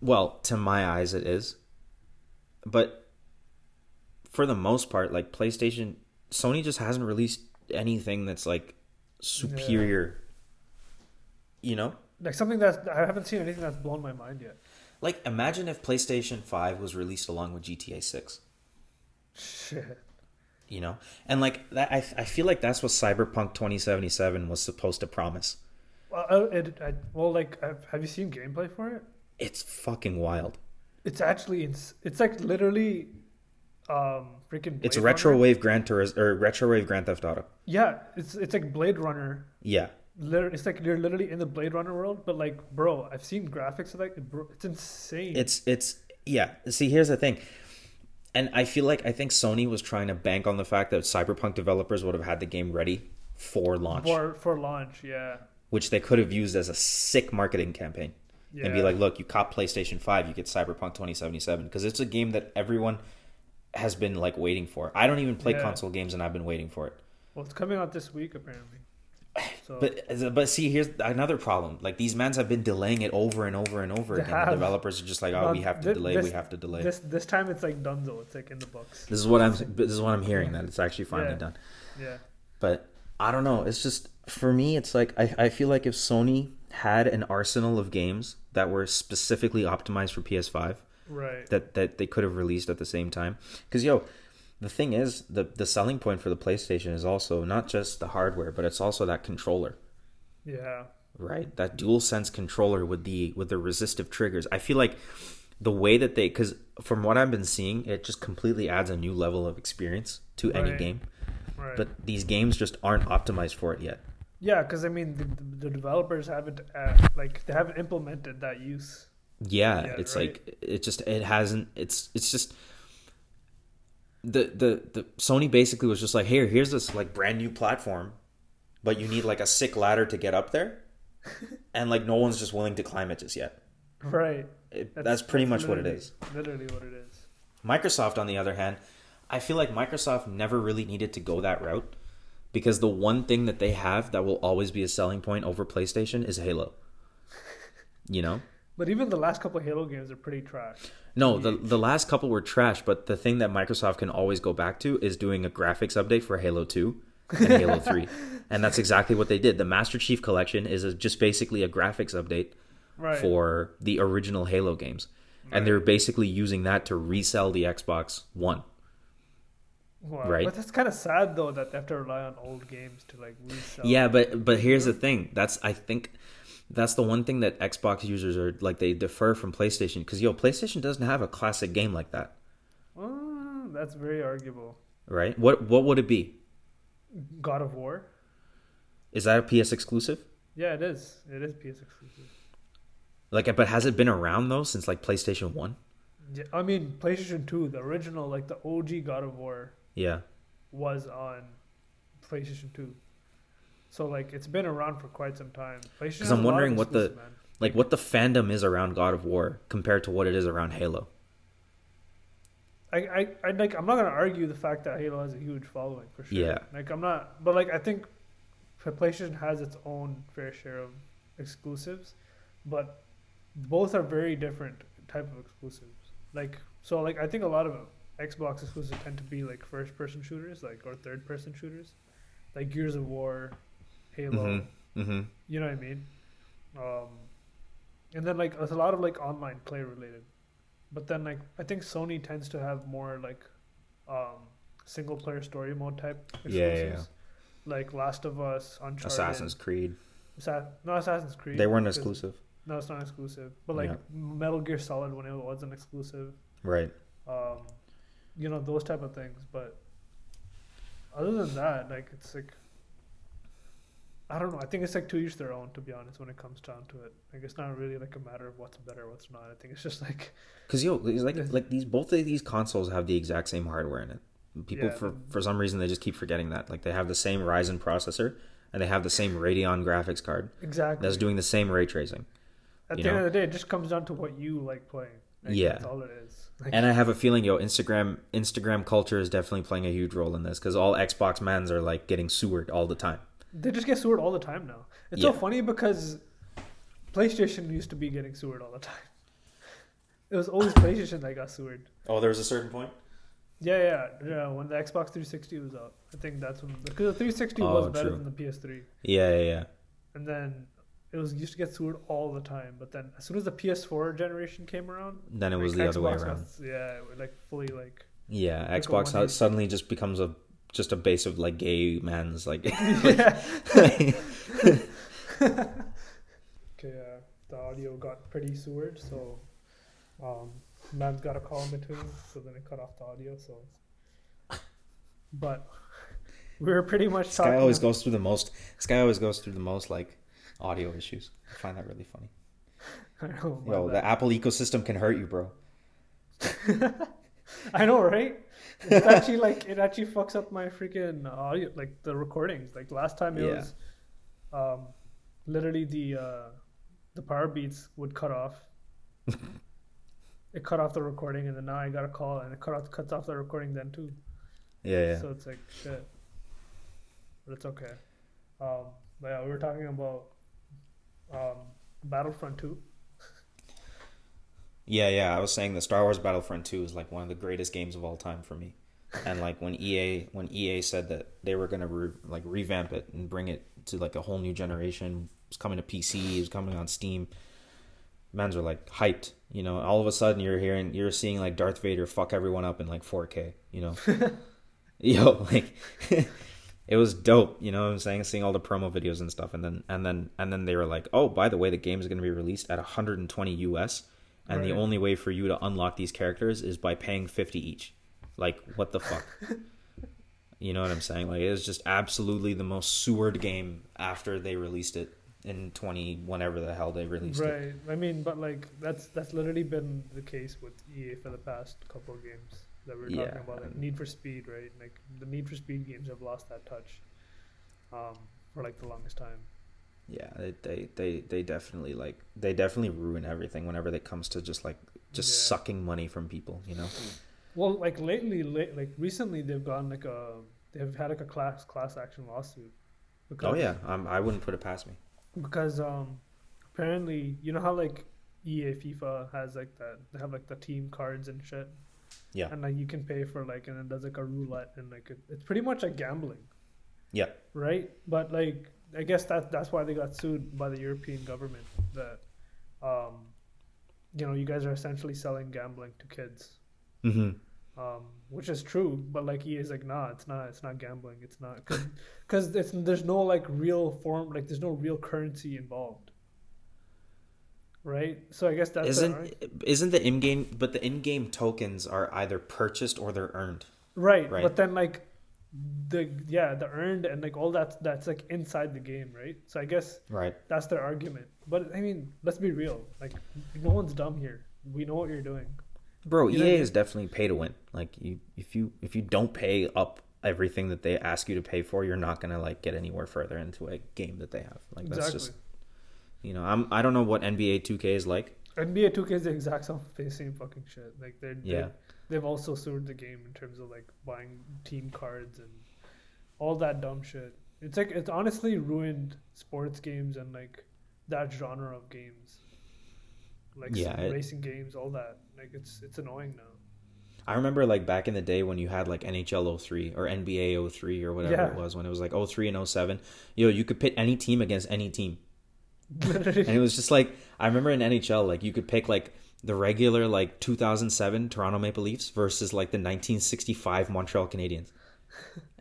[SPEAKER 3] Well, to my eyes, it is. But for the most part, like PlayStation, Sony just hasn't released anything that's like superior. You know,
[SPEAKER 1] Like something that I haven't seen anything that's blown my mind yet.
[SPEAKER 3] like imagine if PlayStation Five was released along with GTA Six.
[SPEAKER 1] Shit.
[SPEAKER 3] You know, and like that, I I feel like that's what Cyberpunk 2077 was supposed to promise.
[SPEAKER 1] Well, uh, it, I, well, like, I've, have you seen gameplay for it?
[SPEAKER 3] It's fucking wild.
[SPEAKER 1] It's actually, it's, it's like literally, um, freaking.
[SPEAKER 3] It's
[SPEAKER 1] Blade
[SPEAKER 3] retro
[SPEAKER 1] Runner.
[SPEAKER 3] wave Gran Turismo or retro wave Grand Theft Auto.
[SPEAKER 1] Yeah, it's it's like Blade Runner.
[SPEAKER 3] Yeah,
[SPEAKER 1] It's like you're literally in the Blade Runner world, but like, bro, I've seen graphics of like, bro, it's insane.
[SPEAKER 3] it's it's yeah. See, here's the thing, and I feel like I think Sony was trying to bank on the fact that Cyberpunk developers would have had the game ready for launch,
[SPEAKER 1] for for launch. Yeah,
[SPEAKER 3] which they could have used as a sick marketing campaign.
[SPEAKER 1] yeah.
[SPEAKER 3] And be like, look, you cop PlayStation Five, you get Cyberpunk 2077 because it's a game that everyone has been like waiting for. I don't even play
[SPEAKER 1] Yeah.
[SPEAKER 3] console games, and I've been waiting for it.
[SPEAKER 1] well, it's coming out this week apparently. So,
[SPEAKER 3] But but see, here's another problem. Like these mans have been delaying it over and over and over again.
[SPEAKER 1] have.
[SPEAKER 3] The developers are just like, oh, we have to
[SPEAKER 1] thi-
[SPEAKER 3] delay,
[SPEAKER 1] this-
[SPEAKER 3] we have to delay.
[SPEAKER 1] this this time it's like Dunzo. It's like in the books.
[SPEAKER 3] This is what I'm. This is what I'm hearing that it's actually finally
[SPEAKER 1] Yeah.
[SPEAKER 3] done.
[SPEAKER 1] Yeah,
[SPEAKER 3] But I don't know. It's just for me. It's like I, I feel like if Sony had an arsenal of games that were specifically optimized for PS5,
[SPEAKER 1] right.
[SPEAKER 3] that that they could have released at the same time. Because yo, the thing is, the the selling point for the PlayStation is also not just the hardware, but it's also that controller.
[SPEAKER 1] Yeah,
[SPEAKER 3] right that dual sense controller with the with the resistive triggers i feel like the way that they because from what i've been seeing it just completely adds a new level of experience to any game
[SPEAKER 1] right.
[SPEAKER 3] but these games just aren't optimized for it yet
[SPEAKER 1] yeah, because I mean, the, the developers haven't uh, like they haven't implemented that use.
[SPEAKER 3] yeah,
[SPEAKER 1] Yeah,
[SPEAKER 3] it's
[SPEAKER 1] right.
[SPEAKER 3] like it just it hasn't it's it's just the the the sony basically was just like here here's this like brand new platform but you need like a sick ladder to get up there [laughs] and like no one's just willing to climb it just yet
[SPEAKER 1] Right.
[SPEAKER 3] it, that's, pretty much what it is
[SPEAKER 1] Literally what it is.
[SPEAKER 3] Microsoft, on the other hand, I feel like Microsoft never really needed to go that route because the one thing that they have that will always be a selling point over PlayStation is Halo. [laughs] You know?
[SPEAKER 1] But even the last couple of Halo games are pretty trash.
[SPEAKER 3] No, the the last couple were trash, but the thing that Microsoft can always go back to is doing a graphics update for Halo 2 and [laughs] Halo 3. And that's exactly what they did. The Master Chief collection is a, just basically a graphics update
[SPEAKER 1] Right.
[SPEAKER 3] for the original Halo games. And they're basically using that to resell the Xbox One.
[SPEAKER 1] Wow.
[SPEAKER 3] right.
[SPEAKER 1] But that's kind of sad though that they have to rely on old games to like resell.
[SPEAKER 3] Yeah, but but here's the thing. That's I think that's the one thing that Xbox users are like they defer from PlayStation because yo PlayStation doesn't have a classic game like that,
[SPEAKER 1] Uh, that's very arguable.
[SPEAKER 3] right? What what would it be?
[SPEAKER 1] God of War.
[SPEAKER 3] Is that a PS exclusive?
[SPEAKER 1] Yeah, it is. It is PS exclusive.
[SPEAKER 3] Like, but has it been around though since like PlayStation One?
[SPEAKER 1] Yeah, I mean PlayStation Two, the original, like the OG God of War,
[SPEAKER 3] Yeah,
[SPEAKER 1] was on PlayStation Two. So like it's been around for quite some time. PlayStation.
[SPEAKER 3] 'Cause
[SPEAKER 1] has
[SPEAKER 3] I'm
[SPEAKER 1] a lot of
[SPEAKER 3] wondering what the-
[SPEAKER 1] man.
[SPEAKER 3] like what the fandom is around God of War compared to what it is around Halo.
[SPEAKER 1] I, I, I like I'm not gonna argue the fact that Halo has a huge following for sure.
[SPEAKER 3] Yeah.
[SPEAKER 1] Like I'm not, but like I think PlayStation has its own fair share of exclusives, but both are very different type of exclusives. Like so, like I think a lot of Xbox exclusives tend to be like first person shooters, like or third person shooters, like Gears of War, Halo.
[SPEAKER 3] Mhm. Mm-hmm.
[SPEAKER 1] You know what I mean? Um, and then like there's a lot of like online play related, but then like I think Sony tends to have more like um, single player story mode type exclusives,
[SPEAKER 3] Yeah, yeah, yeah.
[SPEAKER 1] like Last of Us, Uncharted,
[SPEAKER 3] Assassin's Creed.
[SPEAKER 1] Assa- no Assassin's Creed.
[SPEAKER 3] They weren't exclusive.
[SPEAKER 1] No, it's not exclusive. But like
[SPEAKER 3] Yeah.
[SPEAKER 1] Metal Gear Solid when it wasn't exclusive,
[SPEAKER 3] Right.
[SPEAKER 1] um, you know those type of things. But other than that, like it's like I don't know. I think it's like to each their own. To be honest, when it comes down to it, like it's not really like a matter of what's better, what's not. I think it's just like
[SPEAKER 3] Cause yo, like like these both of these consoles have the exact same hardware in it. People
[SPEAKER 1] Yeah.
[SPEAKER 3] for for some reason they just keep forgetting that. Like they have the same Ryzen processor and they have the same Radeon graphics card
[SPEAKER 1] exactly.
[SPEAKER 3] that's doing the same ray tracing.
[SPEAKER 1] At the end of the day, it just comes down to what you like playing. Like,
[SPEAKER 3] Yeah.
[SPEAKER 1] that's all it is. Like,
[SPEAKER 3] And I have a feeling, yo, Instagram Instagram culture is definitely playing a huge role in this because all Xbox mans are like getting sewered all the time.
[SPEAKER 1] They just get sued all the time now. It's so funny because PlayStation used to be getting sued all the time. It was always PlayStation that got sued.
[SPEAKER 3] Oh, there was a certain point.
[SPEAKER 1] Yeah, yeah, yeah. When the Xbox 360 was out, I think that's when because the 360
[SPEAKER 3] Oh,
[SPEAKER 1] was better
[SPEAKER 3] true.
[SPEAKER 1] than the PS3,
[SPEAKER 3] Yeah, yeah, yeah.
[SPEAKER 1] and then it was used to get sued all the time. But then as soon as the PS4 generation came around,
[SPEAKER 3] Then it was
[SPEAKER 1] like,
[SPEAKER 3] the other way around.
[SPEAKER 1] was- yeah, like fully like
[SPEAKER 3] Yeah, Xbox suddenly just becomes a just a base of like gay man's like. [laughs] [laughs]
[SPEAKER 1] yeah. [laughs] Okay, uh, the audio got pretty sewered, so um, man's got a call in between, so then it cut off the audio. So, but we were pretty much
[SPEAKER 3] this guy always goes through the most. This guy always goes through the most like audio issues. I find that really funny.
[SPEAKER 1] I know,
[SPEAKER 3] Yo, the Apple ecosystem can hurt you, bro.
[SPEAKER 1] I know, right? It's actually like it actually fucks up my freaking audio, like the recordings. Like last time it
[SPEAKER 3] Yeah.
[SPEAKER 1] was, um, literally the uh, the power beats would cut off. [laughs] it cut off the recording, and then now I got a call, and it cut off cuts off the recording then too.
[SPEAKER 3] Yeah, yeah.
[SPEAKER 1] So it's like shit, but it's okay. Um, but yeah, we were talking about um, Battlefront two.
[SPEAKER 3] Yeah, yeah. I was saying the Star Wars Battlefront 2 is like one of the greatest games of all time for me. And like when EA when EA said that they were gonna re- like revamp it and bring it to like a whole new generation, it was coming to PC, it was coming on Steam. Mans are like hyped, you know. All of a sudden, you're hearing, you're seeing like Darth Vader fuck everyone up in like 4K, you know. [laughs] [laughs] Yo, like [laughs] it was dope, you know what I'm saying? Seeing all the promo videos and stuff, and then and then and then they were like, oh, by the way, the game is gonna be released at 120 US, and the only way for you to unlock these characters is by paying 50 each. Like, what the fuck? [laughs] you know what I'm saying? Like, it was just absolutely the most sewered game after they released it in 20 whenever the hell they released it.
[SPEAKER 1] Right. I mean, but like that's that's literally been the case with EA for the past couple of games that we we're
[SPEAKER 3] Yeah,
[SPEAKER 1] talking about. Like Need for Speed, right? Like the Need for Speed games have lost that touch um, for like the longest time.
[SPEAKER 3] Yeah, they, they they they definitely like they definitely ruin everything whenever it comes to just like just
[SPEAKER 1] Yeah.
[SPEAKER 3] sucking money from people, you know.
[SPEAKER 1] Well, like lately, late, like recently, they've gotten like a they've had like a class class action lawsuit.
[SPEAKER 3] Oh yeah, um, I wouldn't put it past me.
[SPEAKER 1] because um apparently you know how like EA FIFA has like that they have like the team cards and shit.
[SPEAKER 3] Yeah.
[SPEAKER 1] And like you can pay for like and it does like a roulette and like it, it's pretty much like gambling.
[SPEAKER 3] Yeah.
[SPEAKER 1] Right? But like I guess that that's why they got sued by the European government that um you know, you guys are essentially selling gambling to kids.
[SPEAKER 3] Mm-hmm.
[SPEAKER 1] Um, which is true, but like EA is like, nah, it's not. It's not gambling. It's not because there's no like real form, like there's no real currency involved, right? So I guess that's
[SPEAKER 3] isn't
[SPEAKER 1] arg-
[SPEAKER 3] isn't the in game? But the in game tokens are either purchased or they're earned.
[SPEAKER 1] right.
[SPEAKER 3] right.
[SPEAKER 1] But then like the yeah the earned and like all that that's like inside the game, right? So I guess
[SPEAKER 3] Right.
[SPEAKER 1] that's their argument. But I mean, let's be real. Like no one's dumb here. We know what you're doing.
[SPEAKER 3] Bro,
[SPEAKER 1] You
[SPEAKER 3] EA is definitely pay to win. Like you, if you if you don't pay up everything that they ask you to pay for, you're not gonna like get anywhere further into a game that they have. Like that's
[SPEAKER 1] exactly.
[SPEAKER 3] just you know I'm I don't know what NBA 2K is like.
[SPEAKER 1] NBA 2K is the exact same same fucking shit. Like they're
[SPEAKER 3] Yeah.
[SPEAKER 1] they're- they've also sued the game in terms of like buying team cards and all that dumb shit. It's like it's honestly ruined sports games and like that genre of games. Like
[SPEAKER 3] Yeah, it-
[SPEAKER 1] racing games, all that. Like it's it's annoying now.
[SPEAKER 3] I remember like back in the day when you had like NHL 03 or NBA 03 or whatever
[SPEAKER 1] Yeah.
[SPEAKER 3] it was when it was like 03 and 07. Yo, you could pit any team against any team. [laughs] And it was just like I remember in NHL like you could pick like the regular like 2007 Toronto Maple Leafs versus like the 1965 Montreal Canadiens. [laughs]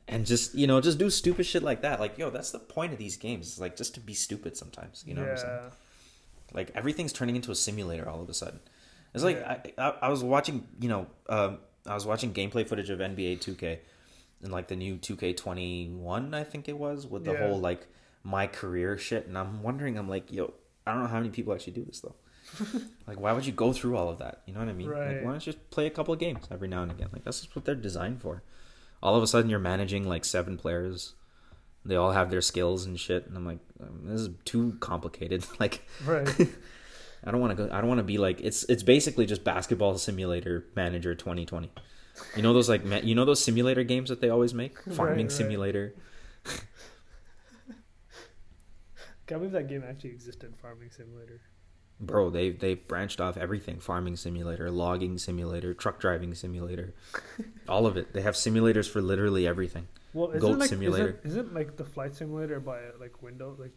[SPEAKER 3] And just, you know, just do stupid shit like that. Like, yo, that's the point of these games. Is like just to be stupid sometimes, you know what I'm saying?
[SPEAKER 1] yeah.
[SPEAKER 3] like everything's turning into a simulator all of a sudden it's like
[SPEAKER 1] Yeah.
[SPEAKER 3] I, I, I was watching you know um, i was watching gameplay footage of nba 2k and like the new 2k21 i think it was with the
[SPEAKER 1] Yeah.
[SPEAKER 3] whole like my career shit and i'm wondering i'm like yo i don't know how many people actually do this though [laughs] like why would you go through all of that you know what i mean like why don't you just play a couple of games every now and again like that's just what they're designed for all of a sudden you're managing like seven players they all have their skills and shit and i'm like um, this is too complicated [laughs] like
[SPEAKER 1] Right. [laughs]
[SPEAKER 3] I don't want to go. I don't want to be like it's. It's basically just basketball simulator manager 2020. You know those like you know those simulator games that they always make.
[SPEAKER 1] Right,
[SPEAKER 3] Farming
[SPEAKER 1] right.
[SPEAKER 3] simulator.
[SPEAKER 1] Can't believe that game actually existed, Farming Simulator.
[SPEAKER 3] Bro, they they branched off everything. Farming simulator, logging simulator, truck driving simulator, [laughs] all of it. They have simulators for literally everything.
[SPEAKER 1] Well, isn't
[SPEAKER 3] Goat
[SPEAKER 1] like,
[SPEAKER 3] Simulator.
[SPEAKER 1] Isn't, isn't like the flight simulator by like Windows like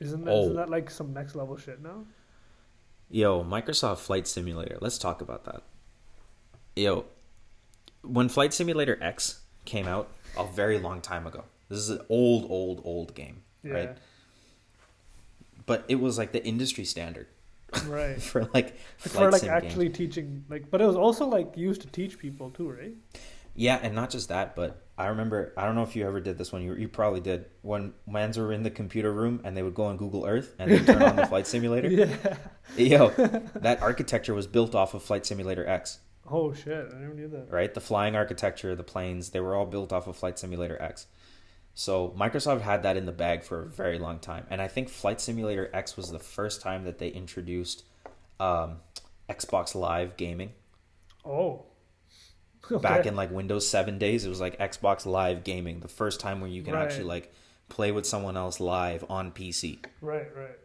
[SPEAKER 1] isn't that,
[SPEAKER 3] Oh.
[SPEAKER 1] isn't that like some next level shit now?
[SPEAKER 3] Yo, Microsoft Flight Simulator. Let's talk about that. Yo, when Flight Simulator X came out a very long time ago. This is an old, old, old game,
[SPEAKER 1] Yeah.
[SPEAKER 3] right? But it was like the industry standard
[SPEAKER 1] Right. [laughs]
[SPEAKER 3] for like
[SPEAKER 1] for like actually
[SPEAKER 3] games.
[SPEAKER 1] teaching like but it was also like used to teach people too, right?
[SPEAKER 3] Yeah, and not just that, but I remember I don't know if you ever did this one. You you probably did when mans were in the computer room and they would go on Google Earth and they turn on the [laughs] flight simulator.
[SPEAKER 1] Yeah.
[SPEAKER 3] Yo, [laughs] that architecture was built off of Flight Simulator X.
[SPEAKER 1] Oh shit, I never knew that.
[SPEAKER 3] right? The flying architecture, the planes, they were all built off of Flight Simulator X. So Microsoft had that in the bag for a very long time, and I think Flight Simulator X was the first time that they introduced um, Xbox Live gaming.
[SPEAKER 1] Oh. [laughs]
[SPEAKER 3] Back in like Windows Seven days, it was like Xbox Live gaming, the first time where you can
[SPEAKER 1] Right.
[SPEAKER 3] actually like play with someone else live on PC.
[SPEAKER 1] Right, right.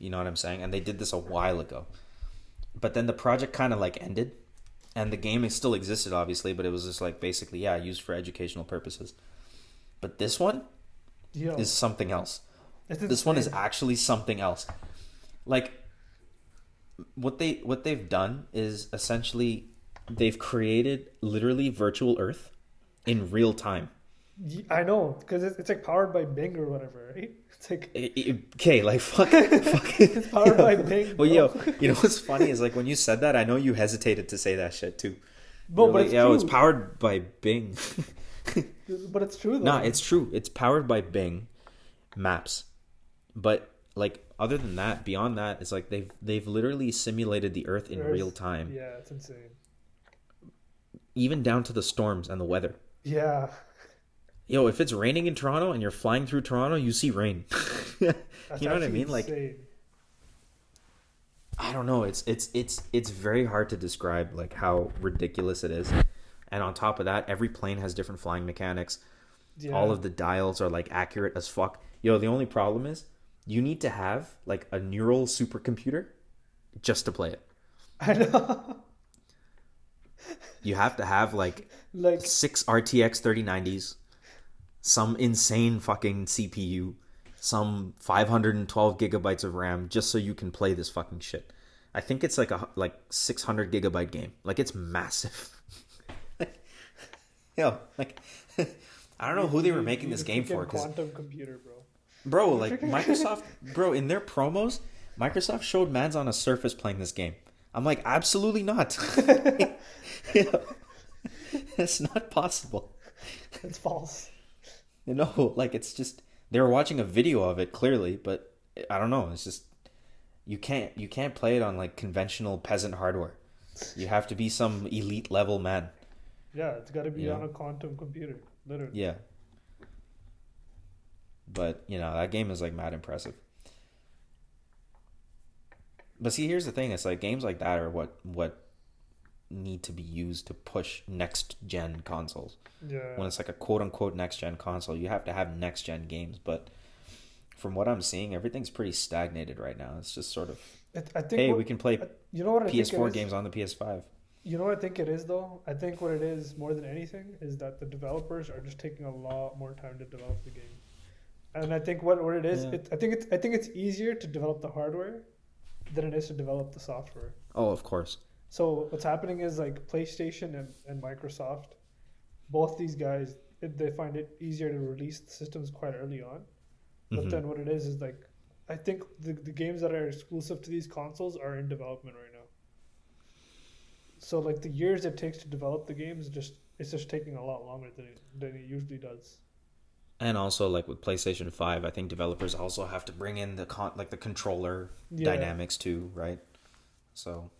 [SPEAKER 3] You know what I'm saying? And they did this a while ago. But then the project kind of like ended. And the game still existed, obviously, but it was just like basically, yeah, used for educational purposes. But this one
[SPEAKER 1] Yo,
[SPEAKER 3] is something else. This one is actually something else. Like what they what they've done is essentially they've created literally virtual Earth in real time.
[SPEAKER 1] I know because it's, it's like powered by Bing or whatever, right? [laughs] It's like
[SPEAKER 3] Okay, like fuck, [laughs] fuck. [laughs]
[SPEAKER 1] it's powered by Bing.
[SPEAKER 3] Well, yo, you know what's funny is like when you said that, I know you hesitated to say that shit too.
[SPEAKER 1] But, but
[SPEAKER 3] like,
[SPEAKER 1] it's
[SPEAKER 3] yeah,
[SPEAKER 1] true.
[SPEAKER 3] it's powered by Bing. [laughs]
[SPEAKER 1] But it's true though.
[SPEAKER 3] no, it's true. It's powered by Bing Maps. But like other than that, beyond that, it's like they've they've literally simulated the Earth in real time,
[SPEAKER 1] Yeah, it's insane.
[SPEAKER 3] even down to the storms and the weather.
[SPEAKER 1] Yeah, [laughs]
[SPEAKER 3] Yo, if it's raining in Toronto and you're flying through Toronto, you see rain. [laughs] you know what I mean? Like. I don't know. It's it's it's it's very hard to describe like how ridiculous it is. And on top of that, every plane has different flying mechanics.
[SPEAKER 1] yeah.
[SPEAKER 3] All of the dials are like accurate as fuck. Yo, the only problem is you need to have like a neural supercomputer just to play it. [laughs]
[SPEAKER 1] I know.
[SPEAKER 3] You have to have like
[SPEAKER 1] like
[SPEAKER 3] six RTX 3090s, some insane fucking CPU, some 512 gigabytes of RAM just so you can play this fucking shit. I think it's like a like 600 gigabyte game. Like it's massive. [laughs] [laughs] Yo, like [laughs] I don't know who they were making this game for cuz
[SPEAKER 1] quantum computer, bro.
[SPEAKER 3] bro, like Microsoft, [laughs] bro, in their promos, Microsoft showed mans on a Surface playing this game. I'm like, absolutely not. Yo, it's not possible.
[SPEAKER 1] It's false.
[SPEAKER 3] You know, like it's just they were watching a video of it clearly, but I don't know. It's just you can't you can't play it on like conventional peasant hardware. You have to be some elite level man.
[SPEAKER 1] Yeah, it's got to be
[SPEAKER 3] Yeah.
[SPEAKER 1] on a quantum computer, literally.
[SPEAKER 3] Yeah. But you know that game is like mad impressive. But see, here's the thing: it's like games like that are what what need to be used to push next gen consoles.
[SPEAKER 1] Yeah.
[SPEAKER 3] When it's like a quote unquote next gen console, you have to have next gen games. But from what I'm seeing, everything's pretty stagnated right now. It's just sort of
[SPEAKER 1] It, I think
[SPEAKER 3] hey,
[SPEAKER 1] what-
[SPEAKER 3] we can play
[SPEAKER 1] you know what I
[SPEAKER 3] PS4 games on the PS5.
[SPEAKER 1] You know what I think it is though? I think what it is more than anything is that the developers are just taking a lot more time to develop the game. And I think what, what it is,
[SPEAKER 3] Yeah.
[SPEAKER 1] it, I think it's I think it's easier to develop the hardware than it is to develop the software.
[SPEAKER 3] Oh, of course.
[SPEAKER 1] So what's happening is like PlayStation and, and Microsoft, both these guys, they find it easier to release the systems quite early on. But
[SPEAKER 3] Mhm.
[SPEAKER 1] then what it is is like, I think the, the games that are exclusive to these consoles are in development right now. So like the years it takes to develop the games, just it's just taking a lot longer than it, than it usually does.
[SPEAKER 3] And also, like with PlayStation Five, I think developers also have to bring in the con like the controller
[SPEAKER 1] Yeah.
[SPEAKER 3] dynamics too, right? So,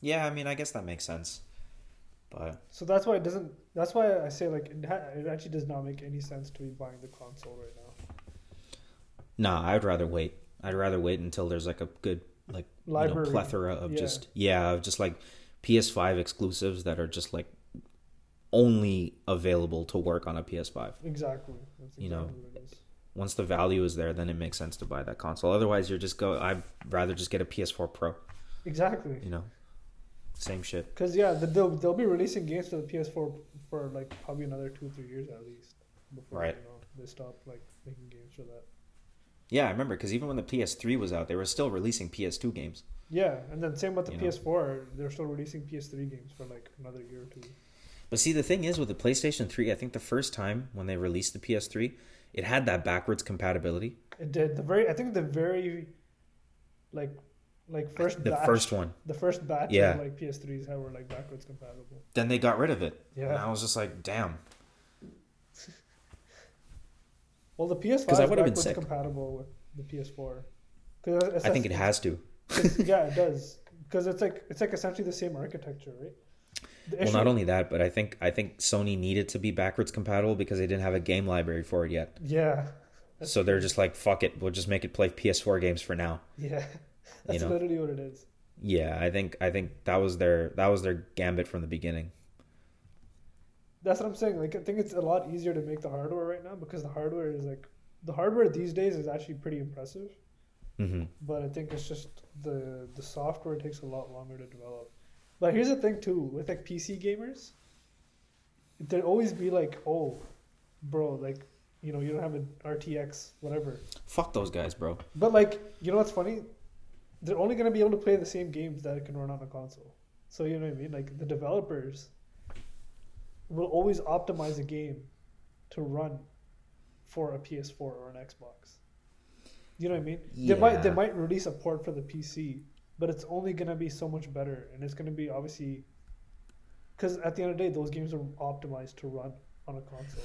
[SPEAKER 3] yeah, I mean, I guess that makes sense. But
[SPEAKER 1] So that's why it doesn't. That's why I say like it, ha- it actually does not make any sense to be buying the console right now.
[SPEAKER 3] nah, I'd rather wait. I'd rather wait until there's like a good like you know, plethora of
[SPEAKER 1] Yeah.
[SPEAKER 3] just yeah, of just like PS5 exclusives that are just like only available to work on a PS5.
[SPEAKER 1] Exactly. That's exactly
[SPEAKER 3] You know,
[SPEAKER 1] what it is.
[SPEAKER 3] Once the value is there, then it makes sense to buy that console. Otherwise, you're just go. I'd rather just get a PS4 Pro.
[SPEAKER 1] Exactly.
[SPEAKER 3] You know, same shit.
[SPEAKER 1] Because yeah, they'll they'll be releasing games for the PS4 for like probably another two three years at least before
[SPEAKER 3] Right.
[SPEAKER 1] you know they stop like making games for that.
[SPEAKER 3] Yeah, I remember because even when the PS3 was out, they were still releasing PS2 games.
[SPEAKER 1] Yeah, and then same with the
[SPEAKER 3] You.
[SPEAKER 1] PS4, they're still releasing PS3 games for like another year or two.
[SPEAKER 3] But see, the thing is with the PlayStation 3, I think the first time when they released the PS3, it had that backwards compatibility.
[SPEAKER 1] It did the very I think the very like like first
[SPEAKER 3] The
[SPEAKER 1] batch,
[SPEAKER 3] first one.
[SPEAKER 1] the first batch
[SPEAKER 3] Yeah.
[SPEAKER 1] of like PS3s that were like backwards compatible.
[SPEAKER 3] Then they got rid of it.
[SPEAKER 1] Yeah.
[SPEAKER 3] And I was just like, damn.
[SPEAKER 1] Well, the PS5
[SPEAKER 3] 'Cause I
[SPEAKER 1] is
[SPEAKER 3] would've been
[SPEAKER 1] backwards
[SPEAKER 3] sick.
[SPEAKER 1] compatible with the PS4. Cause
[SPEAKER 3] I think it has to. [laughs]
[SPEAKER 1] yeah, it does. Because it's like it's like essentially the same architecture, right?
[SPEAKER 3] Well, not only that, but I think I think Sony needed to be backwards compatible because they didn't have a game library for it yet.
[SPEAKER 1] yeah,
[SPEAKER 3] so they're just like, fuck it, we'll just make it play PS4 games for now.
[SPEAKER 1] yeah, [laughs] that's
[SPEAKER 3] know.
[SPEAKER 1] literally what it is.
[SPEAKER 3] Yeah, I think I think that was their that was their gambit from the beginning.
[SPEAKER 1] That's what I'm saying. Like I think it's a lot easier to make the hardware right now because the hardware is like the hardware these days is actually pretty impressive.
[SPEAKER 3] hmm
[SPEAKER 1] But I think it's just the the software takes a lot longer to develop. But here's the thing too with like PC gamers, there'd always be like, oh, bro, like you know you don't have an RTX whatever.
[SPEAKER 3] Fuck those guys, bro.
[SPEAKER 1] But like, you know what's funny? They're only gonna be able to play the same games that it can run on a console. So you know what I mean? Like the developers will always optimize a game to run for a PS4 or an Xbox. You know what I mean? They might they might release a port for the PC, but it's only gonna be so much better, and it's gonna be obviously because at the end of the day, those games are optimized to run on a console.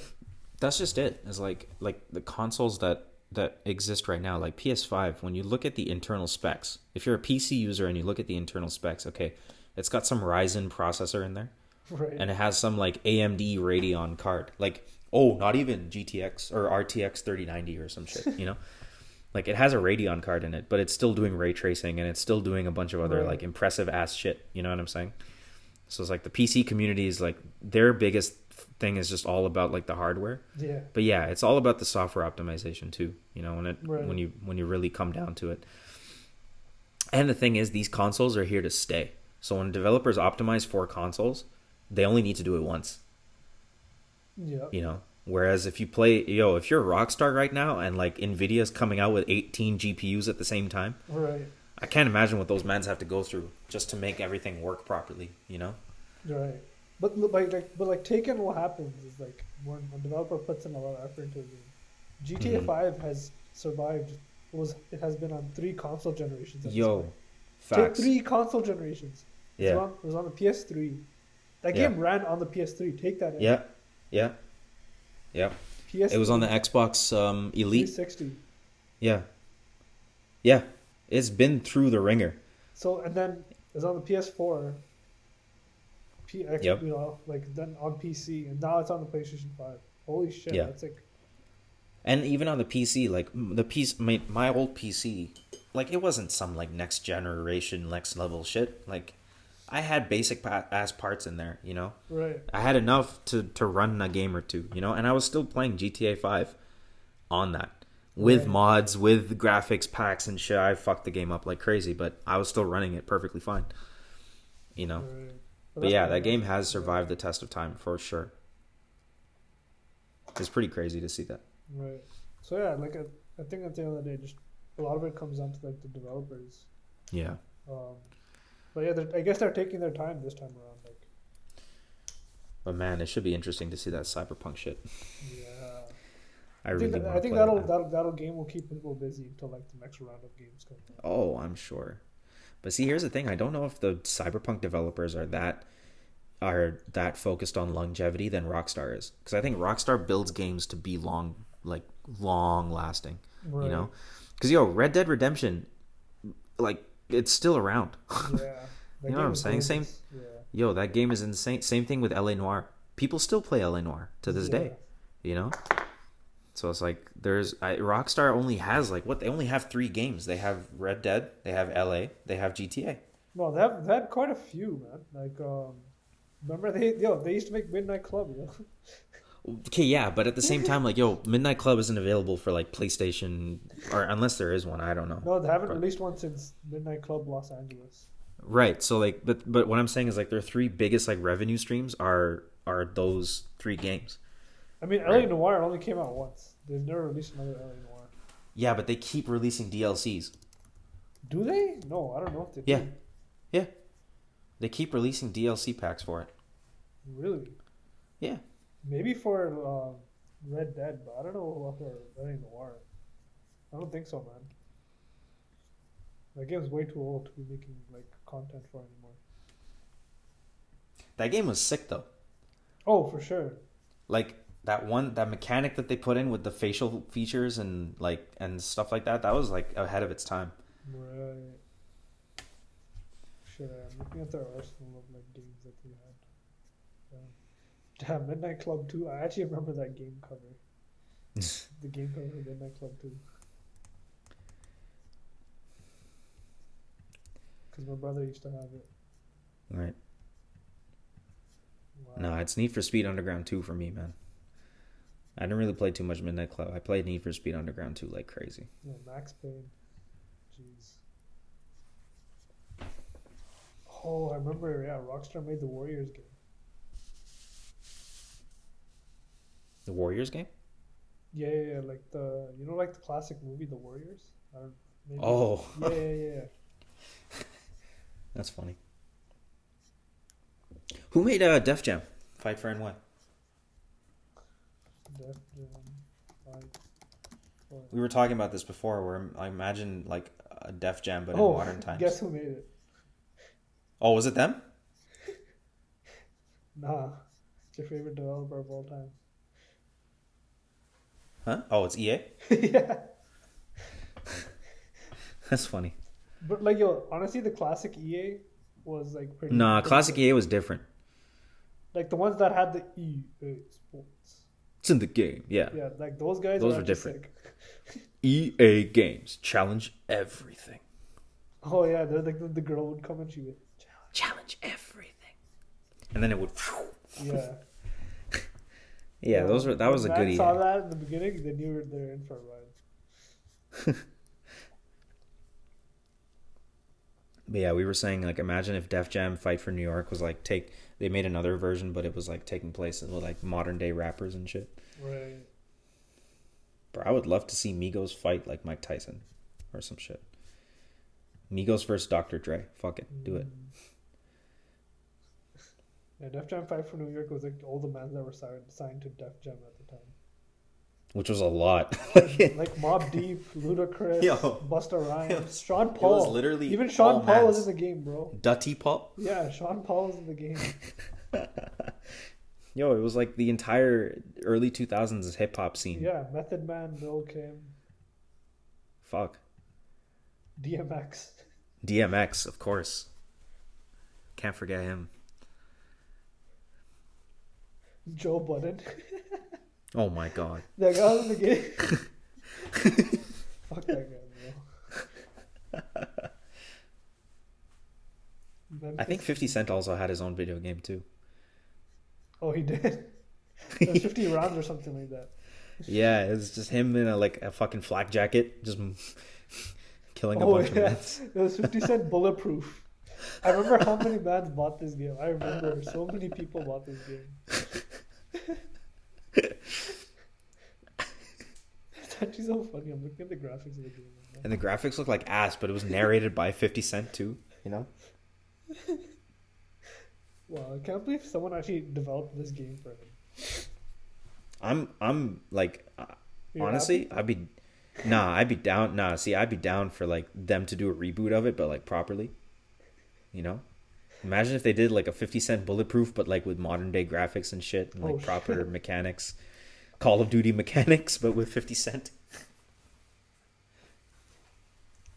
[SPEAKER 3] That's just it. It's like like the consoles that that exist right now, like PS5. When you look at the internal specs, if you're a PC user and you look at the internal specs, okay, it's got some Ryzen processor in there, [laughs]
[SPEAKER 1] Right.
[SPEAKER 3] and it has some like AMD Radeon card. Like oh, not even GTX or RTX 3090 or some shit. You know, [laughs] like it has a Radeon card in it, but it's still doing ray tracing and it's still doing a bunch of other
[SPEAKER 1] Right.
[SPEAKER 3] like impressive ass shit. You know what I'm saying? So it's like the PC community is like their biggest thing is just all about like the hardware.
[SPEAKER 1] yeah.
[SPEAKER 3] But yeah, it's all about the software optimization too. You know, when it
[SPEAKER 1] Right.
[SPEAKER 3] when you when you really come down to it. And the thing is, these consoles are here to stay. So when developers optimize for consoles, they only need to do it once.
[SPEAKER 1] Yeah.
[SPEAKER 3] You know, whereas if you play, yo, if you're a Rockstar right now and like Nvidia's coming out with 18 GPUs at the same time,
[SPEAKER 1] Right.
[SPEAKER 3] I can't imagine what those mans have to go through just to make everything work properly. You know?
[SPEAKER 1] Right. But like, like, but like Taken, what happens is like when a developer puts in a lot of effort into a game. GTA
[SPEAKER 3] Mhm.
[SPEAKER 1] Five has survived. Was it has been on three console generations. at this
[SPEAKER 3] Yo,
[SPEAKER 1] point.
[SPEAKER 3] facts.
[SPEAKER 1] Take three console generations. It was,
[SPEAKER 3] Yeah,
[SPEAKER 1] on, it was on the PS3. That
[SPEAKER 3] Yeah.
[SPEAKER 1] game ran on the PS3. Take that. In.
[SPEAKER 3] yeah, yeah, yeah.
[SPEAKER 1] PS.
[SPEAKER 3] It was on the Xbox um, Elite.
[SPEAKER 1] 360.
[SPEAKER 3] Yeah. Yeah. It's been through the ringer.
[SPEAKER 1] So and then it's on the PS4. P, X,
[SPEAKER 3] Yep.
[SPEAKER 1] You know, like then on PC, and now it's on the PlayStation Five. Holy shit!
[SPEAKER 3] Yeah.
[SPEAKER 1] That's like
[SPEAKER 3] And even on the PC, like the piece my, my old PC like it wasn't some like next generation, next level shit. Like I had basic ass parts in there, you know.
[SPEAKER 1] Right.
[SPEAKER 3] I had enough to to run a game or two, you know, and I was still playing GTA Five on that with
[SPEAKER 1] Right.
[SPEAKER 3] mods, with graphics packs and shit. I fucked the game up like crazy, but I was still running it perfectly fine, you know.
[SPEAKER 1] Right.
[SPEAKER 3] But yeah, that game has survived the test of time for sure. It's pretty crazy to see that.
[SPEAKER 1] Right. So yeah, like I, I think at the end of the day, just a lot of it comes down to like the developers.
[SPEAKER 3] Yeah.
[SPEAKER 1] Um, but yeah, I guess they're taking their time this time around. Like,
[SPEAKER 3] But man, it should be interesting to see that cyberpunk shit.
[SPEAKER 1] yeah.
[SPEAKER 3] I
[SPEAKER 1] I
[SPEAKER 3] really
[SPEAKER 1] think, that, I think that'll, that'll that'll game will keep people busy until like the next round of games come. out.
[SPEAKER 3] Oh, I'm sure. But see, here's the thing: I don't know if the cyberpunk developers are that are that focused on longevity than Rockstar is, because I think Rockstar builds games to be long, like long lasting.
[SPEAKER 1] Right.
[SPEAKER 3] You know, because yo, Red Dead Redemption, like it's still around. [laughs]
[SPEAKER 1] Yeah.
[SPEAKER 3] You know what I'm saying? Same-
[SPEAKER 1] Yeah.
[SPEAKER 3] yo, that game is insane. Same thing with LA Noire. People still play LA Noire to this
[SPEAKER 1] Yeah.
[SPEAKER 3] day. You know. So it's like there's I, Rockstar only has like what they only have three games. They have Red Dead, they have LA, they have GTA.
[SPEAKER 1] No, they have, they had quite a few, man. Like, um, remember they yo they used to make Midnight Club, yo. [laughs]
[SPEAKER 3] Okay, yeah, but at the same [laughs] time, like, yo, Midnight Club isn't available for like PlayStation, or unless there is one, I don't know.
[SPEAKER 1] No, they haven't
[SPEAKER 3] But-
[SPEAKER 1] released one since Midnight Club Los Angeles.
[SPEAKER 3] Right. So like, but but what I'm saying is like their three biggest like revenue streams are are those three games.
[SPEAKER 1] I mean, LA Noire only came out once. They've never released another LA Noire.
[SPEAKER 3] Yeah, but they keep releasing DLCs.
[SPEAKER 1] Do they? No, I don't know if they.
[SPEAKER 3] Yeah.
[SPEAKER 1] do.
[SPEAKER 3] Yeah, they keep releasing DLC packs for it.
[SPEAKER 1] Really?
[SPEAKER 3] Yeah.
[SPEAKER 1] Maybe for um, Red Dead, but I don't know about for LA Noire. I don't think so, man. That game's way too old to be making like content for anymore.
[SPEAKER 3] That game was sick though.
[SPEAKER 1] Oh, for sure.
[SPEAKER 3] Like that one, that mechanic that they put in with the facial features and like and stuff like that. That was like ahead of its time.
[SPEAKER 1] Right. Shit, I'm looking at their arsenal of like games that they had. Damn, uh, Midnight Club 2. I actually remember that game cover. [laughs] the game cover of Midnight Club 2. Because my brother used to have it.
[SPEAKER 3] Right.
[SPEAKER 1] Wow.
[SPEAKER 3] No, it's Need for Speed Underground 2 for me, man. I didn't really play too much Midnight Club. I played Need for Speed Underground 2 like crazy.
[SPEAKER 1] Yeah, Max Payne. Jeez. Oh, I remember, yeah, Rockstar made the Warriors game.
[SPEAKER 3] The Warriors game?
[SPEAKER 1] Yeah, yeah, yeah, like the, you know, like the classic movie, The Warriors? Maybe.
[SPEAKER 3] Oh, [laughs]
[SPEAKER 1] Yeah, yeah, yeah.
[SPEAKER 3] that's funny. Who made uh, Def Jam? Fight for NY.
[SPEAKER 1] Def Jam, four.
[SPEAKER 3] We were talking about this before, where I imagine like a Def Jam, but
[SPEAKER 1] oh,
[SPEAKER 3] in modern times.
[SPEAKER 1] guess who made it?
[SPEAKER 3] Oh, was it them? [laughs]
[SPEAKER 1] Nah, it's your favorite developer of all time.
[SPEAKER 3] Huh? Oh, it's EA. [laughs]
[SPEAKER 1] yeah,
[SPEAKER 3] That's funny.
[SPEAKER 1] but like yo, honestly, the classic EA was like pretty.
[SPEAKER 3] Nah, classic. EA was different.
[SPEAKER 1] Like the ones that had the EA Sports.
[SPEAKER 3] It's in the game. Yeah.
[SPEAKER 1] Yeah, like those guys.
[SPEAKER 3] Those
[SPEAKER 1] were
[SPEAKER 3] were different.
[SPEAKER 1] sick. [laughs]
[SPEAKER 3] EA Games challenge everything.
[SPEAKER 1] Oh yeah, they're like the, the girl would come and she would.
[SPEAKER 3] Challenge everything. And then it would.
[SPEAKER 1] Yeah.
[SPEAKER 3] Yeah, those were that was a
[SPEAKER 1] When
[SPEAKER 3] good
[SPEAKER 1] Matt
[SPEAKER 3] EA.
[SPEAKER 1] saw that in the beginning, they knew they're in for a ride. [laughs]
[SPEAKER 3] But yeah, we were saying like imagine if Def Jam Fight for New York was like take they made another version, but it was like taking place with like modern day rappers and shit.
[SPEAKER 1] Right.
[SPEAKER 3] Bro, I would love to see Migos fight like Mike Tyson or some shit. Migos versus Dr. Dre. Fuck it, do it. Mm.
[SPEAKER 1] Yeah, Def Jam Fight for New York was like all the bands that were signed, signed to Def Jam at the time.
[SPEAKER 3] Which was a lot.
[SPEAKER 1] like Mob [laughs] Deep, Ludacris,
[SPEAKER 3] Yo.
[SPEAKER 1] Busta [laughs] Rhymes,
[SPEAKER 3] It was-
[SPEAKER 1] Sean
[SPEAKER 3] it
[SPEAKER 1] Paul.
[SPEAKER 3] was literally
[SPEAKER 1] even
[SPEAKER 3] all
[SPEAKER 1] Sean Paul was
[SPEAKER 3] mans.
[SPEAKER 1] in the game, bro.
[SPEAKER 3] Dutty Pop.
[SPEAKER 1] Yeah, Sean Paul was in the game. [laughs]
[SPEAKER 3] Yo, it was like the entire early 2000s hip hop scene.
[SPEAKER 1] Yeah, Method Man, Lil Kim,
[SPEAKER 3] Fuck.
[SPEAKER 1] DMX.
[SPEAKER 3] DMX, of course. Can't forget him.
[SPEAKER 1] Joe Budden.
[SPEAKER 3] oh my god. [laughs]
[SPEAKER 1] That guy was the game. [laughs] Fuck that guy, bro.
[SPEAKER 3] I think 50 Cent also had his own video game too.
[SPEAKER 1] Oh, he did. [laughs] 50 rounds or something like that.
[SPEAKER 3] Yeah, it was just him in a like a fucking flak jacket, just killing a
[SPEAKER 1] oh,
[SPEAKER 3] bunch
[SPEAKER 1] yeah.
[SPEAKER 3] of bats.
[SPEAKER 1] It was 50 Cent bulletproof. I remember how many bats bought this game. I remember so many people bought this game. [laughs] It's actually so funny. I'm looking at the graphics of the game. right.
[SPEAKER 3] And the graphics look like ass, but it was narrated by 50 Cent too. You know? [laughs]
[SPEAKER 1] Wow, I can't believe someone actually developed this game for him.
[SPEAKER 3] I'm I'm like uh, honestly,
[SPEAKER 1] happy?
[SPEAKER 3] I'd be nah, I'd be down. Nah, see, I'd be down for like them to do a reboot of it, but like properly. You know, imagine if they did like a Fifty Cent Bulletproof, but like with modern day graphics and shit, and like
[SPEAKER 1] Oh,
[SPEAKER 3] proper
[SPEAKER 1] shit.
[SPEAKER 3] mechanics, Call of Duty mechanics, but with Fifty Cent.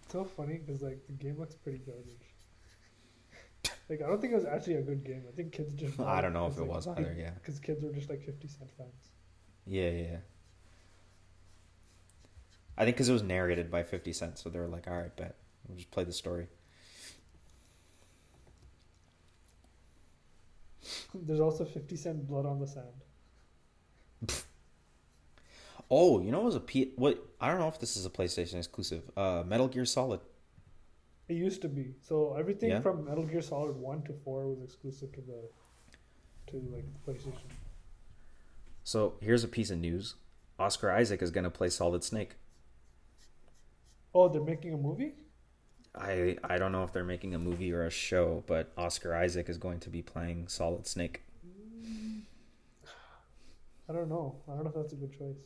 [SPEAKER 1] It's so funny because like the game looks pretty garbage. Like I don't think it was actually a good game. I think kids just. [laughs]
[SPEAKER 3] I don't know if it was either, yeah.
[SPEAKER 1] Because kids were just like Fifty Cent fans.
[SPEAKER 3] Yeah, yeah. yeah. I think because it was narrated by Fifty Cent, so they were like, "All right, bet we'll just play the story."
[SPEAKER 1] There's also Fifty Cent Blood on the Sand.
[SPEAKER 3] Oh, you know, it was a P. What I don't know if this is a PlayStation exclusive. Uh, Metal Gear Solid.
[SPEAKER 1] It used to be. So everything
[SPEAKER 3] Yeah?
[SPEAKER 1] from Metal Gear Solid One to Four was exclusive to the, to like PlayStation.
[SPEAKER 3] So here's a piece of news: Oscar Isaac is gonna play Solid Snake.
[SPEAKER 1] Oh, they're making a movie.
[SPEAKER 3] I I don't know if they're making a movie or a show, but Oscar Isaac is going to be playing Solid Snake.
[SPEAKER 1] I don't know. I don't know if that's a good choice.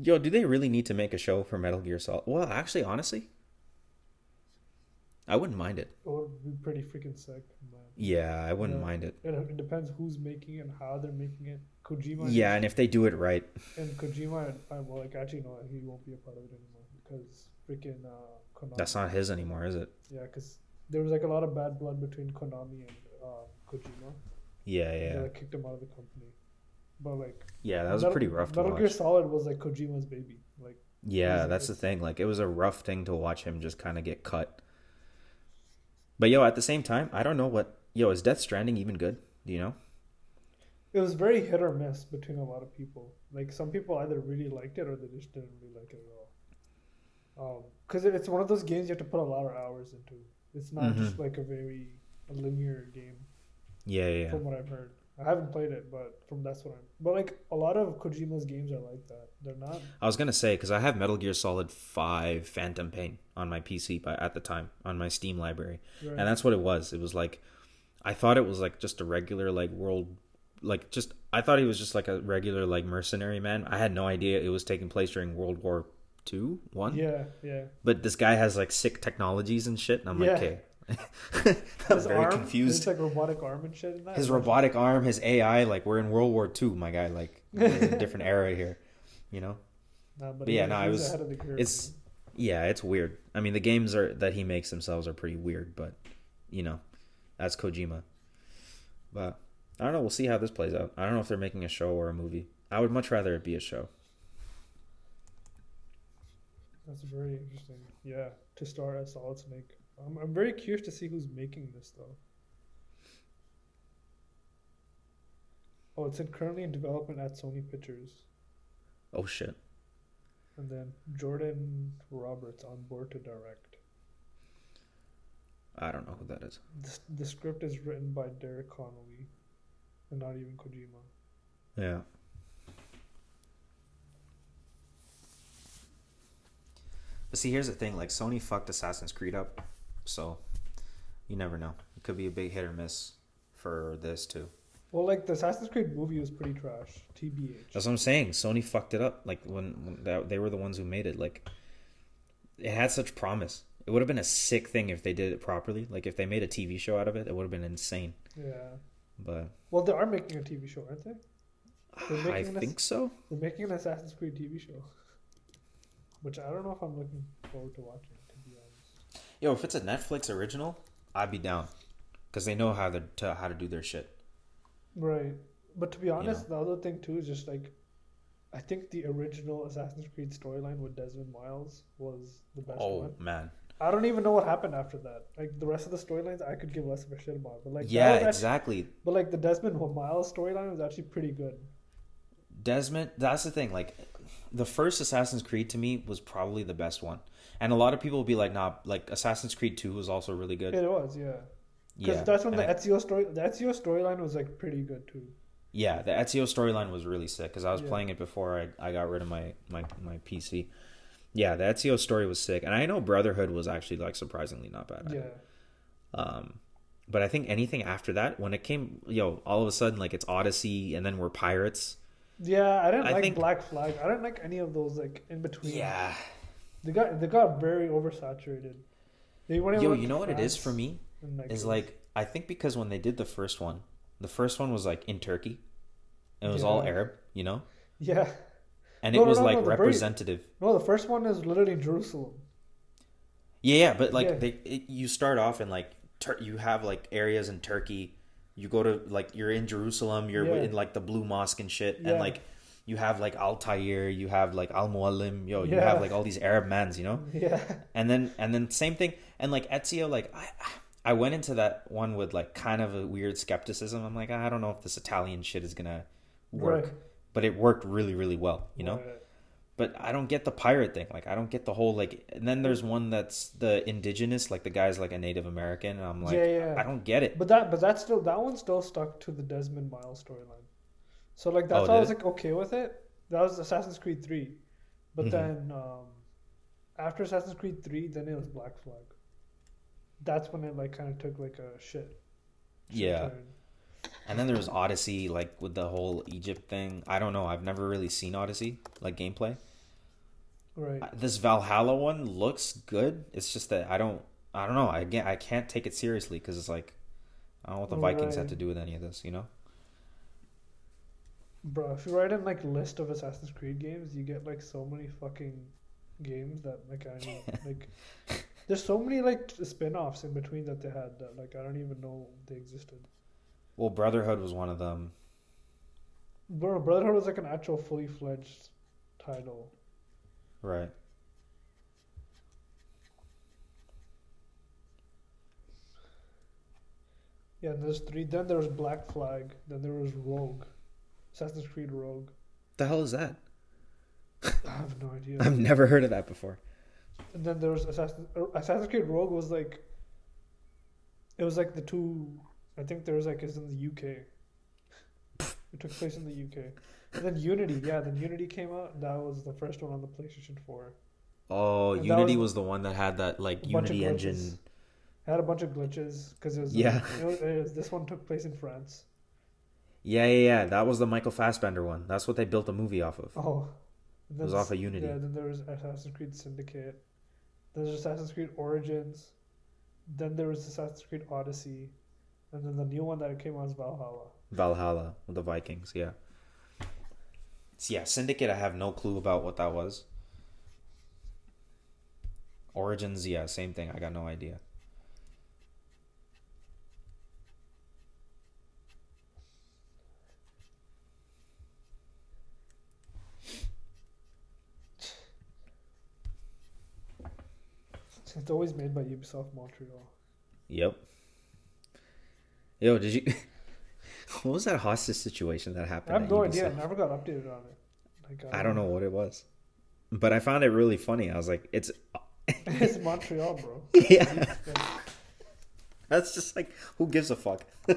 [SPEAKER 3] Yo, do they really need to make a show for Metal Gear Solid? Well, actually, honestly, I wouldn't mind it.
[SPEAKER 1] It would be pretty freaking sick. Man.
[SPEAKER 3] Yeah, I wouldn't
[SPEAKER 1] Yeah.
[SPEAKER 3] mind it.
[SPEAKER 1] It, it depends who's making it and how they're making it. Kojima.
[SPEAKER 3] Yeah, and if they do it right,
[SPEAKER 1] And Kojima, I well, like actually no, he won't be a part of it anymore because freaking uh, Konami.
[SPEAKER 3] that's not his anymore, is it?
[SPEAKER 1] Yeah, because there was like a lot of bad blood between Konami and um, Kojima.
[SPEAKER 3] Yeah,
[SPEAKER 1] They
[SPEAKER 3] yeah,
[SPEAKER 1] like, kicked him out of the company. But like
[SPEAKER 3] yeah. That was
[SPEAKER 1] Metal-
[SPEAKER 3] pretty rough to
[SPEAKER 1] Metal. Gear Solid was like Kojima's baby. Like
[SPEAKER 3] Yeah, that's the thing. Like it was a rough thing to watch him just kind of get cut. But yo, at the same time, I don't know what yo is Death Stranding even good? Do you know?
[SPEAKER 1] it was very hit or miss between a lot of people. Like some people either really liked it or they just didn't really like it at all. Um, because it's one of those games you have to put a lot of hours into. It's not just mm-hmm. like a very linear game.
[SPEAKER 3] Yeah, yeah. yeah.
[SPEAKER 1] from what I've heard. I haven't played it, but from that's what I'm. But like a lot of Kojima's games are like that. They're not.
[SPEAKER 3] I was gonna say because I have Metal Gear Solid Five Phantom Pain on my PC by, at the time on my Steam library,
[SPEAKER 1] Right.
[SPEAKER 3] and that's what it was. It was like I thought it was like just a regular like world, like just I thought he was just like a regular like mercenary man. I had no idea it was taking place during World War Two, one.
[SPEAKER 1] yeah, yeah.
[SPEAKER 3] But this guy has like sick technologies and shit, and I'm
[SPEAKER 1] Yeah.
[SPEAKER 3] like, okay. [laughs] I'm
[SPEAKER 1] His
[SPEAKER 3] very
[SPEAKER 1] arm,
[SPEAKER 3] confused.
[SPEAKER 1] His like robotic arm and shit. That.
[SPEAKER 3] his robotic arm, his AI, like we're in World War II, my guy. Like we're in a [laughs] different era here, you know.
[SPEAKER 1] Nah, but
[SPEAKER 3] but yeah, no, it was-
[SPEAKER 1] ahead of the curve,
[SPEAKER 3] it's- Yeah, it's weird. I mean, the games are that he makes themselves are pretty weird, but you know, that's Kojima. But I don't know. We'll see how this plays out. I don't know if they're making a show or a movie. I would much rather it be a show.
[SPEAKER 1] That's very interesting. Yeah, to star as Solid Snake. I'm, I'm very curious to see who's making this though. Oh, it's in, currently in development at Sony Pictures,
[SPEAKER 3] Oh shit!
[SPEAKER 1] and then Jordan Roberts on board to direct.
[SPEAKER 3] I don't know who that is.
[SPEAKER 1] The, the script is written by Derek Connolly, and not even Kojima.
[SPEAKER 3] Yeah. See, here's the thing: like Sony fucked Assassin's Creed up, so you never know. It could be a big hit or miss for this too.
[SPEAKER 1] Well, like the Assassin's Creed movie was pretty trash. TBH.
[SPEAKER 3] That's what I'm saying. Sony fucked it up. Like when, when that, they were the ones who made it. Like it had such promise. It would have been a sick thing if they did it properly. Like if they made a TV show out of it, it would have been insane.
[SPEAKER 1] Yeah.
[SPEAKER 3] But
[SPEAKER 1] Well, they are making a TV show, aren't they? They're
[SPEAKER 3] I
[SPEAKER 1] making an
[SPEAKER 3] think so.
[SPEAKER 1] They're making an Assassin's Creed TV show, which I don't know if I'm looking forward to watching. To be honest.
[SPEAKER 3] Yo, if it's a Netflix original, I'd be down because they know how to, to how to do their shit.
[SPEAKER 1] Right. But to be honest, the other thing too is just like, I think the original Assassin's Creed storyline with Desmond Miles was the best
[SPEAKER 3] Oh
[SPEAKER 1] one.
[SPEAKER 3] man,
[SPEAKER 1] I don't even know what happened after that. Like the rest of the storylines, I could give less of a shit about. But like
[SPEAKER 3] yeah,
[SPEAKER 1] actually-
[SPEAKER 3] exactly.
[SPEAKER 1] but like the Desmond Miles storyline was actually pretty good.
[SPEAKER 3] Desmond, that's the thing. Like, the first Assassin's Creed to me was probably the best one, and a lot of people will be like, "Nah, like Assassin's Creed Two was also really good."
[SPEAKER 1] It was, yeah. Because
[SPEAKER 3] Yeah,
[SPEAKER 1] that's when the
[SPEAKER 3] I-
[SPEAKER 1] Ezio story, the Ezio storyline was like pretty good too.
[SPEAKER 3] yeah, the Ezio storyline was really sick because I was
[SPEAKER 1] Yeah.
[SPEAKER 3] playing it before I, I got rid of my, my my PC. Yeah, the Ezio story was sick, and I know Brotherhood was actually like surprisingly not bad.
[SPEAKER 1] Yeah,
[SPEAKER 3] Um, but I think anything after that, when it came, yo, all of a sudden like it's Odyssey, and then we're pirates.
[SPEAKER 1] Yeah. I didn't
[SPEAKER 3] I
[SPEAKER 1] like
[SPEAKER 3] think-
[SPEAKER 1] Black Flag. I didn't like any of those like in between.
[SPEAKER 3] Yeah,
[SPEAKER 1] they got they got very oversaturated. They went
[SPEAKER 3] yo, you know what it is for me
[SPEAKER 1] like,
[SPEAKER 3] is like I think because when they did the first one, the first one was like in Turkey, and it was all Arab, you know,
[SPEAKER 1] yeah.
[SPEAKER 3] and
[SPEAKER 1] No,
[SPEAKER 3] it was
[SPEAKER 1] no,
[SPEAKER 3] like
[SPEAKER 1] no, very-
[SPEAKER 3] representative.
[SPEAKER 1] No, the first one is literally in Jerusalem.
[SPEAKER 3] Yeah, yeah, but like
[SPEAKER 1] Yeah.
[SPEAKER 3] they, it, you start off in like Tur- you have like areas in Turkey. You go to like you're in Jerusalem. You're
[SPEAKER 1] Yeah.
[SPEAKER 3] in like the Blue Mosque and shit,
[SPEAKER 1] Yeah.
[SPEAKER 3] and like you have like Altaïr, you have like Al Mualim, yo, you
[SPEAKER 1] Yeah.
[SPEAKER 3] have like all these Arab mans, you know. [laughs]
[SPEAKER 1] Yeah,
[SPEAKER 3] And then and then same thing, and like Ezio, like I I went into that one with like kind of a weird skepticism. I'm like I don't know if this Italian shit is gonna work,
[SPEAKER 1] Right.
[SPEAKER 3] but it worked really really well, you know
[SPEAKER 1] Right.
[SPEAKER 3] But I don't get the pirate thing. Like I don't get the whole like. And then there's one that's the indigenous, like the guy's like a Native American, and I'm like,
[SPEAKER 1] Yeah, yeah.
[SPEAKER 3] I don't get it.
[SPEAKER 1] But that, but that's still that one still stuck to the Desmond Miles storyline. So like that's
[SPEAKER 3] Oh,
[SPEAKER 1] why I was
[SPEAKER 3] it?
[SPEAKER 1] like okay with it. That was Assassin's Creed three, but
[SPEAKER 3] Mhm.
[SPEAKER 1] then um, after Assassin's Creed three, then it was Black Flag. That's when it like kind of took like a shit. shit
[SPEAKER 3] Yeah.
[SPEAKER 1] turn.
[SPEAKER 3] And then there was Odyssey, like with the whole Egypt thing. I don't know. I've never really seen Odyssey like gameplay.
[SPEAKER 1] Right.
[SPEAKER 3] Uh, This Valhalla one looks good. It's just that I don't. I don't know. I get. I can't take it seriously because it's like I don't know what the Vikings had to do with any of this. You know.
[SPEAKER 1] Bro, if you write in like list of Assassin's Creed games, you get like so many fucking games that like I don't even, like. [laughs] There's so many like spin-offs in between that they had that like I don't even know they existed.
[SPEAKER 3] Well, Brotherhood was one of them.
[SPEAKER 1] Bro, Brotherhood was like an actual fully fledged title.
[SPEAKER 3] Right.
[SPEAKER 1] Yeah, and there's three. Then there was Black Flag. Then there was Rogue, Assassin's Creed Rogue.
[SPEAKER 3] The hell is that?
[SPEAKER 1] I have no idea. [laughs]
[SPEAKER 3] I've never heard of that before.
[SPEAKER 1] And then there was Assassin, uh, Assassin's Creed Rogue was like. It was like the two. I think there was like it's in the UK. It took place in the UK. And then Unity, yeah, then Unity came out. And that was the first one on the PlayStation Four.
[SPEAKER 3] Oh,
[SPEAKER 1] And
[SPEAKER 3] Unity
[SPEAKER 1] was-
[SPEAKER 3] was, the one that had that like
[SPEAKER 1] A bunch of
[SPEAKER 3] Unity engine.
[SPEAKER 1] It had a bunch of glitches because it was.
[SPEAKER 3] Yeah. [laughs]
[SPEAKER 1] It was, it was, this one took place in France.
[SPEAKER 3] Yeah, yeah, yeah. That was the Michael Fassbender one. That's what they built a movie off of.
[SPEAKER 1] Oh.
[SPEAKER 3] It was off of Unity.
[SPEAKER 1] Yeah, then there was Assassin's Creed Syndicate. There's Assassin's Creed Origins. Then there was Assassin's Creed Odyssey. And then the new one that came out is Valhalla.
[SPEAKER 3] Valhalla the Vikings. Yeah. Yeah, Syndicate. I have no clue about what that was. Origins. Yeah, same thing. I got no idea.
[SPEAKER 1] It's always made by Ubisoft Montreal.
[SPEAKER 3] Yep. Yo, did you? [laughs] what was that hostage situation that
[SPEAKER 1] I
[SPEAKER 3] happened?
[SPEAKER 1] have
[SPEAKER 3] at
[SPEAKER 1] no idea. I never got updated on it. Like,
[SPEAKER 3] I um, don't know what it was, but I found it really funny. I was like, "It's [laughs]
[SPEAKER 1] it's Montreal, bro.
[SPEAKER 3] yeah." [laughs]
[SPEAKER 1] Yeah.
[SPEAKER 3] That's just like, who gives a fuck?
[SPEAKER 1] Take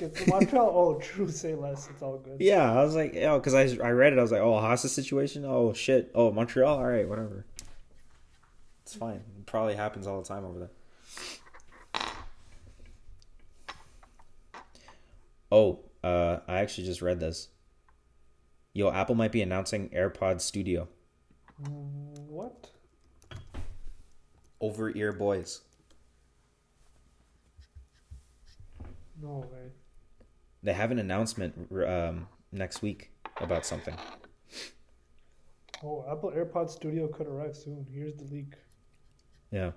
[SPEAKER 1] it to Montreal. Oh, true. Say less. It's all good.
[SPEAKER 3] Yeah, I was like, oh, because I, I read it. I was like, oh, hostage situation. Oh shit. Oh, Montreal. All right, whatever. It's fine. It probably happens all the time over there. Oh, uh, I actually just read this. Yo, Apple might be announcing AirPods Studio
[SPEAKER 1] What?
[SPEAKER 3] over ear boys.
[SPEAKER 1] No way.
[SPEAKER 3] They have an announcement um, next week about something.
[SPEAKER 1] Oh, Apple AirPods Studio could arrive soon. Here's the leak.
[SPEAKER 3] Yeah.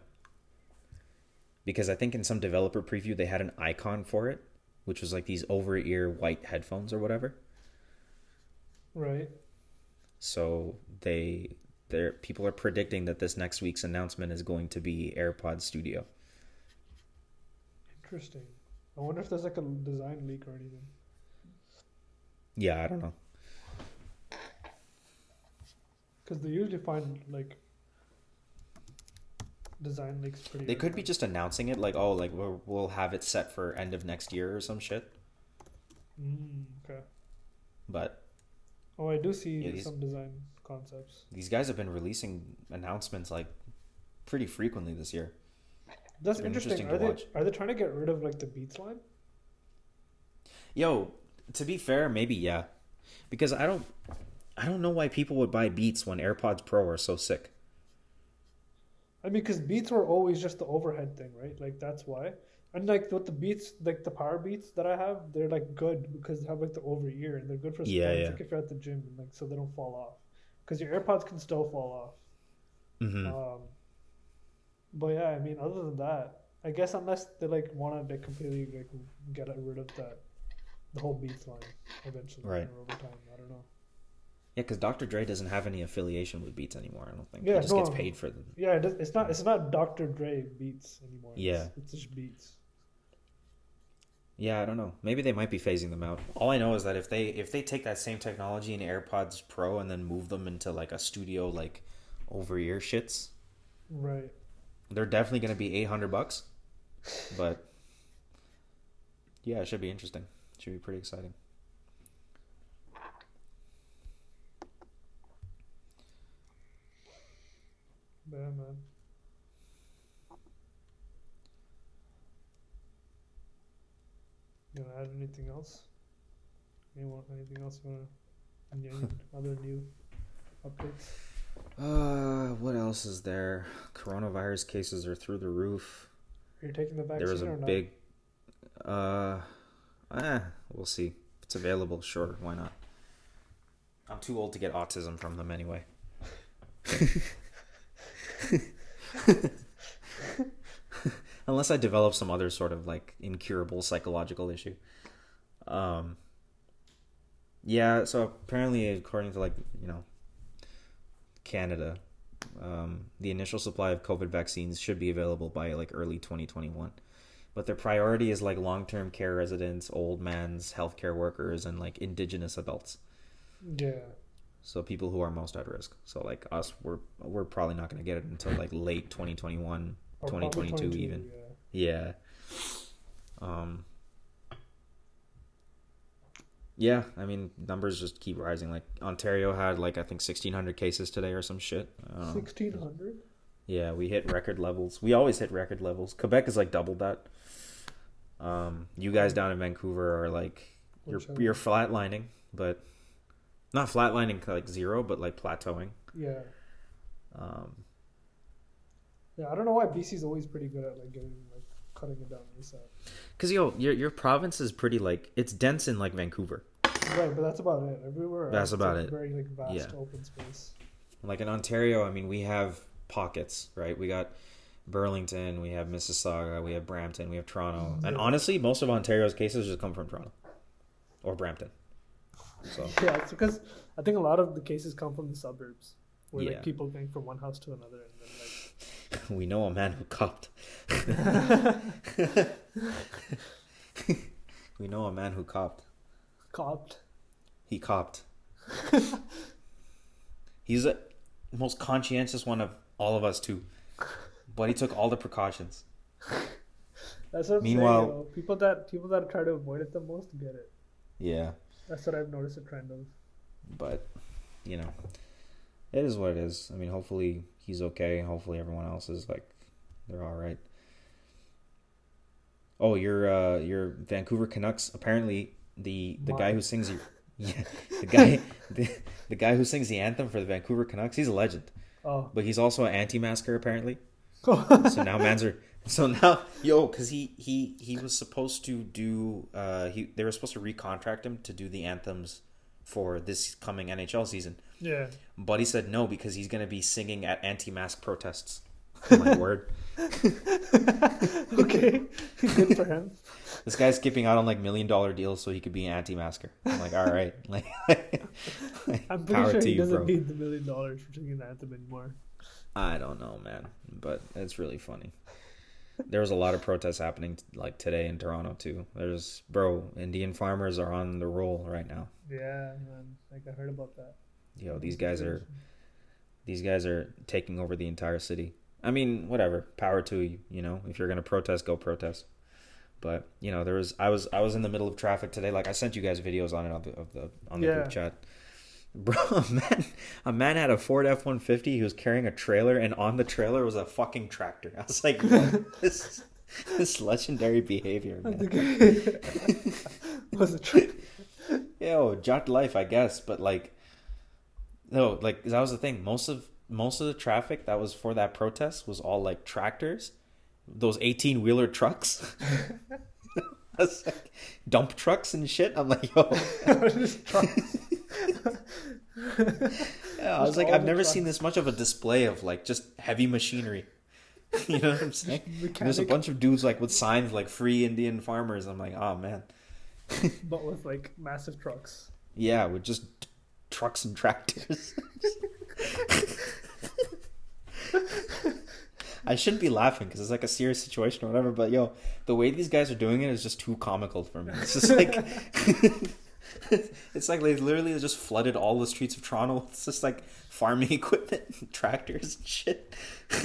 [SPEAKER 3] Because I think in some developer preview they had an icon for it, which was like these over ear white headphones or whatever.
[SPEAKER 1] Right.
[SPEAKER 3] So they there people are predicting that this next week's announcement is going to be AirPod Studio.
[SPEAKER 1] Interesting. I wonder if there's like a design leak or anything.
[SPEAKER 3] Yeah, I don't know.
[SPEAKER 1] Because they usually find like design leaks pretty.
[SPEAKER 3] They could be just announcing it like, oh, like we'll, we'll have it set for end of next year or some shit.
[SPEAKER 1] Mm, okay.
[SPEAKER 3] But
[SPEAKER 1] Oh, I do see
[SPEAKER 3] Yeah, these-
[SPEAKER 1] some design concepts.
[SPEAKER 3] these guys have been releasing announcements like pretty frequently this year.
[SPEAKER 1] That's interesting.
[SPEAKER 3] interesting
[SPEAKER 1] Are they
[SPEAKER 3] watch.
[SPEAKER 1] are they trying to get rid of like the Beats line?
[SPEAKER 3] Yo, to be fair, maybe yeah, because I don't, I don't know why people would buy Beats when AirPods Pro are so sick.
[SPEAKER 1] I mean, because Beats were always just the overhead thing, right? Like that's why. And like with the Beats, like the power Beats that I have, they're like good because they have like the over ear and they're good for sports.
[SPEAKER 3] Yeah.
[SPEAKER 1] Like if you're at the gym, and, like so they don't fall off. Because your AirPods can still fall off.
[SPEAKER 3] hmm
[SPEAKER 1] Um, but yeah, I mean, other than that, I guess unless they like want to like completely like get rid of that, the whole Beats line eventually
[SPEAKER 3] Right.
[SPEAKER 1] over time. I don't know.
[SPEAKER 3] Yeah, because Dr. Dre doesn't have any affiliation with Beats anymore. I don't think.
[SPEAKER 1] Yeah,
[SPEAKER 3] he just gets paid for them.
[SPEAKER 1] Yeah, it's not it's not Dr. Dre Beats anymore.
[SPEAKER 3] Yeah.
[SPEAKER 1] it's, just Beats.
[SPEAKER 3] Yeah, I don't know. Maybe they might be phasing them out. All I know is that if they if they take that same technology in AirPods Pro and then move them into like a studio like over ear shits,
[SPEAKER 1] Right.
[SPEAKER 3] they're definitely going to be 800 bucks. But yeah, it should be interesting. Should be pretty exciting.
[SPEAKER 1] Yeah, man. You wanna add anything else? Anyone, anything else you wanna? Any, [laughs] other new updates?
[SPEAKER 3] Uh, what else is there? Coronavirus cases are through the roof.
[SPEAKER 1] Are you taking the vaccine
[SPEAKER 3] There was a
[SPEAKER 1] or not?
[SPEAKER 3] big uh eh, we'll see. If it's available, sure, why not? I'm too old to get autism from them anyway. [laughs] [laughs] [laughs] Unless I develop some other sort of like incurable psychological issue. Um yeah, so apparently according to like, you know, Canada, um, the initial supply of COVID vaccines should be available by like early 2021. But their priority is like long term care residents, old mans, healthcare workers, and like indigenous adults.
[SPEAKER 1] Yeah.
[SPEAKER 3] So people who are most at risk. So like us, we're we're probably not going to get it until like late 2021,
[SPEAKER 1] Or
[SPEAKER 3] 2022 even.
[SPEAKER 1] Yeah.
[SPEAKER 3] Yeah. Um. Yeah, I mean numbers just keep rising. Like Ontario had like I think 1600 cases today or some shit. I don't know.
[SPEAKER 1] Sixteen hundred.
[SPEAKER 3] Yeah, we hit record levels. We always hit record levels. Quebec is like double that. Um, you guys down in Vancouver are like you're you're flatlining, but not flatlining like zero, but like plateauing.
[SPEAKER 1] Yeah.
[SPEAKER 3] Um,
[SPEAKER 1] Yeah. I don't know why BC's always pretty good at like getting like cutting it down ASAP.
[SPEAKER 3] cause yo, your your province is pretty like it's dense in like Vancouver.
[SPEAKER 1] Right, but that's about it. Everywhere.
[SPEAKER 3] That's about
[SPEAKER 1] like,
[SPEAKER 3] it.
[SPEAKER 1] Very like vast
[SPEAKER 3] Yeah.
[SPEAKER 1] open space.
[SPEAKER 3] Like in Ontario, I mean, we have pockets, right? We got Burlington, we have Mississauga, we have Brampton, we have Toronto, and honestly, most of Ontario's cases just come from Toronto or Brampton. So
[SPEAKER 1] Yeah, it's because I think a lot of the cases come from the suburbs, where
[SPEAKER 3] Yeah.
[SPEAKER 1] like people going from one house to another, and then like [laughs]
[SPEAKER 3] we know a man who copped. [laughs] we know a man who copped.
[SPEAKER 1] copped.
[SPEAKER 3] He copped. [laughs] He's the most conscientious one of all of us too, but he took all the precautions.
[SPEAKER 1] That's what I'm
[SPEAKER 3] Meanwhile-
[SPEAKER 1] saying. You know, people that people that try to avoid it the most get it.
[SPEAKER 3] Yeah,
[SPEAKER 1] That's what I've noticed a trend of.
[SPEAKER 3] but you know, it is what it is. I mean, hopefully he's okay. Hopefully everyone else is like they're all right. Oh, your uh, your Vancouver Canucks. Apparently, the the guy who sings you, [laughs] yeah, the guy the, the guy who sings the anthem for the Vancouver Canucks. He's a legend,
[SPEAKER 1] Oh,
[SPEAKER 3] but he's also an anti-masker apparently. [laughs] so now mans are so now [laughs] yo because he he he was supposed to do uh he they were supposed to recontract him to do the anthems for this coming NHL season,
[SPEAKER 1] yeah.
[SPEAKER 3] but he said no because he's gonna be singing at anti-mask protests. Oh my [laughs] word! [laughs]
[SPEAKER 1] okay, good for him.
[SPEAKER 3] This guy's skipping out on like million dollar deals so he could be an anti-masker. I'm like, all right, like,
[SPEAKER 1] I'm pretty
[SPEAKER 3] power
[SPEAKER 1] sure
[SPEAKER 3] to
[SPEAKER 1] he
[SPEAKER 3] you,
[SPEAKER 1] doesn't
[SPEAKER 3] bro.
[SPEAKER 1] need the million dollars for singing the anthem anymore.
[SPEAKER 3] I don't know, man, but it's really funny. There was a lot of protests happening like today in Toronto too. There's bro, Indian farmers are on the roll right now.
[SPEAKER 1] Yeah, man. Like I heard about that.
[SPEAKER 3] Yo, these guys are these guys are taking over the entire city. I mean, whatever, power to you. You know, if you're gonna protest, go protest. But you know, there was I was I was in the middle of traffic today. Like I sent you guys videos on it of the, of the on the
[SPEAKER 1] Yeah.
[SPEAKER 3] group chat. Bro, [laughs] a man, a man had a Ford F one fifty. He was carrying a trailer, and on the trailer was a fucking tractor. I was like, [laughs] this this legendary behavior, man. [laughs]
[SPEAKER 1] was it true?
[SPEAKER 3] Yo, jot life, I guess, but like, no, like that was the thing. Most of most of the traffic that was for that protest was all like tractors, those eighteen wheeler trucks, like dump trucks and shit. I'm like, yo,
[SPEAKER 1] Just trucks. [laughs]
[SPEAKER 3] yeah. I was
[SPEAKER 1] Just
[SPEAKER 3] like, I've never seen this much of a display of like just heavy machinery. [laughs] you know what I'm saying? [laughs] There's a bunch of dudes like with signs like "Free Indian Farmers." I'm like, oh man,
[SPEAKER 1] but with like massive trucks.
[SPEAKER 3] yeah, with just trucks and tractors. I shouldn't be laughing because it's like a serious situation or whatever. But yo, the way these guys are doing it is just too comical for me. It's just like [laughs] it's like they literally just flooded all the streets of Toronto. It's just like farming [laughs] equipment, tractors, and shit. [laughs]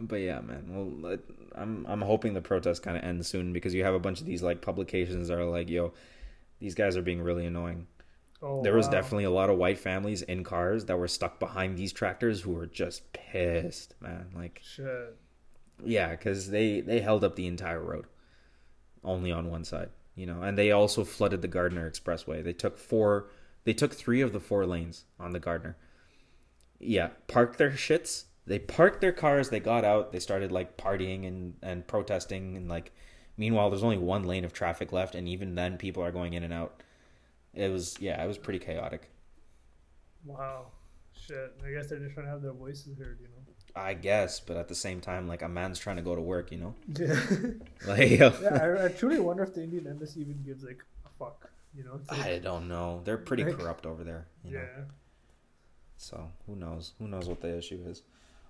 [SPEAKER 3] but yeah, man. Well, I'm I'm hoping the protest kind of ends soon because you have a bunch of these like publications that are like, yo, these guys are being really annoying.
[SPEAKER 1] Oh,
[SPEAKER 3] There was
[SPEAKER 1] wow.
[SPEAKER 3] definitely a lot of white families in cars that were stuck behind these tractors who were just pissed, man. Like,
[SPEAKER 1] shit.
[SPEAKER 3] Yeah, because they they held up the entire road, only on one side, you know, and they also flooded the Gardiner Expressway. They took four, they took three of the four lanes on the Gardiner. Yeah, parked their shits. They parked their cars. They got out. They started like partying and and protesting and like. Meanwhile, there's only one lane of traffic left, and even then, people are going in and out. It was yeah, it was pretty chaotic.
[SPEAKER 1] Wow. Shit. I guess they're just trying to have their voices heard, you know.
[SPEAKER 3] I guess, but at the same time, like a man's trying to go to work, you know. [laughs]
[SPEAKER 1] Yeah.
[SPEAKER 3] Like, [laughs]
[SPEAKER 1] yeah, I, I truly wonder if the Indian embassy even gives like a fuck. You know? Like,
[SPEAKER 3] I don't know. They're pretty
[SPEAKER 1] Like-
[SPEAKER 3] corrupt over there. You know?
[SPEAKER 1] yeah.
[SPEAKER 3] So who knows? Who knows what the issue is?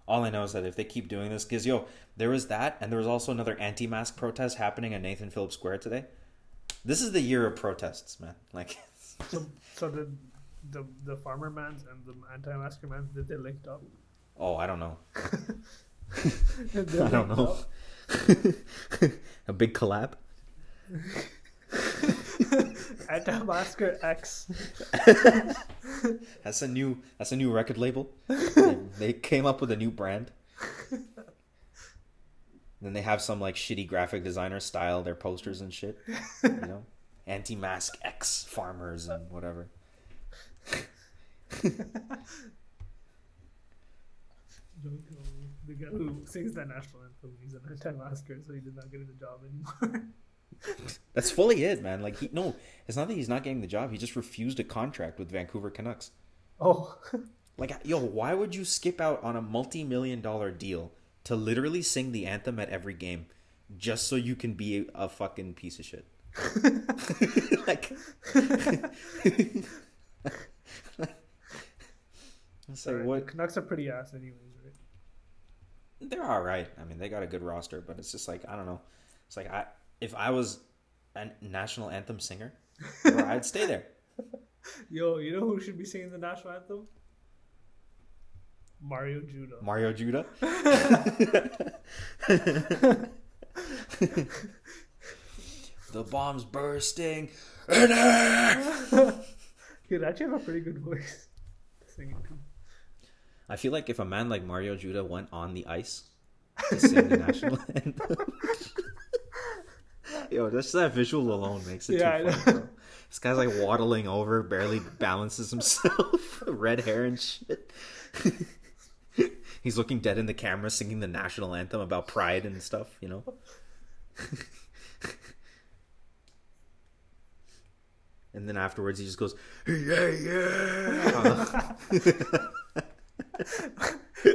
[SPEAKER 3] All I know is that if they keep doing this, because yo, there was that, and there was also another anti-mask protest happening at Nathan Phillips Square today. This is the year of protests, man. [laughs] Like,
[SPEAKER 1] So, so the the the farmer man's and the anti-masker man did they linked up?
[SPEAKER 3] Oh, I don't know. [laughs] [laughs] I don't know. A big collab. [laughs]
[SPEAKER 1] Anti-masker X.
[SPEAKER 3] That's a new. That's a new record label. they, they came up with a new brand. Then they have some like shitty graphic designer style their posters and shit. You know, anti-mask X farmers and whatever.
[SPEAKER 1] The guy who sings the national anthem, he's an anti-masker, so he did not get the job anymore. [laughs]
[SPEAKER 3] That's fully it, man. Like he no, it's not that he's not getting the job. He just refused a contract with Vancouver Canucks.
[SPEAKER 1] oh, [laughs]
[SPEAKER 3] Like, yo, why would you skip out on a multi-million dollar deal to literally sing the anthem at every game just so you can be a, fucking piece of shit? [laughs] like, it's like what?
[SPEAKER 1] The Canucks are pretty ass, anyways?
[SPEAKER 3] They're all right. I mean, they got a good roster, but it's just like I don't know. It's like I if I was a national anthem singer, [laughs] I'd stay there.
[SPEAKER 1] Yo, you know who should be singing the national anthem? Mario Judah.
[SPEAKER 3] Mario Judah. [laughs] the bomb's bursting. [laughs]
[SPEAKER 1] He'd actually have a pretty good voice. Singing.
[SPEAKER 3] I feel like if a man like Mario Judah went on the ice to sing the national [laughs] anthem. [laughs] Yo, just that visual alone makes it
[SPEAKER 1] Yeah, I
[SPEAKER 3] too bro. This guy's like waddling over, barely balances himself, [laughs] red hair and shit. He's looking dead in the camera, singing the national anthem about pride and stuff, you know? and then afterwards he just goes, "Yeah, yeah."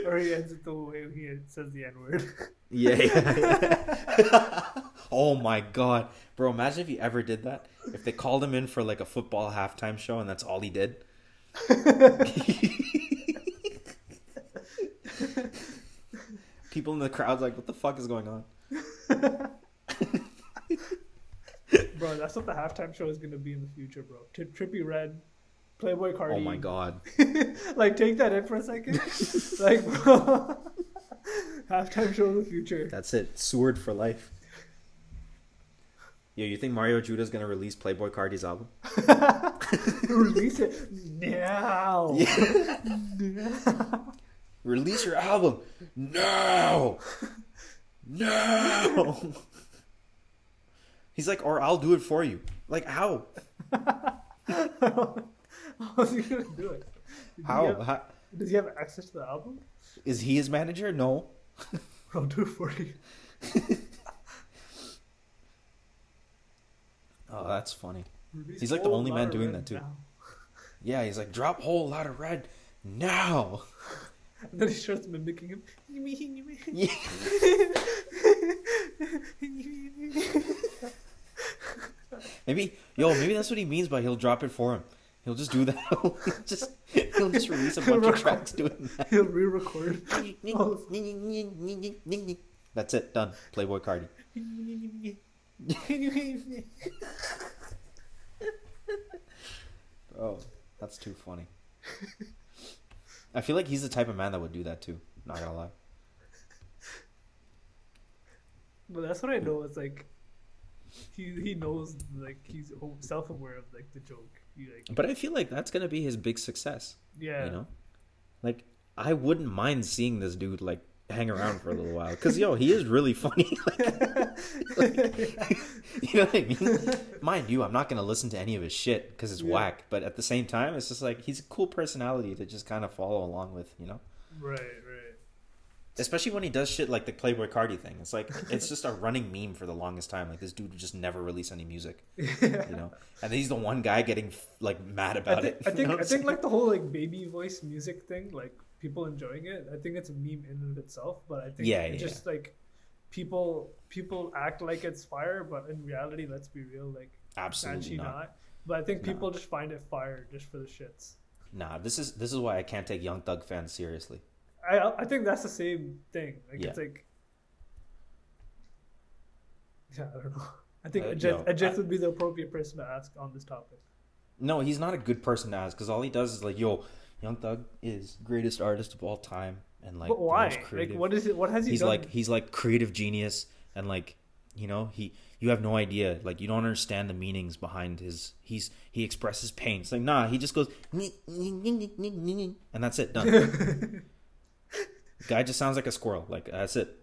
[SPEAKER 1] Or he ends it the way he says the N word.
[SPEAKER 3] Yeah. yeah. [laughs] oh my god, bro! Imagine if he ever did that. If they called him in for like a football halftime show and that's all he did. [laughs] People in the crowd's like, "What the fuck is going on?"
[SPEAKER 1] bro, that's what the halftime show is gonna be in the future, bro. Tri- Trippie Redd, Playboy oh Cardi.
[SPEAKER 3] Oh my god. [laughs]
[SPEAKER 1] like, take that in for a second. [laughs] like, bro, [laughs] halftime show of the future.
[SPEAKER 3] That's it. Seward for life. Yo, you think Mario Judah's gonna release Playboi Carti's album?
[SPEAKER 1] Release it now.
[SPEAKER 3] Release your album now. No. He's like, or I'll do it for you. Like how? [laughs]
[SPEAKER 1] How's he gonna do it? He
[SPEAKER 3] How?
[SPEAKER 1] have-
[SPEAKER 3] how?
[SPEAKER 1] does he have access to the album?
[SPEAKER 3] Is he his manager? No. [laughs]
[SPEAKER 1] I'll do it for you. [laughs]
[SPEAKER 3] Oh, that's funny.
[SPEAKER 1] Release
[SPEAKER 3] He's like the only man doing that, too.
[SPEAKER 1] now.
[SPEAKER 3] Yeah, he's like, drop Whole Lotta Red now.
[SPEAKER 1] And then he starts mimicking him.
[SPEAKER 3] Yeah. Maybe, yo, maybe that's what he means by he'll drop it for him. He'll just do that. [laughs] he'll just, he'll just release a bunch of tracks doing that. [laughs]
[SPEAKER 1] He'll re-record. [laughs] Oh.
[SPEAKER 3] That's it, done. Playboi Carti. Oh, that's too funny. I feel like he's the type of man that would do that too. Not gonna lie.
[SPEAKER 1] But that's what I know. It's like he he knows like he's self aware of like the joke.
[SPEAKER 3] But I feel like that's gonna be his big success.
[SPEAKER 1] yeah.
[SPEAKER 3] You know, like I wouldn't mind seeing this dude like hang around for a little while because yo, he is really [laughs] funny. like, [laughs] like, [laughs] you know what I mean? Mind you, I'm not gonna listen to any of his shit because it's
[SPEAKER 1] Yeah.
[SPEAKER 3] whack. But at the same time, it's just like he's a cool personality to just kind of follow along with. You know.
[SPEAKER 1] Right, right.
[SPEAKER 3] Especially when he does shit like the Playboi Carti thing. It's like it's just a running meme for the longest time. Like this dude would just never release any music, [laughs] you know. And he's the one guy getting like mad
[SPEAKER 1] I
[SPEAKER 3] about
[SPEAKER 1] think
[SPEAKER 3] it.
[SPEAKER 1] I think I think like the whole like baby voice music thing, like people enjoying it. I think it's a meme in and of itself, but I think
[SPEAKER 3] Yeah,
[SPEAKER 1] it's
[SPEAKER 3] yeah,
[SPEAKER 1] just like people people act like it's fire, but in reality, let's be real, like
[SPEAKER 3] absolutely not.
[SPEAKER 1] not. But I think people just find it fire just for the shits.
[SPEAKER 3] Nah, this is this is why I can't take Young Thug fans seriously.
[SPEAKER 1] I I think that's the same thing. Like
[SPEAKER 3] Yeah.
[SPEAKER 1] it's like yeah, I don't know. I think
[SPEAKER 3] Uh,
[SPEAKER 1] Ajit, Ajit
[SPEAKER 3] I-
[SPEAKER 1] would be the appropriate person to ask on this topic.
[SPEAKER 3] No, he's not a good person to ask because all he does is like, yo, Young Thug is greatest artist of all time and like
[SPEAKER 1] but why? Like, what is it? What has he
[SPEAKER 3] he's
[SPEAKER 1] done?
[SPEAKER 3] like he's like creative genius and like you know he you have no idea like you don't understand the meanings behind his he's he expresses pain it's like nah he just goes and that's it done [laughs] guy just sounds like a squirrel like that's it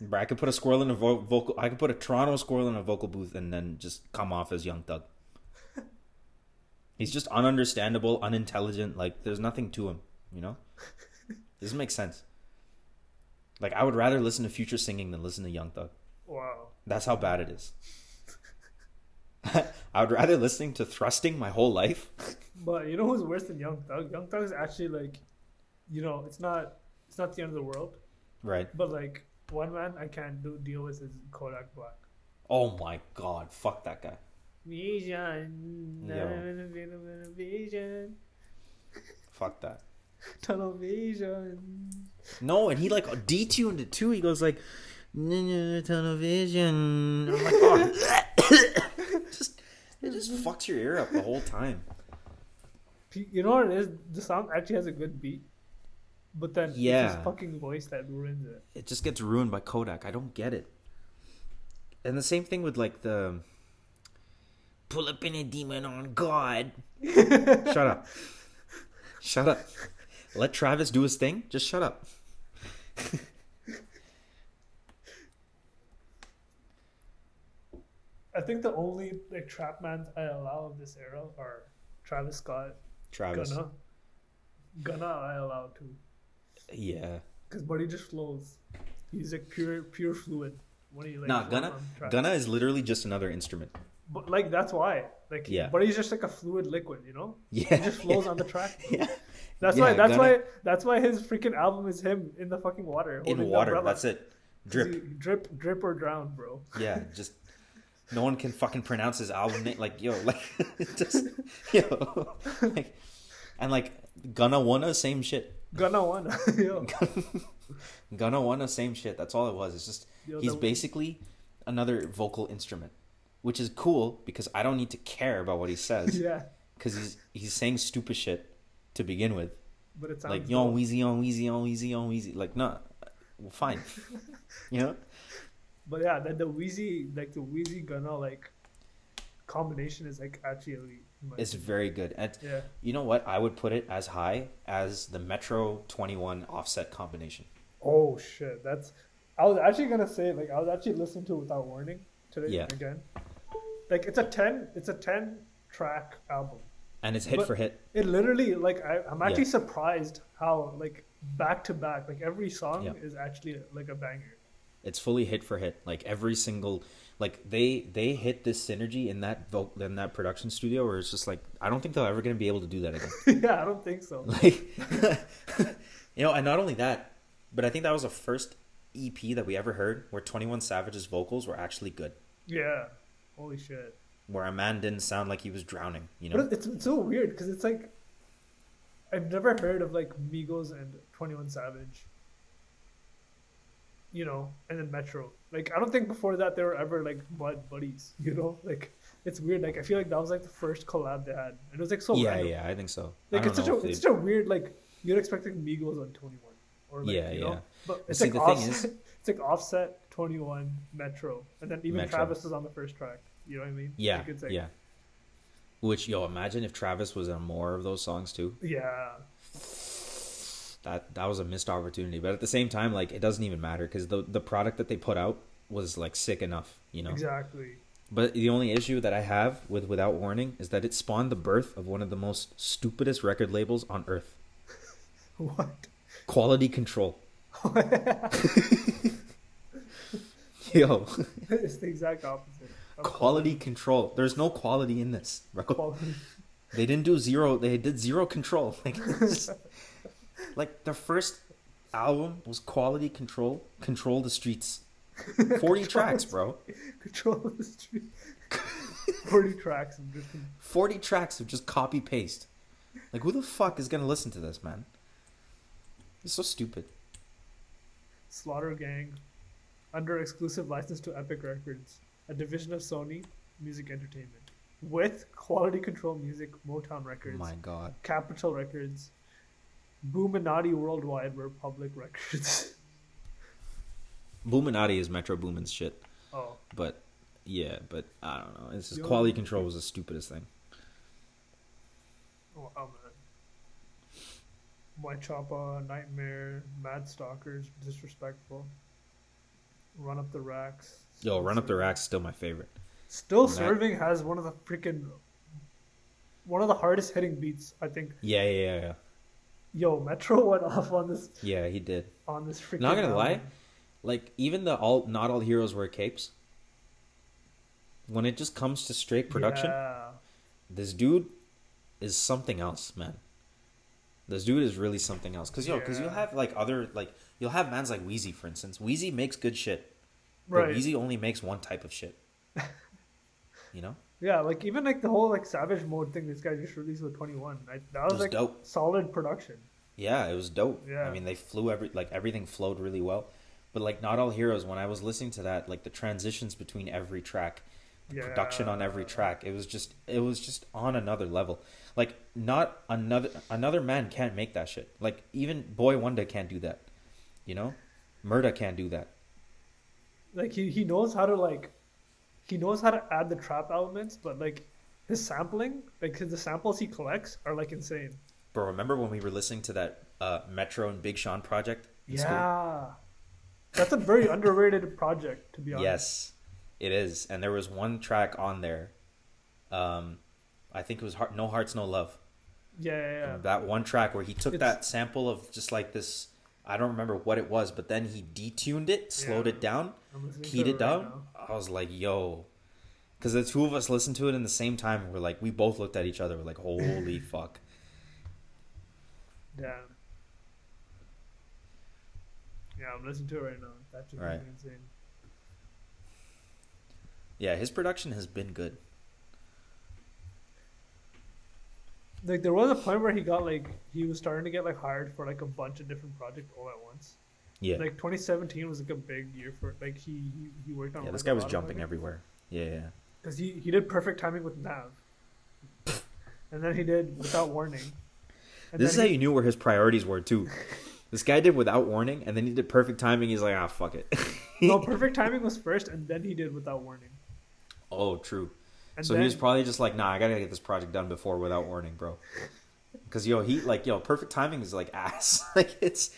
[SPEAKER 3] Bro, I could put a squirrel in a vo- vocal. I could put a Toronto squirrel in a vocal booth and then just come off as Young Thug. He's just ununderstandable, unintelligent. Like there's nothing to him, you know. Doesn't make sense. Like I would rather listen to Future singing than listen to Young Thug.
[SPEAKER 1] wow.
[SPEAKER 3] That's how bad it is. [laughs] I would rather listening to thrusting my whole life.
[SPEAKER 1] But you know who's worse than Young Thug? Young Thug is actually like, you know, it's not it's not the end of the world.
[SPEAKER 3] Right.
[SPEAKER 1] But like one man I can't do deal with is Kodak Black.
[SPEAKER 3] Oh my god, fuck that guy.
[SPEAKER 1] Vision,
[SPEAKER 3] Yo.
[SPEAKER 1] vision, [laughs]
[SPEAKER 3] Fuck that.
[SPEAKER 1] tunnel vision.
[SPEAKER 3] No, and he like detuned it too. He goes like, tunnel vision. I'm like, oh. [laughs] [laughs] just it just fucks your ear up the whole time.
[SPEAKER 1] You know what it is? The song actually has a good beat, but then it's
[SPEAKER 3] Yeah.
[SPEAKER 1] his fucking voice that ruins it.
[SPEAKER 3] It just gets ruined by Kodak. I don't get it. And the same thing with like the pull up in a demon on God. [laughs] shut up. Shut up. Let Travis do his thing. Just shut up.
[SPEAKER 1] I think the only like trap mans I allow of this era are Travis Scott,
[SPEAKER 3] Travis.
[SPEAKER 1] Gunna. Gunna I allow too,
[SPEAKER 3] Yeah.
[SPEAKER 1] because Buddy just flows. He's like pure pure fluid. When he like
[SPEAKER 3] Nah, Gunna. Gunna is literally just another instrument.
[SPEAKER 1] but like that's why. Like,
[SPEAKER 3] Yeah.
[SPEAKER 1] but he's just like a fluid liquid, you know.
[SPEAKER 3] Yeah.
[SPEAKER 1] He just flows [laughs] on the track.
[SPEAKER 3] Yeah. [laughs]
[SPEAKER 1] That's
[SPEAKER 3] Yeah,
[SPEAKER 1] why. That's
[SPEAKER 3] Gunna-
[SPEAKER 1] why. That's why his freaking album is him in the fucking water.
[SPEAKER 3] In water.
[SPEAKER 1] umbrella.
[SPEAKER 3] That's it. Drip.
[SPEAKER 1] drip, drip or drown, bro.
[SPEAKER 3] Yeah, [laughs] just no one can fucking pronounce his album name. Like, yo, like, just yo, like, and like Gunna Wanna, same shit.
[SPEAKER 1] Gonna wanna. [laughs] Yo. [laughs]
[SPEAKER 3] Gunna Wanna, same shit. That's all it was. It's just
[SPEAKER 1] Yo,
[SPEAKER 3] he's
[SPEAKER 1] that-
[SPEAKER 3] basically another vocal instrument, which is cool because I don't need to care about what he says [laughs]
[SPEAKER 1] yeah,
[SPEAKER 3] because he's he's saying stupid shit to begin with.
[SPEAKER 1] but it sounds
[SPEAKER 3] Like yo,
[SPEAKER 1] dope.
[SPEAKER 3] Wheezy on Wheezy on Wheezy on Wheezy. Like, no, well, fine. you know?
[SPEAKER 1] But yeah, the, the Wheezy, like the Wheezy Gunna like combination is like actually elite.
[SPEAKER 3] It's very good. And
[SPEAKER 1] yeah.
[SPEAKER 3] You know what? I would put it as high as the Metro 21 offset combination.
[SPEAKER 1] Oh shit, that's. I was actually gonna say like I was actually listening to it without warning today
[SPEAKER 3] Yeah.
[SPEAKER 1] again. Like it's a ten, it's a ten track album.
[SPEAKER 3] And it's hit
[SPEAKER 1] But-
[SPEAKER 3] for hit.
[SPEAKER 1] It literally like I, I'm actually
[SPEAKER 3] Yeah.
[SPEAKER 1] surprised how like back to back like every song
[SPEAKER 3] Yeah.
[SPEAKER 1] is actually like a banger.
[SPEAKER 3] It's fully hit for hit. Like every single like they they hit this synergy in that vo- in that production studio where it's just like I don't think they're ever going to be able to do that again. [laughs]
[SPEAKER 1] yeah, I don't think so. [laughs]
[SPEAKER 3] like [laughs] you know, and not only that, but I think that was the first EP that we ever heard where 21 Savage's vocals were actually good.
[SPEAKER 1] Yeah, holy shit.
[SPEAKER 3] Where a man didn't sound like he was drowning, you
[SPEAKER 1] But
[SPEAKER 3] know?
[SPEAKER 1] it's, it's so weird because it's like I've never heard of like Migos and Twenty One Savage. You know, and then Metro. Like I don't think before that they were ever like bud buddies. [laughs] You know, like it's weird. Like I feel like that was like the first collab they had, and it was like so
[SPEAKER 3] yeah,
[SPEAKER 1] random.
[SPEAKER 3] yeah, I think so.
[SPEAKER 1] Like it's such a it's such a weird like you're expecting Migos on Twenty One or like
[SPEAKER 3] Yeah,
[SPEAKER 1] you know,
[SPEAKER 3] yeah.
[SPEAKER 1] but it's
[SPEAKER 3] see,
[SPEAKER 1] like
[SPEAKER 3] the thing
[SPEAKER 1] offset. [laughs] it's like Offset, Twenty One, Metro, and then even
[SPEAKER 3] Metro.
[SPEAKER 1] Travis is on the first track. You know what I mean?
[SPEAKER 3] Yeah,
[SPEAKER 1] Like, like,
[SPEAKER 3] yeah. Which yo, imagine if Travis was on more of those songs too.
[SPEAKER 1] yeah.
[SPEAKER 3] That that was a missed opportunity. But at the same time, like it doesn't even matter because the the product that they put out was like sick enough, you know.
[SPEAKER 1] Exactly.
[SPEAKER 3] But the only issue that I have with Without Warning is that it spawned the birth of one of the most stupidest record labels on earth. [laughs]
[SPEAKER 1] What?
[SPEAKER 3] Quality Control. [laughs] [laughs] Yo,
[SPEAKER 1] it's the exact opposite.
[SPEAKER 3] quality control. There's no quality in this. bro.
[SPEAKER 1] quality.
[SPEAKER 3] They didn't do zero. They did zero control. Like, like their first album was quality control. Control the streets. Forty [laughs] tracks, bro.
[SPEAKER 1] Control the street. [laughs] Forty tracks and just
[SPEAKER 3] Forty tracks of just copy paste. Like, who the fuck is gonna listen to this, man? It's so stupid.
[SPEAKER 1] Slaughter Gang, under exclusive license to Epic Records, a division of Sony Music Entertainment, with Quality Control Music, Motown Records,
[SPEAKER 3] My God.
[SPEAKER 1] Capitol Records, Boominati Worldwide, Republic Records.
[SPEAKER 3] Boominati is Metro Boomin's shit,
[SPEAKER 1] oh,
[SPEAKER 3] but yeah, but I don't know. It's just
[SPEAKER 1] Yo.
[SPEAKER 3] quality control was the stupidest thing.
[SPEAKER 1] oh, oh man. White Choppa, Nightmare, Mad Stalkers, Disrespectful, Run Up the Racks.
[SPEAKER 3] Yo, Run Up the Racks is still my favorite.
[SPEAKER 1] Still Serving has one of the freaking one of the hardest hitting beats. I think.
[SPEAKER 3] Yeah, yeah, yeah, yeah.
[SPEAKER 1] Yo, Metro [laughs] went off on this
[SPEAKER 3] Yeah, he did.
[SPEAKER 1] on this freaking.
[SPEAKER 3] Not gonna
[SPEAKER 1] album.
[SPEAKER 3] lie, like even the all not all heroes wear capes. When it just comes to straight production,
[SPEAKER 1] Yeah.
[SPEAKER 3] this dude is something else, man. This dude is really something else. Cause yo, cause you'll have like other like you'll have mans like Wheezy, for instance. Wheezy makes good shit, but
[SPEAKER 1] Right.
[SPEAKER 3] Wheezy only makes one type of shit. [laughs] you know,
[SPEAKER 1] Yeah, like even like the whole like Savage Mode thing this guy just released with Twenty One. Like, that was,
[SPEAKER 3] was
[SPEAKER 1] like
[SPEAKER 3] dope.
[SPEAKER 1] solid production.
[SPEAKER 3] yeah, it was dope.
[SPEAKER 1] Yeah.
[SPEAKER 3] I mean, they flew every like everything flowed really well. But like not all heroes. When I was listening to that, like the transitions between every track,
[SPEAKER 1] Yeah.
[SPEAKER 3] production on every track. It was just it was just on another level. Like not another another man can't make that shit. Like even Boi-1da can't do that. You know? Murda can't do that.
[SPEAKER 1] Like he he knows how to like, he knows how to add the trap elements, but like his sampling, like his, the samples he collects are like insane.
[SPEAKER 3] Bro, remember when we were listening to that uh, Metro and Big Sean project? in school?
[SPEAKER 1] Yeah. That's a very underrated project, to be honest.
[SPEAKER 3] Yes, it is. And there was one track on there. Um, I think it was Heart, No Hearts, No Love.
[SPEAKER 1] Yeah, yeah, yeah.
[SPEAKER 3] That one track where he took
[SPEAKER 1] It's-
[SPEAKER 3] that sample of just like this. I don't remember what it was, but then he detuned it, slowed
[SPEAKER 1] Yeah.
[SPEAKER 3] it down,
[SPEAKER 1] I'm listening to
[SPEAKER 3] keyed it
[SPEAKER 1] right
[SPEAKER 3] down.
[SPEAKER 1] now.
[SPEAKER 3] I was like, yo, Because the two of us listened to it in the same time. We're like, we both looked at each other. We're like, holy [clears throat] fuck.
[SPEAKER 1] Damn. Yeah, I'm listening to it right now. That's
[SPEAKER 3] Right.
[SPEAKER 1] insane.
[SPEAKER 3] Yeah, his production has been good.
[SPEAKER 1] Like there was a point where he got like he was starting to get like hired for like a bunch of different projects all at once.
[SPEAKER 3] Yeah.
[SPEAKER 1] Like 2017 was like a big year for like he he, he worked on.
[SPEAKER 3] yeah, this guy was jumping
[SPEAKER 1] projects.
[SPEAKER 3] everywhere. Yeah, yeah.
[SPEAKER 1] Because he, he did perfect timing with Nav. [laughs] and then he did without warning. And
[SPEAKER 3] This is
[SPEAKER 1] then
[SPEAKER 3] how you knew where his priorities were too. [laughs] This guy did without warning, and then he did perfect timing. He's like, ah, fuck it.
[SPEAKER 1] No, perfect [laughs] timing was first, and then he did without warning.
[SPEAKER 3] oh, true.
[SPEAKER 1] And
[SPEAKER 3] so
[SPEAKER 1] then,
[SPEAKER 3] he was probably just like, nah, I gotta get this project done before without warning, bro. [laughs] Because yo, he like yo, perfect timing is like [laughs] ass. like it's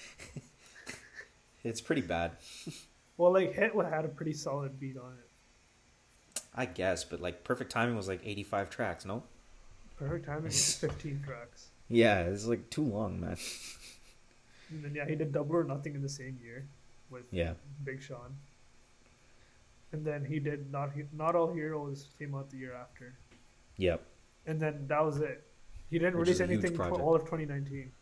[SPEAKER 3] it's pretty bad, [laughs]
[SPEAKER 1] well, like Hit had a pretty solid beat on it.
[SPEAKER 3] I guess. But like perfect timing was like eighty five tracks. No.
[SPEAKER 1] Perfect timing was 15 tracks.
[SPEAKER 3] Yeah, it's like too long, man.
[SPEAKER 1] And then yeah, he did Double or Nothing in the same year with
[SPEAKER 3] Yeah.
[SPEAKER 1] Big Sean. And then he did Not Not All Heroes came out the year after.
[SPEAKER 3] Yep.
[SPEAKER 1] And then that was it. He didn't
[SPEAKER 3] Which
[SPEAKER 1] release
[SPEAKER 3] is a huge
[SPEAKER 1] anything for all of 2019.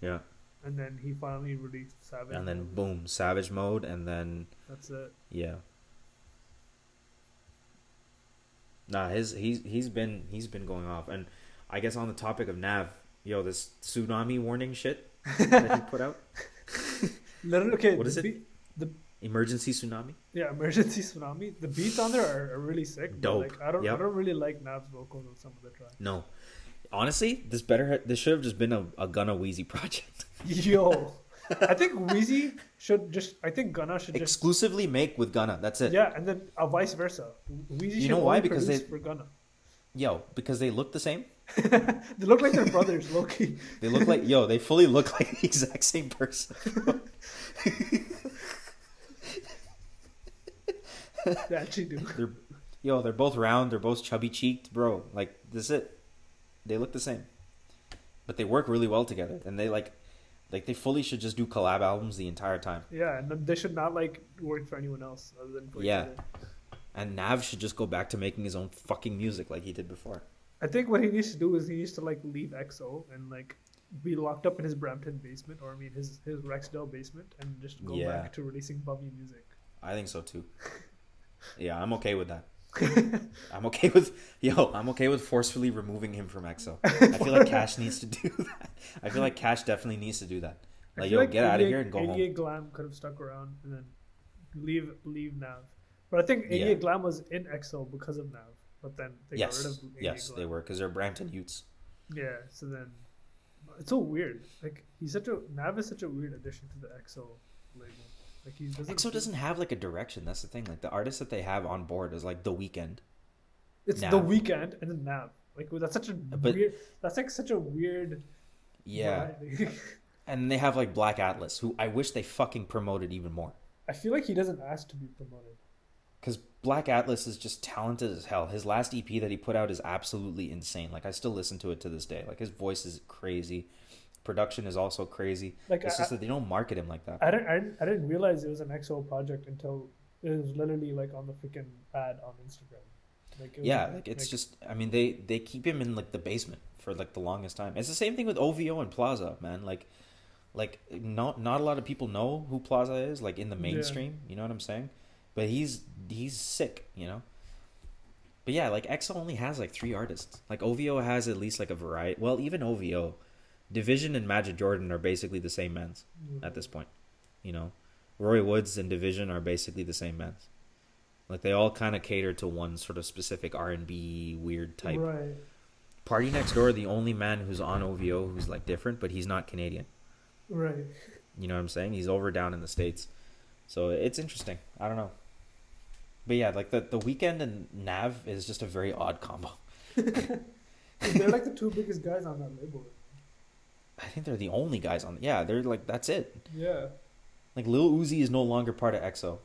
[SPEAKER 3] Yeah.
[SPEAKER 1] And then he finally released Savage.
[SPEAKER 3] And then boom, Savage Mode, and then
[SPEAKER 1] That's it.
[SPEAKER 3] yeah. Nah, his he's he's been he's been going off, and I guess on the topic of Nav, yo, this tsunami warning shit that he put out, [laughs]
[SPEAKER 1] Literally, okay.
[SPEAKER 3] What
[SPEAKER 1] the
[SPEAKER 3] is it?
[SPEAKER 1] beat-
[SPEAKER 3] emergency tsunami.
[SPEAKER 1] Yeah, [laughs] emergency tsunami. The beats on there are, are really sick.
[SPEAKER 3] Dope.
[SPEAKER 1] Like I don't, I don't really like Nav's vocals on some of the tracks.
[SPEAKER 3] No, honestly, this better this should have just been a, a Gunna Wheezy project. [laughs]
[SPEAKER 1] Yo, I think Wheezy should just. I think Gunna should just.
[SPEAKER 3] Exclusively make with Gunna. That's it.
[SPEAKER 1] Yeah, and then uh, vice versa. Wheezy
[SPEAKER 3] You
[SPEAKER 1] should
[SPEAKER 3] know why? Because they-
[SPEAKER 1] for Gunna.
[SPEAKER 3] Yo, because they look the same. [laughs]
[SPEAKER 1] They look like they're brothers, Loki.
[SPEAKER 3] They look like yo. They fully look like the exact same person. [laughs]
[SPEAKER 1] They actually do. [laughs]
[SPEAKER 3] They're yo. They're both round. They're both chubby cheeked, bro. Like this is it. They look the same, but they work really well together. And they like, like they fully should just do collab albums the entire time.
[SPEAKER 1] Yeah, and they should not like work for anyone else other than for
[SPEAKER 3] Yeah. And Nav should just go back to making his own fucking music like he did before.
[SPEAKER 1] I think what he needs to do is he needs to like leave XO and like be locked up in his Brampton basement, or I mean his his Rexdale basement, and just go
[SPEAKER 3] Yeah.
[SPEAKER 1] back to releasing bummy music.
[SPEAKER 3] I think so too. [laughs] Yeah, I'm okay with that. [laughs] I'm okay with yo. I'm okay with forcefully removing him from XO. I feel like [laughs] Cash needs to do [laughs] that. I feel like Cash definitely needs to do that. Like yo, get out of here and go home.
[SPEAKER 1] 88 Glam could have stuck around and then leave leave Nav. But I think 88
[SPEAKER 3] Yeah.
[SPEAKER 1] Glam was in XO because of Nav. But then they
[SPEAKER 3] Yes,
[SPEAKER 1] got rid of 88
[SPEAKER 3] yes,
[SPEAKER 1] Glam.
[SPEAKER 3] they were because they're Brampton Utes.
[SPEAKER 1] Yeah, so then it's so weird. Like he's such a Nav is such a weird addition to the XO label. Like he doesn't.
[SPEAKER 3] XO doesn't have like a direction. That's the thing. Like the artists that they have on board is like The Weeknd.
[SPEAKER 1] It's
[SPEAKER 3] Nav.
[SPEAKER 1] the Weeknd and then Nav. Like that's such a
[SPEAKER 3] But-
[SPEAKER 1] weird. That's like such a weird.
[SPEAKER 3] Yeah, [laughs] and they have like Black Atlass, who I wish they fucking promoted even more.
[SPEAKER 1] I feel like he doesn't ask to be promoted.
[SPEAKER 3] Because Black Atlass is just talented as hell. His last EP that he put out is absolutely insane. Like I still listen to it to this day. Like his voice is crazy. Production is also crazy.
[SPEAKER 1] Like
[SPEAKER 3] It's
[SPEAKER 1] I,
[SPEAKER 3] just that they don't market him like that.
[SPEAKER 1] I didn't, I didn't I didn't realize it was an XO project until it was literally like on the freaking ad on Instagram. Like
[SPEAKER 3] Yeah, like it's just. I mean, they they keep him in like the basement for like the longest time. It's the same thing with OVO and Plaza, man. Like, like not not a lot of people know who Plaza is, like in the mainstream. You know what I'm saying? But he's he's sick, you know. But yeah, like XO only has like three artists. Like OVO has at least like a variety. Well, even OVO, dvsn and Majid Jordan are basically the same men's at this point. You know, Roy Woods and dvsn are basically the same men's. Like they all kind of cater to one sort of specific R and B weird type.
[SPEAKER 1] Right.
[SPEAKER 3] PartyNextDoor, the only man who's on OVO who's like different, but he's not Canadian.
[SPEAKER 1] Right.
[SPEAKER 3] You know what I'm saying? He's over down in the states, so it's interesting. I don't know, but yeah, like the the Weeknd and Nav is just a very odd combo. [laughs]
[SPEAKER 1] They're like the two biggest guys on that label.
[SPEAKER 3] I think they're the only guys on. Yeah, they're like that's it.
[SPEAKER 1] Yeah.
[SPEAKER 3] Like Lil Uzi is no longer part of XO.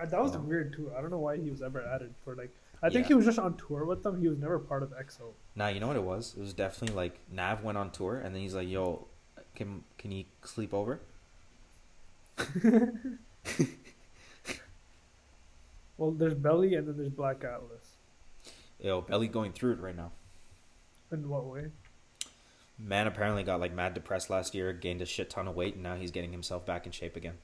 [SPEAKER 1] Uh, that was
[SPEAKER 3] No.
[SPEAKER 1] weird too. I don't know why he was ever added for like. I think
[SPEAKER 3] Yeah.
[SPEAKER 1] he was just on tour with them. He was never part of XO.
[SPEAKER 3] Nah, you know what it was? It was definitely like Nav went on tour, and then he's like, "Yo, can can you sleep over?" [laughs]
[SPEAKER 1] Well, there's Belly and then there's Black Atlass.
[SPEAKER 3] Yo, Belly going through it right now.
[SPEAKER 1] In what way?
[SPEAKER 3] Man apparently got like mad depressed last year, gained a shit ton of weight, and now he's getting himself back in shape again.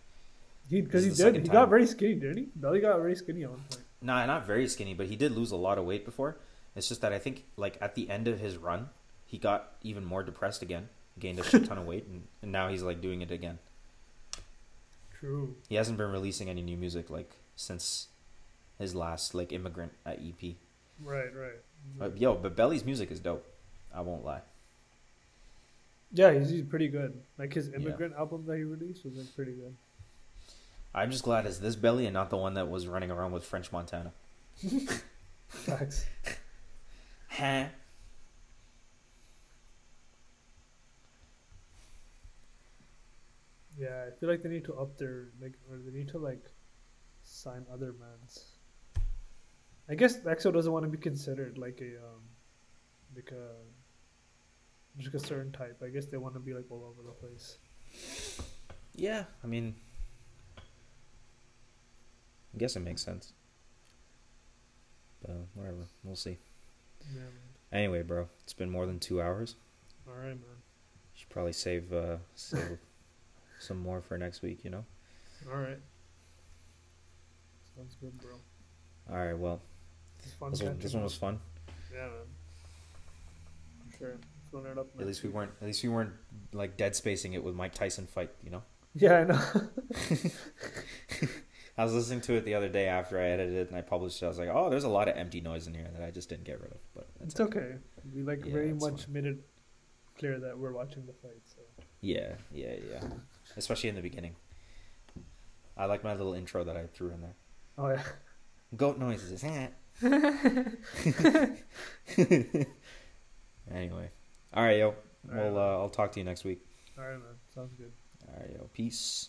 [SPEAKER 1] He because he did. He
[SPEAKER 3] time.
[SPEAKER 1] got very skinny, didn't he? Belly got very skinny one.
[SPEAKER 3] Nah, not very skinny, but he did lose a lot of weight before. It's just that I think like at the end of his run, he got even more depressed again, gained a shit ton of weight, and, and now he's like doing it again.
[SPEAKER 1] True.
[SPEAKER 3] He hasn't been releasing any new music like since his last like immigrant at EP.
[SPEAKER 1] Right. Right.
[SPEAKER 3] But, yo, but Belly's music is dope. I won't lie.
[SPEAKER 1] Yeah, he's, he's pretty good. Like his immigrant album that he released was like pretty good.
[SPEAKER 3] I'm just glad it's this Belly and not the one that was running around with French Montana.
[SPEAKER 1] Facts. [laughs]
[SPEAKER 3] Huh?
[SPEAKER 1] Yeah, I feel like they need to up their like, or they need to like sign other bands. I guess XO doesn't want to be considered like a um, like a just a certain type. I guess they want to be like all over the place.
[SPEAKER 3] Yeah, I mean, I guess it makes sense. But whatever, we'll see.
[SPEAKER 1] Yeah.
[SPEAKER 3] Anyway, bro, it's been more than two hours.
[SPEAKER 1] All right, man.
[SPEAKER 3] Should probably save uh, save [laughs] some more for next week. You know.
[SPEAKER 1] All right. Sounds good, bro.
[SPEAKER 3] All right. Well, this one, this one was fun.
[SPEAKER 1] Yeah, man. For sure. It up.
[SPEAKER 3] At least we weren't. At least we weren't like dead spacing it with Mike Tyson fight. You know.
[SPEAKER 1] Yeah, I know. [laughs]
[SPEAKER 3] I was listening to it the other day after I edited it and I published it. I was like, oh, there's a lot of empty noise in here that I just didn't get rid of. But
[SPEAKER 1] it's okay. We like
[SPEAKER 3] Yeah,
[SPEAKER 1] very much
[SPEAKER 3] fine.
[SPEAKER 1] made it clear that we're watching the fight. So
[SPEAKER 3] Yeah, yeah, yeah. Especially in the beginning. I like my little intro that I threw in there.
[SPEAKER 1] oh yeah.
[SPEAKER 3] Goat noises. [laughs] [laughs] anyway. All right, yo.
[SPEAKER 1] All right.
[SPEAKER 3] Well, uh, I'll talk to you next week.
[SPEAKER 1] All right, man. Sounds good.
[SPEAKER 3] All right, yo. Peace.
[SPEAKER 1] Peace.